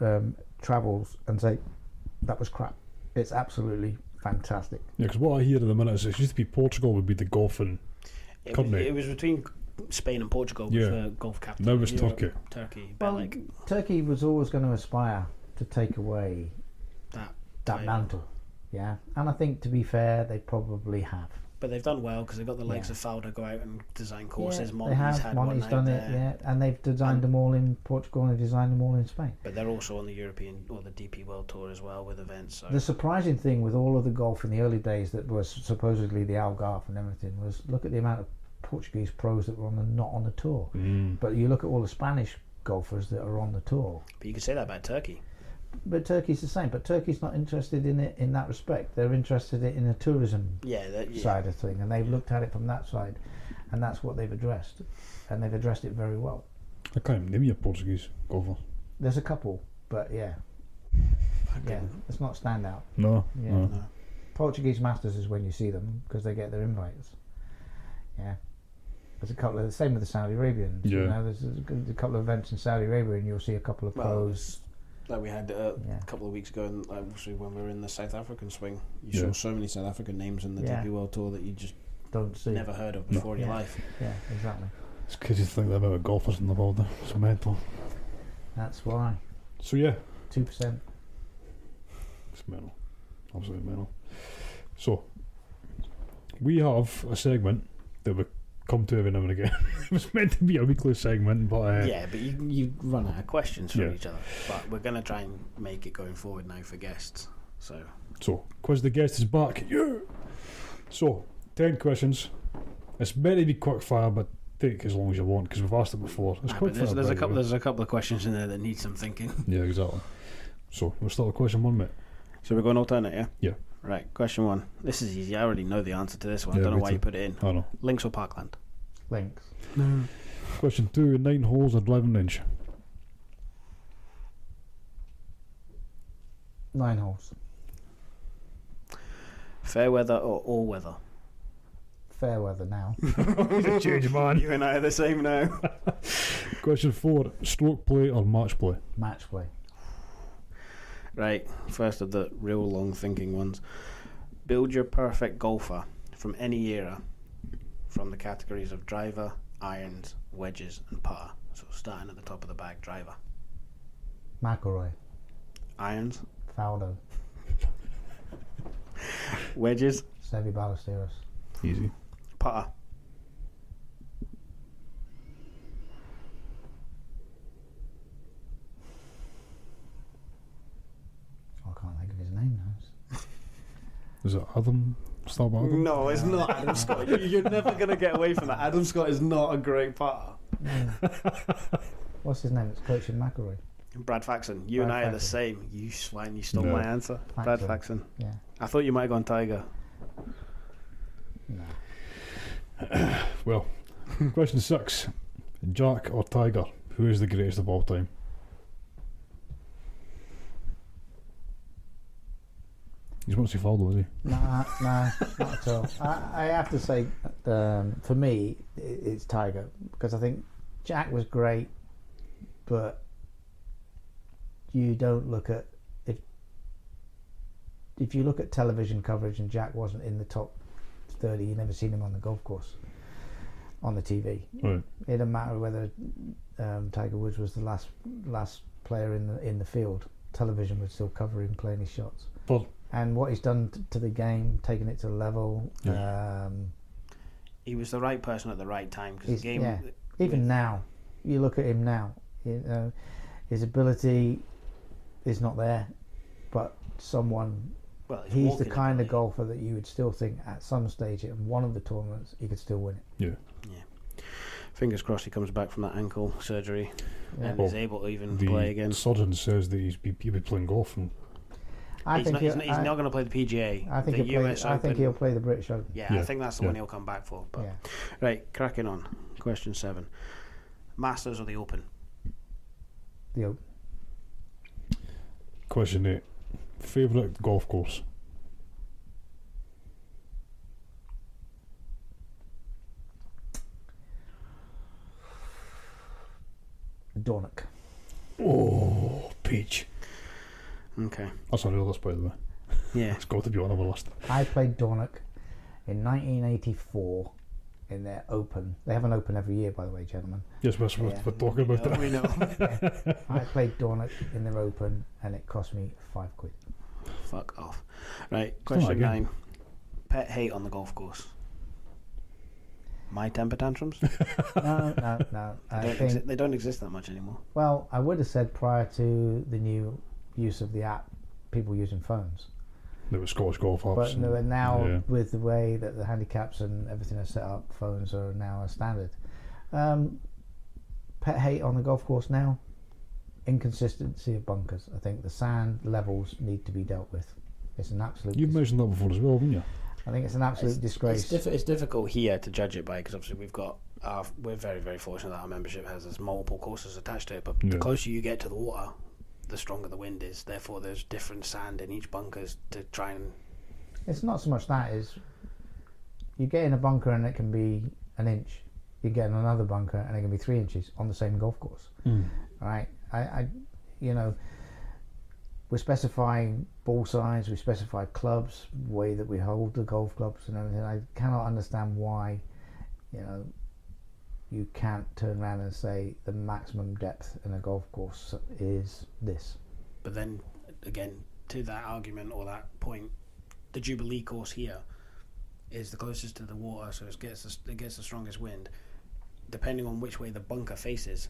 S3: um, travels and say that was crap. It's absolutely fantastic.
S1: Yeah, because what I hear at the minute is it used to be Portugal would be the golfing.
S2: It was,
S1: it?
S2: it was between Spain and Portugal.
S1: Yeah.
S2: Was the golf capital.
S1: Now
S2: of
S1: it's
S2: Europe.
S1: Turkey.
S2: Turkey,
S3: Well,
S2: Belek,
S3: Turkey was always going to aspire to take away
S2: that.
S3: that mantle. Yeah, and I think to be fair, they probably have.
S2: But they've done well because they've got the likes
S3: Yeah.
S2: of Fowler go out and design courses.
S3: Yeah,
S2: Monty's
S3: they have.
S2: had
S3: Monty's
S2: one out
S3: done
S2: there.
S3: it, yeah, and they've designed them all in Portugal and they've designed them all in Spain.
S2: But they're also on the European or the DP World Tour as well with events. So
S3: The surprising thing with all of the golf in the early days that was supposedly the Algarve and everything was look at the amount of Portuguese pros that were on the not on the tour.
S1: Mm.
S3: But you look at all the Spanish golfers that are on the tour.
S2: but you could say that about Turkey.
S3: But Turkey's the same. But Turkey's not interested in it in that respect. They're interested in a tourism
S2: Yeah, that, yeah.
S3: side of thing, and they've looked at it from that side, and that's what they've addressed, and they've addressed it very well.
S1: I can't even name you a Portuguese golfer.
S3: There's a couple, but yeah, yeah,
S2: couldn't-
S3: it's not standout.
S1: No.
S3: Yeah.
S1: no.
S2: No.
S3: Portuguese Masters is when you see them because they get their invites. Yeah. There's a couple of the same with the Saudi Arabians. You
S1: Yeah.
S3: know, there's a, a couple of events in Saudi Arabia, and you'll see a couple of
S2: Well,
S3: pros.
S2: Like we had uh,
S3: Yeah.
S2: a couple of weeks ago, and obviously when we were in the South African swing, you
S1: Yeah.
S2: saw so many South African names in the
S3: Yeah.
S2: DP World Tour that you just
S3: Don't see.
S2: never heard of
S1: No.
S2: before in your
S3: Yeah.
S2: life.
S3: Yeah, exactly.
S1: It's crazy to think the amount of golfers in the world. there. It's mental.
S3: That's why
S1: So yeah,
S3: two percent.
S1: it's mental. Absolutely mental. So we have a segment that we come to every now and again. it was meant to be a weekly segment, but uh,
S2: yeah, but you you run out of questions for
S1: Yeah.
S2: each other. But we're gonna try and make it going forward now for guests. So
S1: So, quiz the guest is back. Yeah. So, ten questions. It's meant to be quick fire, but take as long as you want because we've asked it before. It's
S2: Ah,
S1: quick
S2: there's,
S1: fire.
S2: there's a couple there's a couple of questions in there that need some thinking.
S1: Yeah, exactly. So, we'll start with question one, mate.
S2: So we're going alternate, yeah.
S1: Yeah.
S2: Right. Question one. This is easy. I already know the answer to this one. I
S1: Yeah,
S2: don't know
S1: me
S2: why
S1: too.
S2: you put it in.
S1: I know.
S2: Links or Parkland?
S3: Links. No.
S1: Question two: nine holes or driving range?
S3: Nine holes.
S2: Fair weather or all weather?
S3: Fair weather now.
S1: Change man.
S2: You and I are the same now.
S1: Question four: stroke play or match play?
S3: Match play.
S2: Right, first of the real long thinking ones. Build your perfect golfer from any era from the categories of driver, irons, wedges, and putter. So starting at the top of the bag, driver.
S3: McIlroy.
S2: Irons,
S3: Faldo.
S2: wedges,
S3: Seve Ballesteros.
S1: Easy.
S2: putter.
S3: Oh, I can't think of his name now.
S1: Is it Adam? Start with Adam.
S2: No, it's not Adam Scott. You- You're never going to get away from that. Adam Scott is not a great putter.
S3: What's his name? It's coaching McIlroy.
S2: Brad Faxon, you and
S3: Brad
S2: I are the
S3: Faxon.
S2: same. You swine, you stole
S1: No.
S2: my answer. Brad
S3: Faxon.
S2: Faxon.
S3: Yeah.
S2: I thought you might have gone Tiger.
S3: No.
S1: Well, question six: Jack or Tiger? Who is the greatest of all time? He's wants to follow, is he?
S3: Nah, nah, not at all. I, I have to say, um, for me, it's Tiger because I think Jack was great, but you don't look at if if you look at television coverage and Jack wasn't in the top thirty, you never seen him on the golf course on the TV.
S1: Right.
S3: It didn't matter whether um, Tiger Woods was the last last player in the in the field. Television would still cover him playing his shots.
S1: But-
S3: and what he's done t- to the game, taking it to a level.
S1: Yeah.
S3: Um,
S2: He was the right person at the right time because the game.
S3: yeah. even now, you look at him now. You know, his ability is not there, but someone.
S2: Well, it's
S3: He's the kind of
S2: ability.
S3: golfer that you would still think at some stage in one of the tournaments he could still win it. Yeah.
S2: Fingers crossed he comes back from that ankle surgery
S3: Yeah.
S2: and
S1: Well,
S2: is able to even play again.
S1: surgeon says that he's be, he'll be playing golf and
S3: I
S2: he's
S3: think
S2: not, he's not, he's
S3: I-
S2: not going to play the PGA.
S3: I think
S2: the
S3: he'll play.
S2: US
S3: I think he'll play the British Open.
S2: Yeah, I think that's the
S1: yeah.
S2: one he'll come back for. But
S3: Yeah.
S2: right, cracking on. Question seven: Masters or the Open?
S3: The Open.
S1: question eight: favorite golf course.
S3: Dornoch.
S1: Oh, Peach.
S2: Okay.
S1: That's on our list, by the way.
S2: Yeah.
S1: It's got to be on our list.
S3: I played Dornoch in 1984 in their Open. They have an Open every year, by the way, gentlemen.
S1: Yes, we're, we're,
S3: Yeah.
S1: we're talking about
S2: Oh,
S1: that.
S2: we know.
S3: I played Dornoch in their Open, and it cost me five quid.
S2: Fuck off. Right.
S1: not
S2: Question
S1: again.
S2: nine: Pet hate on the golf course. My temper tantrums.
S3: No, no, no.
S2: They don't,
S3: think.
S2: exi- they don't exist that much anymore.
S3: Well, I would have said prior to the new use of the app, people using phones.
S1: There was Scottish golf apps.
S3: But
S1: and-
S3: now,
S1: yeah.
S3: with the way that the handicaps and everything are set up, phones are now a standard. Um, pet hate on the golf course now. Inconsistency of bunkers. I think the sand levels need to be dealt with. It's an absolute.
S1: You've
S3: dis-
S1: mentioned that before as well, haven't you?
S3: I think it's an absolute disgrace.
S2: It's, diffi- it's difficult here to judge it by because obviously we've got. Our, we're very very fortunate that our membership has there's multiple courses attached to it. But
S1: Yeah.
S2: the closer you get to the water, the stronger the wind is. Therefore, there's different sand in each bunkers to try and.
S3: It's not so much that is you get in a bunker and it can be an inch. You get in another bunker and it can be three inches on the same golf course. Hmm. Right? I, I you know, we're specifying ball size, we specify clubs, way that we hold the golf clubs and everything. I cannot understand why, you know, you can't turn around and say the maximum depth in a golf course is this.
S2: But then again, to that argument or that point, the Jubilee course here is the closest to the water, so it gets the, it gets the strongest wind. Depending on which way the bunker faces,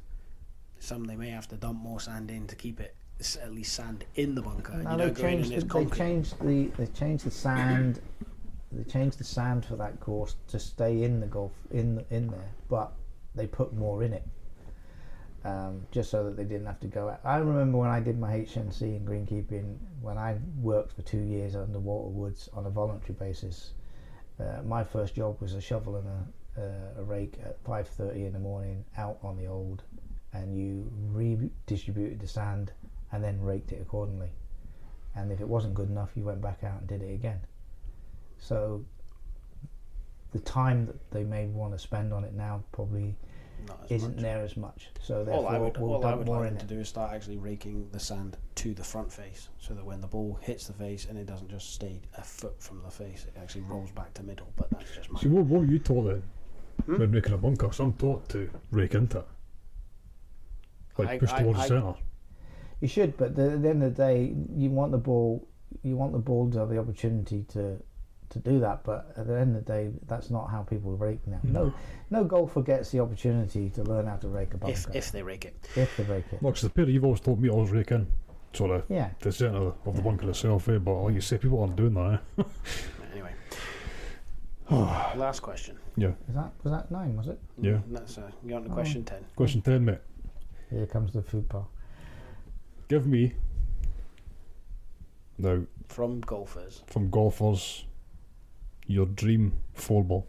S2: some they may have to dump more sand in to keep it at least sand in the bunker.
S3: No,
S2: you
S3: they changed, the, they changed the they changed the sand. They changed the sand for that course to stay in the golf in the, in there, but they put more in it, um, just so that they didn't have to go out. I remember when I did my HNC in greenkeeping, when I worked for two years under Walter Woods on a voluntary basis. Uh, my first job was a shovel and a, uh, a rake at 5:30 in the morning out on the old, and you redistributed the sand and then raked it accordingly and if it wasn't good enough, you went back out and did it again. So the time that they may want to spend on it now probably isn't
S2: much.
S3: there as much. So
S2: All I would,
S3: we'll
S2: all I would like them to do is start actually raking the sand to the front face, so that when the ball hits the face and it doesn't just stay a foot from the face, it actually rolls back to middle. But that's just my.
S1: See, what, what were you taught then
S2: Hmm?
S1: when making a bunker? So I'm taught to rake into it. Like
S2: I-
S1: push
S2: I-
S1: towards
S2: I-
S1: the centre.
S3: You should, but the, at the end of the day, you want the ball. You want the ball to have the opportunity to to do that. But at the end of the day, that's not how people rake now. No, no golfer gets the opportunity to learn how to rake a bunker
S2: if if they rake it,
S3: if they rake it.
S1: Look, 'cause the pair you've always told me I was rake in. Sort of
S3: Yeah,
S1: the centre of the bunker itself, eh? But like you say, people aren't doing that, eh?
S2: anyway. Last question.
S1: Yeah.
S3: is that was that nine? Was it?
S1: Yeah.
S2: That's uh, you're on to question ten.
S1: Question 10, mate.
S3: Here comes the food pile.
S1: Give me, now,
S2: From golfers,
S1: from golfers, your dream four ball.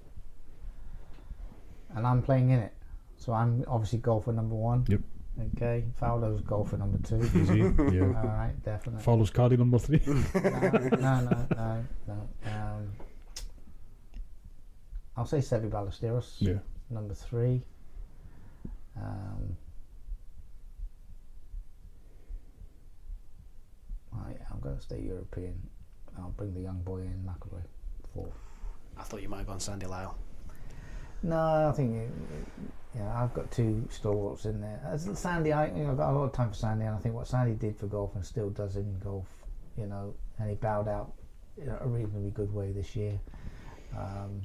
S3: and I'm playing in it. So I'm obviously golfer number one.
S1: Yep.
S3: Okay, Faldo's golfer number two.
S1: Easy.
S3: All
S1: yeah.
S3: right, definitely.
S1: Follows caddy number three.
S3: no, no, no, no, no. Um, I'll say Seve Ballesteros,
S1: yeah.
S3: number three. Um, right, I'm going to stay European. I'll bring the young boy in, McAvoy, fourth.
S2: I thought you might have gone Sandy Lyle.
S3: No, I think it, it- yeah, I've got two stalwarts in there. As Sandy, I you know, I've got a lot of time for Sandy, and I think what Sandy did for golf and still does in golf, you know, and he bowed out in a reasonably good way this year. Um,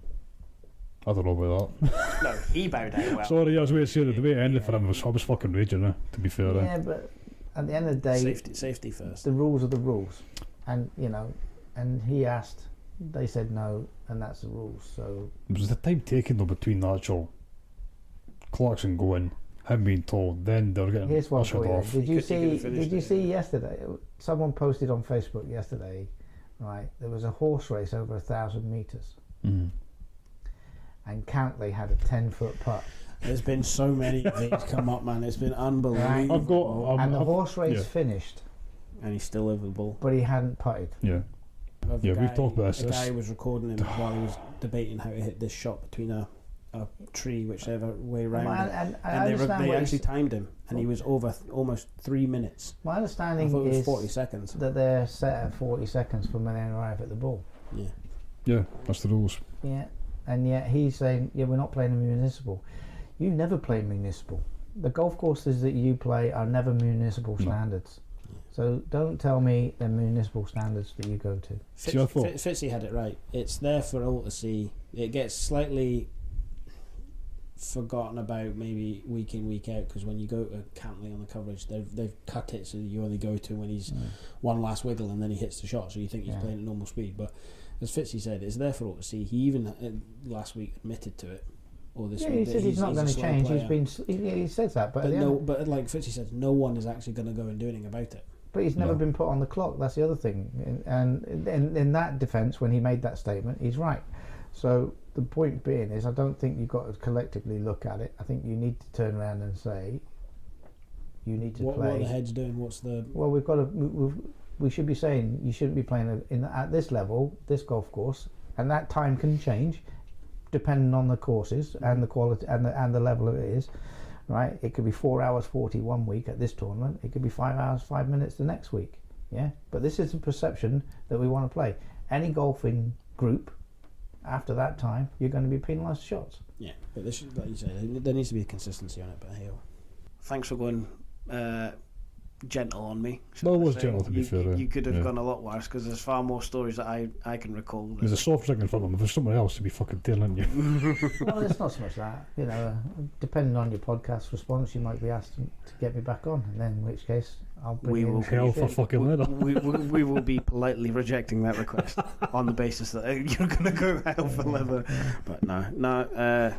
S1: I don't know about that.
S2: No, he bowed out well.
S1: Sorry, I was waiting to say that the way it ended for him was I was fucking raging, eh? To be fair, eh?
S3: yeah, but at the end of the day,
S2: safety, safety first.
S3: the rules are the rules, and you know, and he asked, they said no, and that's the rules. So
S1: It was the time taken though between the actual klaxon going, him being told, then they're getting
S3: here's one
S1: ushered off.
S3: Did you
S2: could- he could
S3: see? Did you see yesterday? Someone posted on Facebook yesterday. Right, there was a horse race over a thousand meters,
S1: Mm.
S3: and Cantlay had a ten foot putt,
S2: There's been so many of these come up, man. It's been unbelievable.
S1: I've got, um,
S3: and the
S1: I've-
S3: horse race
S1: yeah.
S3: finished,
S2: and he's still over the ball.
S3: but he hadn't putted.
S1: yeah,
S2: Of a
S1: Yeah, we've talked about this.
S2: A guy was recording him while he was debating how to hit this shot between a, a tree, whichever way round.
S3: And,
S2: it.
S3: and,
S2: and they, re- they actually timed him, and he was over th- almost three minutes.
S3: my
S2: I
S3: understanding
S2: thought it was
S3: is
S2: 40 seconds.
S3: that they're set at forty seconds from when they arrive at the ball.
S2: Yeah.
S1: yeah, that's the rules.
S3: Yeah, and yet he's saying, "Yeah, we're not playing a municipal. You never play municipal. The golf courses that you play are never municipal
S1: No.
S3: standards. So don't tell me they're municipal standards that you go to.
S1: See, I thought-
S2: Fitz, Fitzy had it right. It's there for all to see. It gets slightly forgotten about maybe week in week out because when you go to Cantlay on the coverage, they've they've cut it so you only go to when he's one last wiggle and then he hits the shot, so you think he's
S3: Yeah.
S2: playing at normal speed. But as Fitzy said, it's there for all to see. He even uh, last week admitted to it. Or this
S3: yeah,
S2: week
S3: he said he's, not going to change.
S2: player.
S3: He's been. He, he says that, but
S2: But no,
S3: end-
S2: but like Fitzy said, no one is actually going to go and do anything about it.
S3: But he's never
S1: No.
S3: been put on the clock. That's the other thing. And and in, in that defence, when he made that statement, he's right. So the point being is, I don't think you've got to collectively look at it. I think you need to turn around and say, you need to
S2: What,
S3: play.
S2: what are the heads doing? What's the
S3: Well, we've got to. we- We've, we should be saying you shouldn't be playing in at this level, this golf course, and that time can change, depending on the courses and the quality and the and the level it is. Right? It could be four hours forty one week at this tournament. It could be five hours five minutes the next week. Yeah. But this is the perception that we want to play. Any golfing group, after that time, you're going to be penalised shots.
S2: Yeah, but this, like you say, there needs to be a consistency on it. But hey, thanks for going uh, gentle on me. shall
S1: No, it was
S2: say.
S1: gentle, to be
S2: you,
S1: fair,
S2: You, you could have
S1: Yeah.
S2: gone a lot worse because there's far more stories that I, I can recall.
S1: There's a soft drink in front of him. If there's someone else to be fucking telling you.
S3: well, it's not so much that. You know, uh, depending on your podcast response, you might be asked to, to get me back on, and then in which case I'll bring
S2: We
S3: you
S2: will
S3: some
S1: Hell for
S3: shit.
S1: fucking leather.
S2: we, we, we will be politely rejecting that request on the basis that you're going to go hell for leather. But no, no. Uh,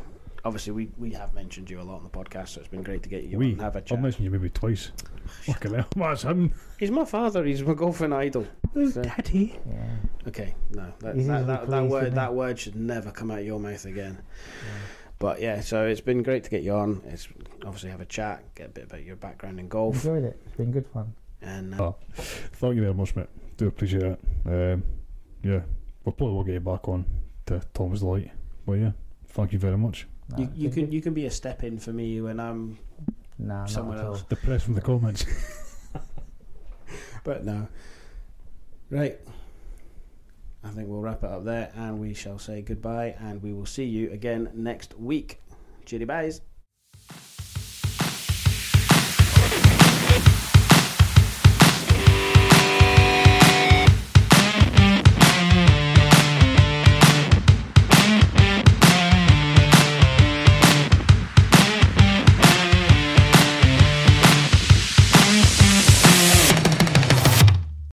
S2: obviously, we, we have mentioned you a lot on the podcast, so it's been great to get you on
S1: We.
S2: and have
S1: I've mentioned you maybe twice. fucking hell. That's him.
S2: He's my father. He's my golfing idol. So-
S1: Daddy.
S3: Yeah.
S2: Okay, no, that,
S3: He's
S2: that, that, that
S3: pleased,
S2: word that word should never come out of your mouth again. But yeah, so it's been great to get you on. It's obviously have a chat, get a bit about your background in golf,
S3: Enjoyed it. It's been good fun.
S2: and uh,
S1: Oh. Thank you very much, mate. Do appreciate it. Um, yeah, We'll probably will get you back on to Thomas Light. Will you? Thank you very much.
S3: No,
S2: You, you can you can be a step in for me when I'm
S3: no, not
S2: somewhere else.
S1: The press from the comments.
S2: But no. Right. I think we'll wrap it up there and we shall say goodbye and we will see you again next week. Cheery byes.